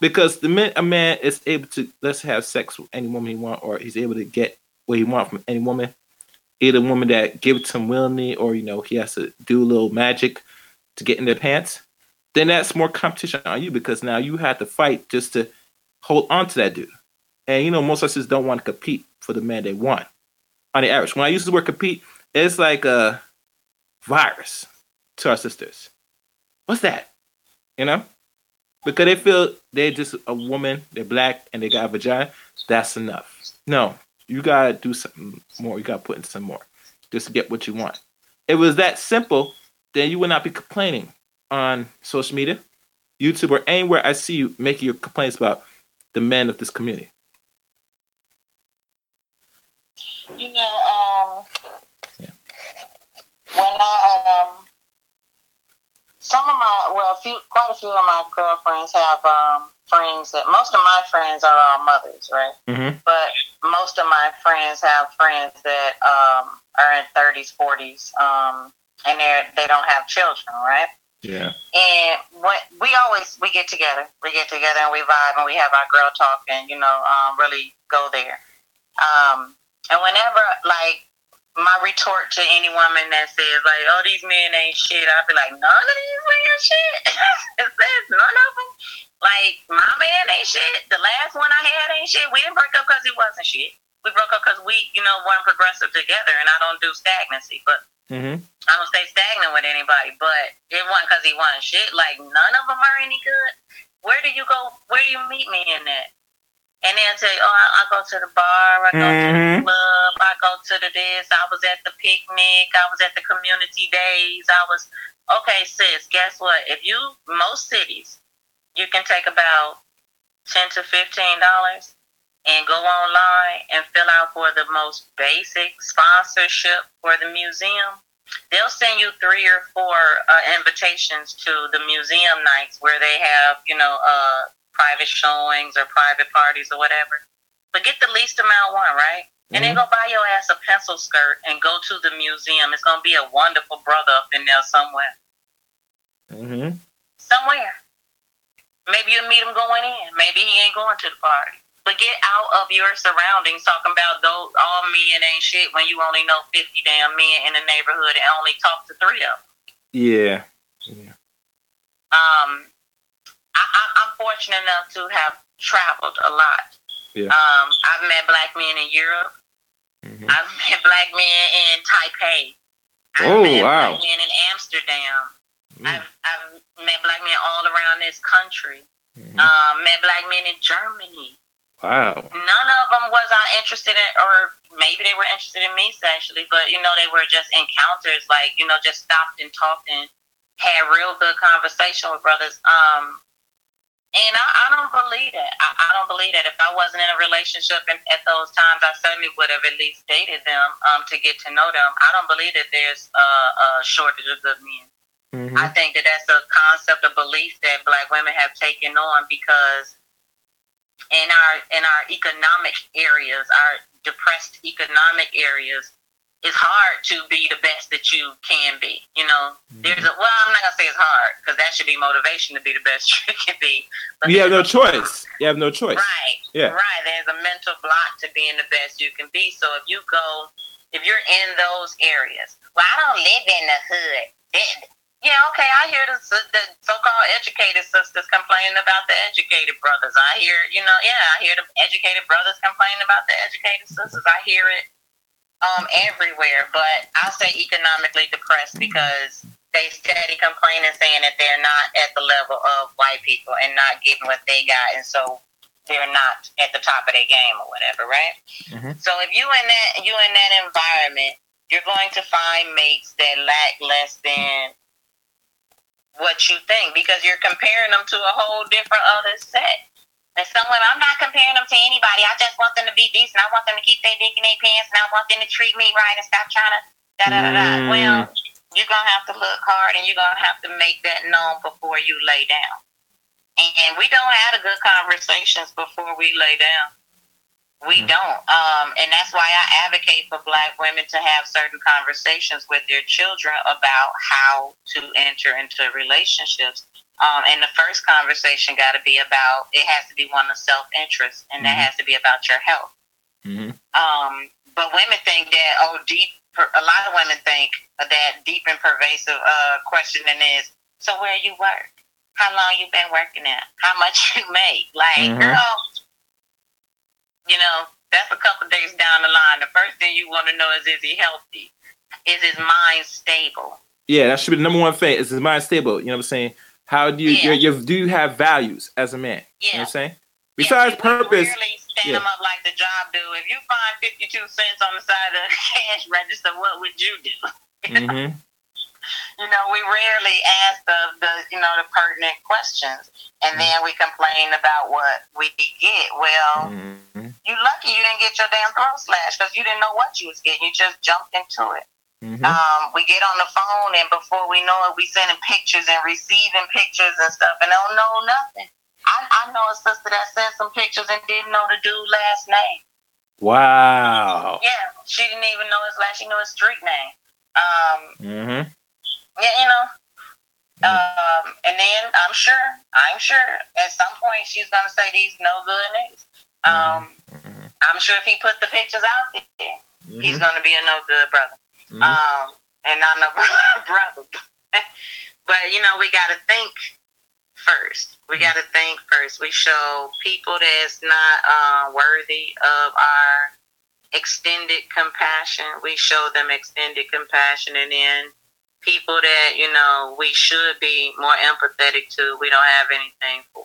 because the minute a man is able to let's have sex with any woman he want, or he's able to get what he want from any woman, either a woman that gives him willingly, or you know he has to do a little magic to get in their pants, then that's more competition on you because now you have to fight just to hold on to that dude. And you know most of us don't want to compete for the man they want. On the average, when I use the word compete, it's like a virus to our sisters. What's that? You know? Because they feel they're just a woman, they're black, and they got a vagina. That's enough. No, you gotta do something more. You gotta put in some more just to get what you want. If it was that simple, then you would not be complaining on social media, YouTube, or anywhere I see you making your complaints about the men of this community. You know, um, Yeah. when I um, some of my well, a few, quite a few of my girlfriends have um friends that most of my friends are all mothers, right? Mm-hmm. But most of my friends have friends that um are in thirties, forties, um, and they they don't have children, right? Yeah. And what we always we get together, we get together and we vibe and we have our girl talk and you know um, really go there. Um, and whenever like my retort to any woman that says like, "Oh, these men ain't shit," I'll be like, "None of these men are shit." it says none of them. Like my man ain't shit. The last one I had ain't shit. We didn't break up because he wasn't shit. We broke up because we, you know, weren't progressive together. And I don't do stagnancy, but Mm-hmm. I don't stay stagnant with anybody, but it wasn't because he wasn't shit. Like none of them are any good. Where do you go? Where do you meet me in that? And they'll tell you, oh, I, I go to the bar, I go to the Mhm. club, I go to the this. I was at the picnic, I was at the community days. I was okay, sis. Guess what? If you most cities, you can take about ten to fifteen dollars and go online and fill out for the most basic sponsorship for the museum. They'll send you three or four uh, invitations to the museum nights where they have, you know, uh, private showings or private parties or whatever. But get the least amount one, right? And then Mhm. go buy your ass a pencil skirt and go to the museum. It's gonna be a wonderful brother up in there somewhere. Mm-hmm. Somewhere. Maybe you'll meet him going in. Maybe he ain't going to the party. But get out of your surroundings talking about those all men ain't shit when you only know fifty damn men in the neighborhood and only talk to three of them. Yeah. um, I, I'm fortunate enough to have traveled a lot. Yeah. Um, I've met black men in Europe. Mhm. I've met black men in Taipei. I've Oh, met wow. black men in Amsterdam. Mm. I've, I've met black men all around this country. Mhm. Um, met black men in Germany. Wow. None of them was I interested in, or maybe they were interested in me sexually, but you know they were just encounters. Like you know, just stopped and talked and had real good conversation with brothers. Um, and I, I don't believe that. I, I don't believe that. If I wasn't in a relationship and at those times, I certainly would have at least dated them um, to get to know them. I don't believe that there's a, a shortage of good men. Mhm. I think that that's a concept of belief that black women have taken on because in our in our economic areas, our depressed economic areas, it's hard to be the best that you can be. You know, mm-hmm. there's a well, I'm not gonna say it's hard because that should be motivation to be the best you can be. But You have no choice. You have no choice. Right. Yeah. Right. There's a mental block to being the best you can be. So if you go, if you're in those areas, well, I don't live in the hood. Yeah, okay. I hear the, the so-called educated sisters complaining about the educated brothers. I hear, you know, yeah, I hear the educated brothers complaining about the educated sisters. I hear it um everywhere. But I say economically depressed because they steady complaining, saying that they're not at the level of white people and not getting what they got, and so they're not at the top of their game or whatever, right? Mhm. So if you in that you in that environment, you're going to find mates that lack less than what you think because you're comparing them to a whole different other set. And some women, I'm not comparing them to anybody. I just want them to be decent. I want them to keep their dick in their pants, and I want them to treat me right and stop trying to da da da da. Mm. Well, you're gonna have to look hard, and you're gonna have to make that known before you lay down. And we don't have the good conversations before we lay down. We Mm. don't, um, and that's why I advocate for Black women to have certain conversations with their children about how to enter into relationships. Um, and the first conversation got to be about it has to be one of self interest, and that Mhm. has to be about your health. Mhm. Um, but women think that oh, deep. A lot of women think that deep and pervasive uh, questioning is so where you work, how long you been working at, how much you make. Like, Mhm. girl, you know that's a couple days down the line. The first thing you want to know is is he healthy? Is his mind stable? Yeah, that should be the number one thing. Is his mind stable? You know what I'm saying? How do you, Yeah. you, you do you have values as a man? You know Yeah. what I'm saying? Besides we- purpose, We rarely stand yeah. them up like the job do. If you find 52 cents on the side of the cash register, what would you do? mm-hmm. You know, we rarely ask the, the you know, the pertinent questions. And then we complain about what we get. Well, hmm you lucky you didn't get your damn throat slashed because you didn't know what you was getting. You just jumped into it. Hmm Um, we get on the phone, and before we know it, we sending pictures and receiving pictures and stuff, and don't know nothing. I, I know a sister that sent some pictures and didn't know the dude last name. Wow. Yeah, she didn't even know his last. She knew his street name. Um, mm-hmm. yeah, you know. Um, and then I'm sure, I'm sure, at some point she's gonna say these no good niggas. Um, hmm I'm sure if he put the pictures out there, he's hmm gonna be a no good brother. Mhm. um, and not no brother. but you know, we got to think first. We got to think first. We show people that's not uh, worthy of our extended compassion. We show them extended compassion, and then people that you know we should be more empathetic to. We don't have anything for.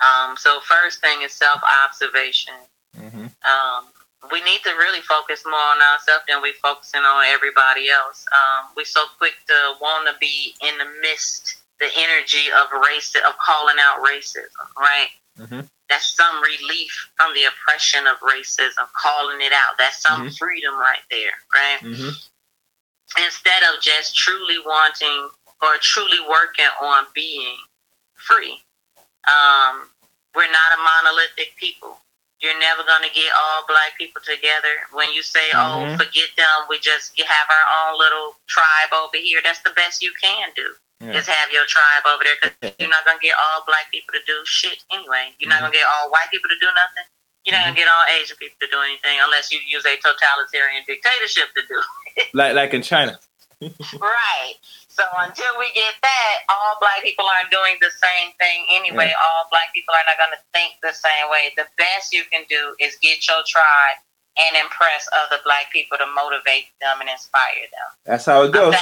Um, so first thing is self observation hmm um, we need to really focus more on ourselves than we focusing on everybody else. Um, we so quick to want to be in the midst, the energy of race, of calling out racism, right? hmm That's some relief from the oppression of racism, calling it out. That's some Mhm. freedom right there, right? hmm Instead of just truly wanting or truly working on being free. Um, we're not a monolithic people. You're never gonna get all black people together. When you say, "Oh, Mhm. forget them," we just have our own little tribe over here. That's the best you can do. Yeah. Is have your tribe over there because you're not gonna get all black people to do shit anyway. You're not gonna get all white people to do nothing. You're not gonna get all Asian people to do anything unless you use a totalitarian dictatorship to do. Like like in China. Right. So until we get that, all black people aren't doing the same thing anyway. All black people are not going to think the same way. The best you can do is get your tribe and impress other black people to motivate them and inspire them. That's how it goes.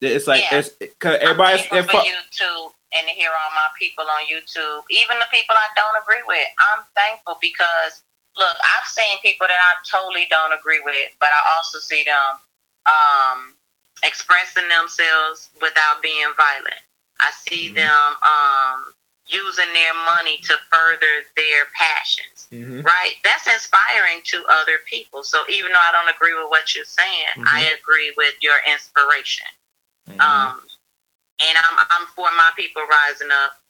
It's like Yeah. it's cause everybody's I'm for YouTube and to hear all my people on YouTube, even the people I don't agree with. I'm thankful because look, I've seen people that I totally don't agree with, but I also see them um, expressing themselves without being violent. I see Mhm. them um, using their money to further their passions. Mhm. Right? That's inspiring to other people. So even though I don't agree with what you're saying, I agree with your inspiration. Mhm. Um, and I'm I'm for my people rising up,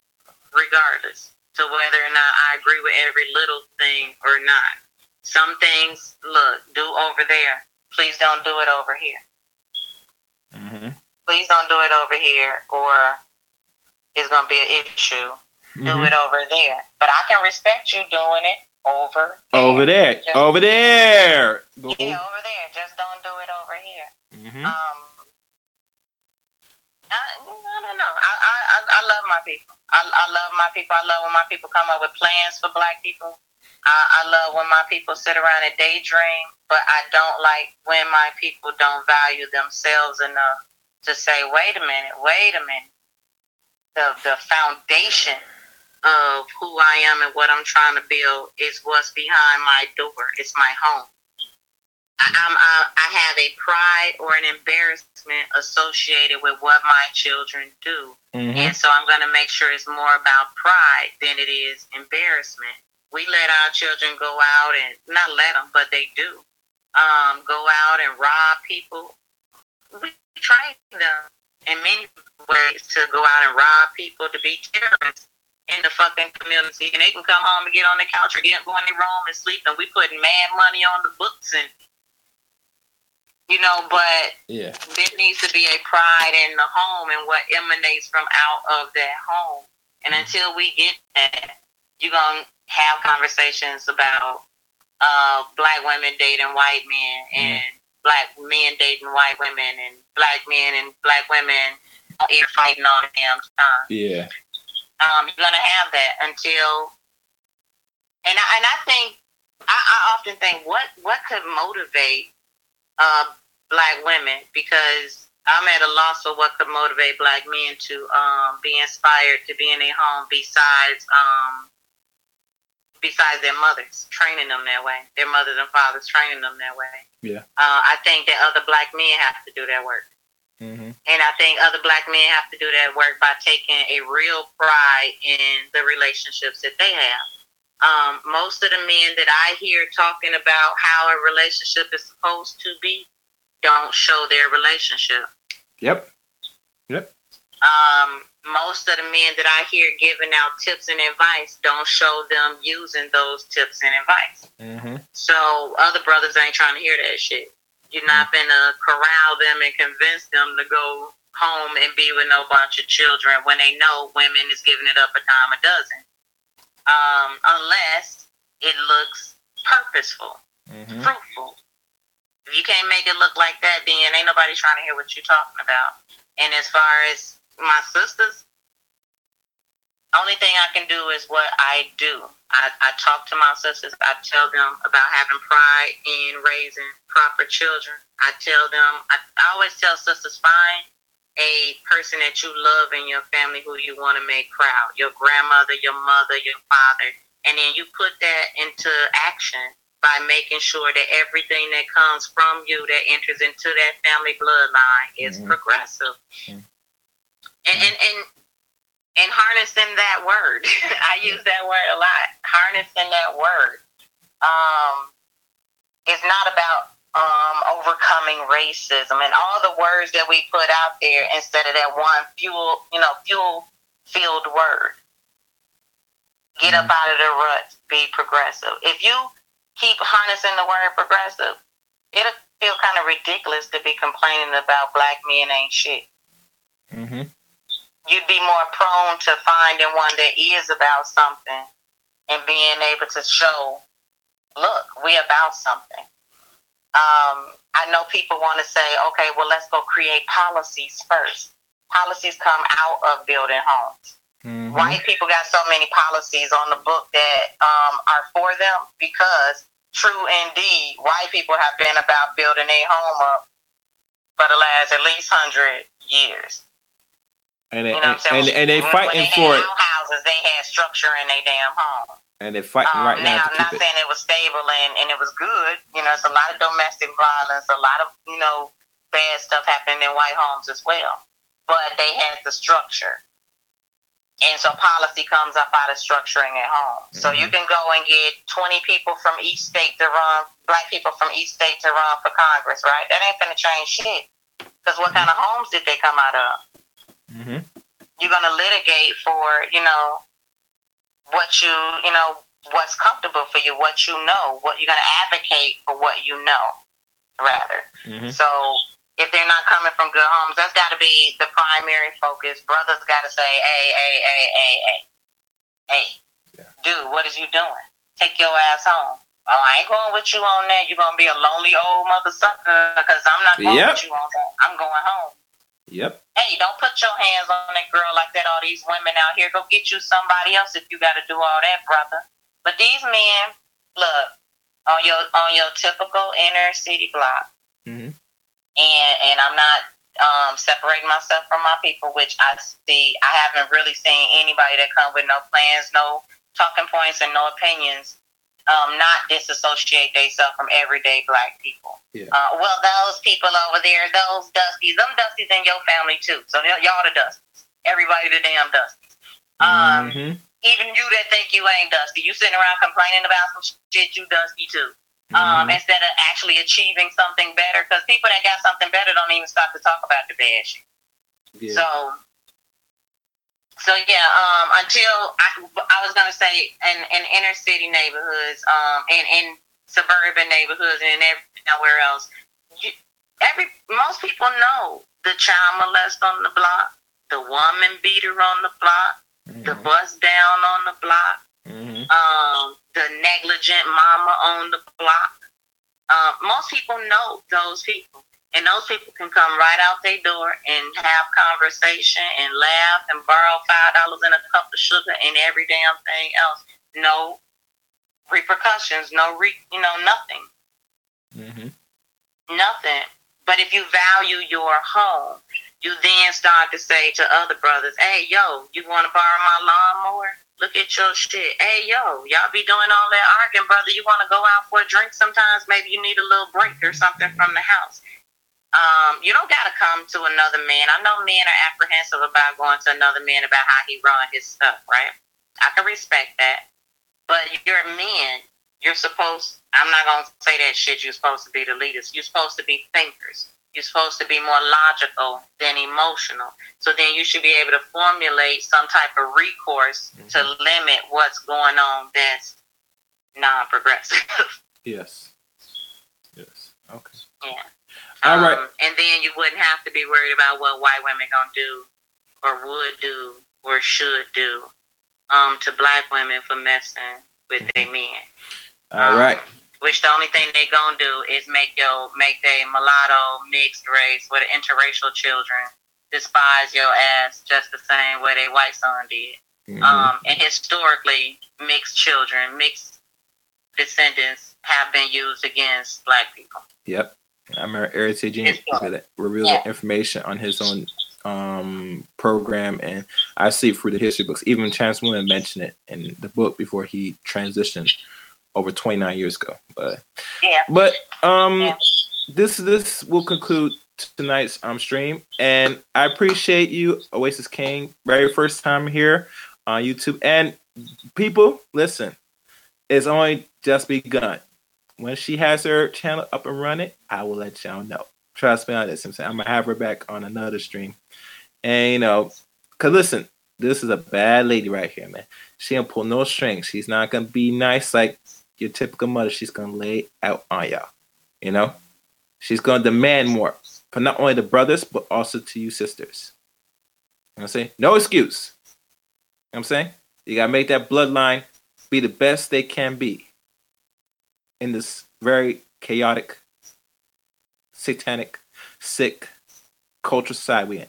regardless to whether or not I agree with every little thing or not. Some things, look, do over there. Please don't do it over here. Mhm. Please don't do it over here, or it's gonna be an issue. Do Mhm. it over there. But I can respect you doing it over there. Over there. Just- Over there. Go- Yeah, over there. Just don't do it over here. Mhm. Um, I, I don't know. I, I, I, I love my people. I, I love my people. I love when my people come up with plans for black people. I, I love when my people sit around and daydream, but I don't like when my people don't value themselves enough to say, wait a minute, wait a minute. The, the foundation of who I am and what I'm trying to build is what's behind my door. It's my home. I, I'm, I, I have a pride or an embarrassment associated with what my children do. Mhm. And so I'm going to make sure it's more about pride than it is embarrassment. We let our children go out and not let them, but they do um, go out and rob people. We train them in many ways to go out and rob people to be terrorists in the fucking community, and they can come home and get on the couch or get go in their room and sleep, and we putting mad money on the books and you know, but Yeah. there needs to be a pride in the home and what emanates from out of that home. And until we get that, you're going to have conversations about uh, black women dating white men and black men dating white women and black men and black women here fighting all the damn time. Yeah. Um, you're going to have that until, and I, and I think, I, I often think, what, what could motivate uh, black women because I'm at a loss for what could motivate black men to um, be inspired to be in a home besides um, besides their mothers training them that way, their mothers and fathers training them that way. Yeah. Uh, I think that other black men have to do that work. Mhm. And I think other black men have to do that work by taking a real pride in the relationships that they have. Um, most of the men that I hear talking about how a relationship is supposed to be don't show their relationship. Yep. Yep. Um, most of the men that I hear giving out tips and advice don't show them using those tips and advice. Mhm. So other brothers ain't trying to hear that shit. You're not gonna corral them and convince them to go home and be with no bunch of children when they know women is giving it up a dime a dozen. Um, unless it looks purposeful, Mhm. fruitful. If you can't make it look like that, then ain't nobody trying to hear what you're talking about. And as far as my sisters, only thing I can do is what I do. I, I talk to my sisters. I tell them about having pride in raising proper children. I tell them, I, I always tell sisters, find a person that you love in your family who you want to make proud your grandmother, your mother, your father. And then you put that into action by making sure that everything that comes from you that enters into that family bloodline is Mhm. progressive. Mhm. And, and and and harnessing that word. I use that word a lot. Harnessing that word. Um it's not about um overcoming racism and all the words that we put out there instead of that one fuel, you know, fuel filled word. Get up out of the rut. Be progressive. If you keep harnessing the word progressive, it'll feel kind of ridiculous to be complaining about black men ain't shit. Mm-hmm. You'd be more prone to finding one that is about something and being able to show, look, we about something. Um, I know people want to say, okay, well, let's go create policies first. Policies come out of building homes. Mm-hmm. White people got so many policies on the book that um, are for them because, true indeed, white people have been about building a home up for the last at least hundred years. And they, You know and, and, they fighting they for had it, houses, they had structure in their damn home. and they're fighting Um, right now now, to I'm not it. saying it was stable and, and it was good. You know, it's a lot of domestic violence, a lot of, you know, bad stuff happening in white homes as well. But they had the structure. And so policy comes up out of structuring at home. So you can go and get 20 people from each state to run, black people from each state to run for Congress, right? That ain't going to change shit. Because what kind of homes did they come out of? Mm-hmm. you're gonna litigate for you know what you you know what's comfortable for you, what you know, what you're gonna advocate for what you know, rather. Mm-hmm. So if they're not coming from good homes, that's got to be the primary focus. Brothers got to say, hey, hey, hey, hey, hey, hey, Yeah. dude, what is you doing? Take your ass home. Oh, I ain't going with you on that. You're gonna be a lonely old mother sucker because I'm not going Yep. with you on that. I'm going home Yep. hey, don't put your hands on that girl like that. All these women out here, go get you somebody else if you got to do all that, brother. But these men, look on your on your typical inner city block, Mhm. and and I'm not um, separating myself from my people, which I see. I haven't really seen anybody that come with no plans, no talking points, and no opinions. Um, not disassociate themselves from everyday black people. Yeah. Uh, well, those people over there, those dusties, them dusties in your family too. So y'all the dusties. Everybody the damn dusties. Um, mm-hmm. even you that think you ain't dusty, you sitting around complaining about some shit, you dusty too. Um, Mhm. instead of actually achieving something better, because people that got something better don't even stop to talk about the bad shit. yeah. So, so yeah. Um, until I, I was gonna say, in, in inner city neighborhoods, um, and in suburban neighborhoods, and everywhere else, you, every most people know the child molest on the block, the woman beater on the block, the Mhm. bus down on the block, Mhm. um, the negligent mama on the block. Um, most people know those people, and those people can come right out their door and have conversation and laugh and borrow five dollars and a cup of sugar and every damn thing else. No repercussions, no re, you know, nothing, Mhm. nothing. But if you value your home, you then start to say to other brothers, "Hey, yo, you want to borrow my lawnmower? Look at your shit. Hey, yo, y'all be doing all that arguing, brother. You want to go out for a drink sometimes? Maybe you need a little break or something from the house. Um, you don't gotta come to another man. I know men are apprehensive about going to another man about how he run his stuff, right? I can respect that, but you're men. You're supposed. I'm not gonna say that shit. You're supposed to be the leaders. You're supposed to be thinkers. You're supposed to be more logical than emotional. So then you should be able to formulate some type of recourse to limit what's going on that's non-progressive. Yes. Yes. Okay. Yeah. All right. Um, and then you wouldn't have to be worried about what white women gonna do, or would do, or should do, um, to black women for messing with their men. All Um, right. Which the only thing they gonna do is make your make their mulatto mixed race with interracial children despise your ass just the same way they white son did. Mhm. Um, and historically, mixed children, mixed descendants have been used against black people. Yep. I remember Eric T. Jean It's that revealed Yeah. information on his own um program and I see through the history books. Even Chance Moon mentioned it in the book before he transitioned over 29 years ago. But Yeah. but um Yeah. this this will conclude tonight's um stream and I appreciate you Oasis King very first time here on YouTube and people listen it's only just begun when she has her channel up and running I will let y'all know trust me on this I'm saying I'm gonna have her back on another stream and you know cause listen this is a bad lady right here, man. She don't pull no strings. She's not gonna be nice like your typical mother. She's gonna lay out on y'all. You know, she's gonna demand more for not only the brothers but also to you sisters. You know I'm saying? No excuse. You know I'm saying? You gotta make that bloodline be the best they can be in this very chaotic, satanic, sick culture society we in.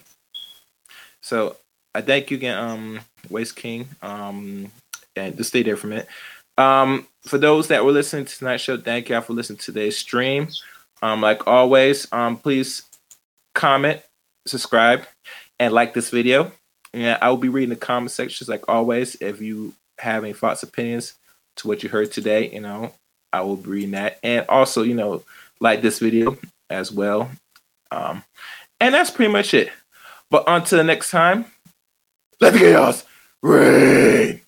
So I thank you again, um, Waste King, um, and just stay there for a minute. Um, for those that were listening to tonight's show, thank y'all for listening to today's stream. Um, like always, um, please comment, subscribe, and like this video. And I will be reading the comment sections like always. If you have any thoughts, opinions to what you heard today, you know, I will be reading that. And also, you know, like this video as well. Um, and that's pretty much it. But until next time, let the chaos reign.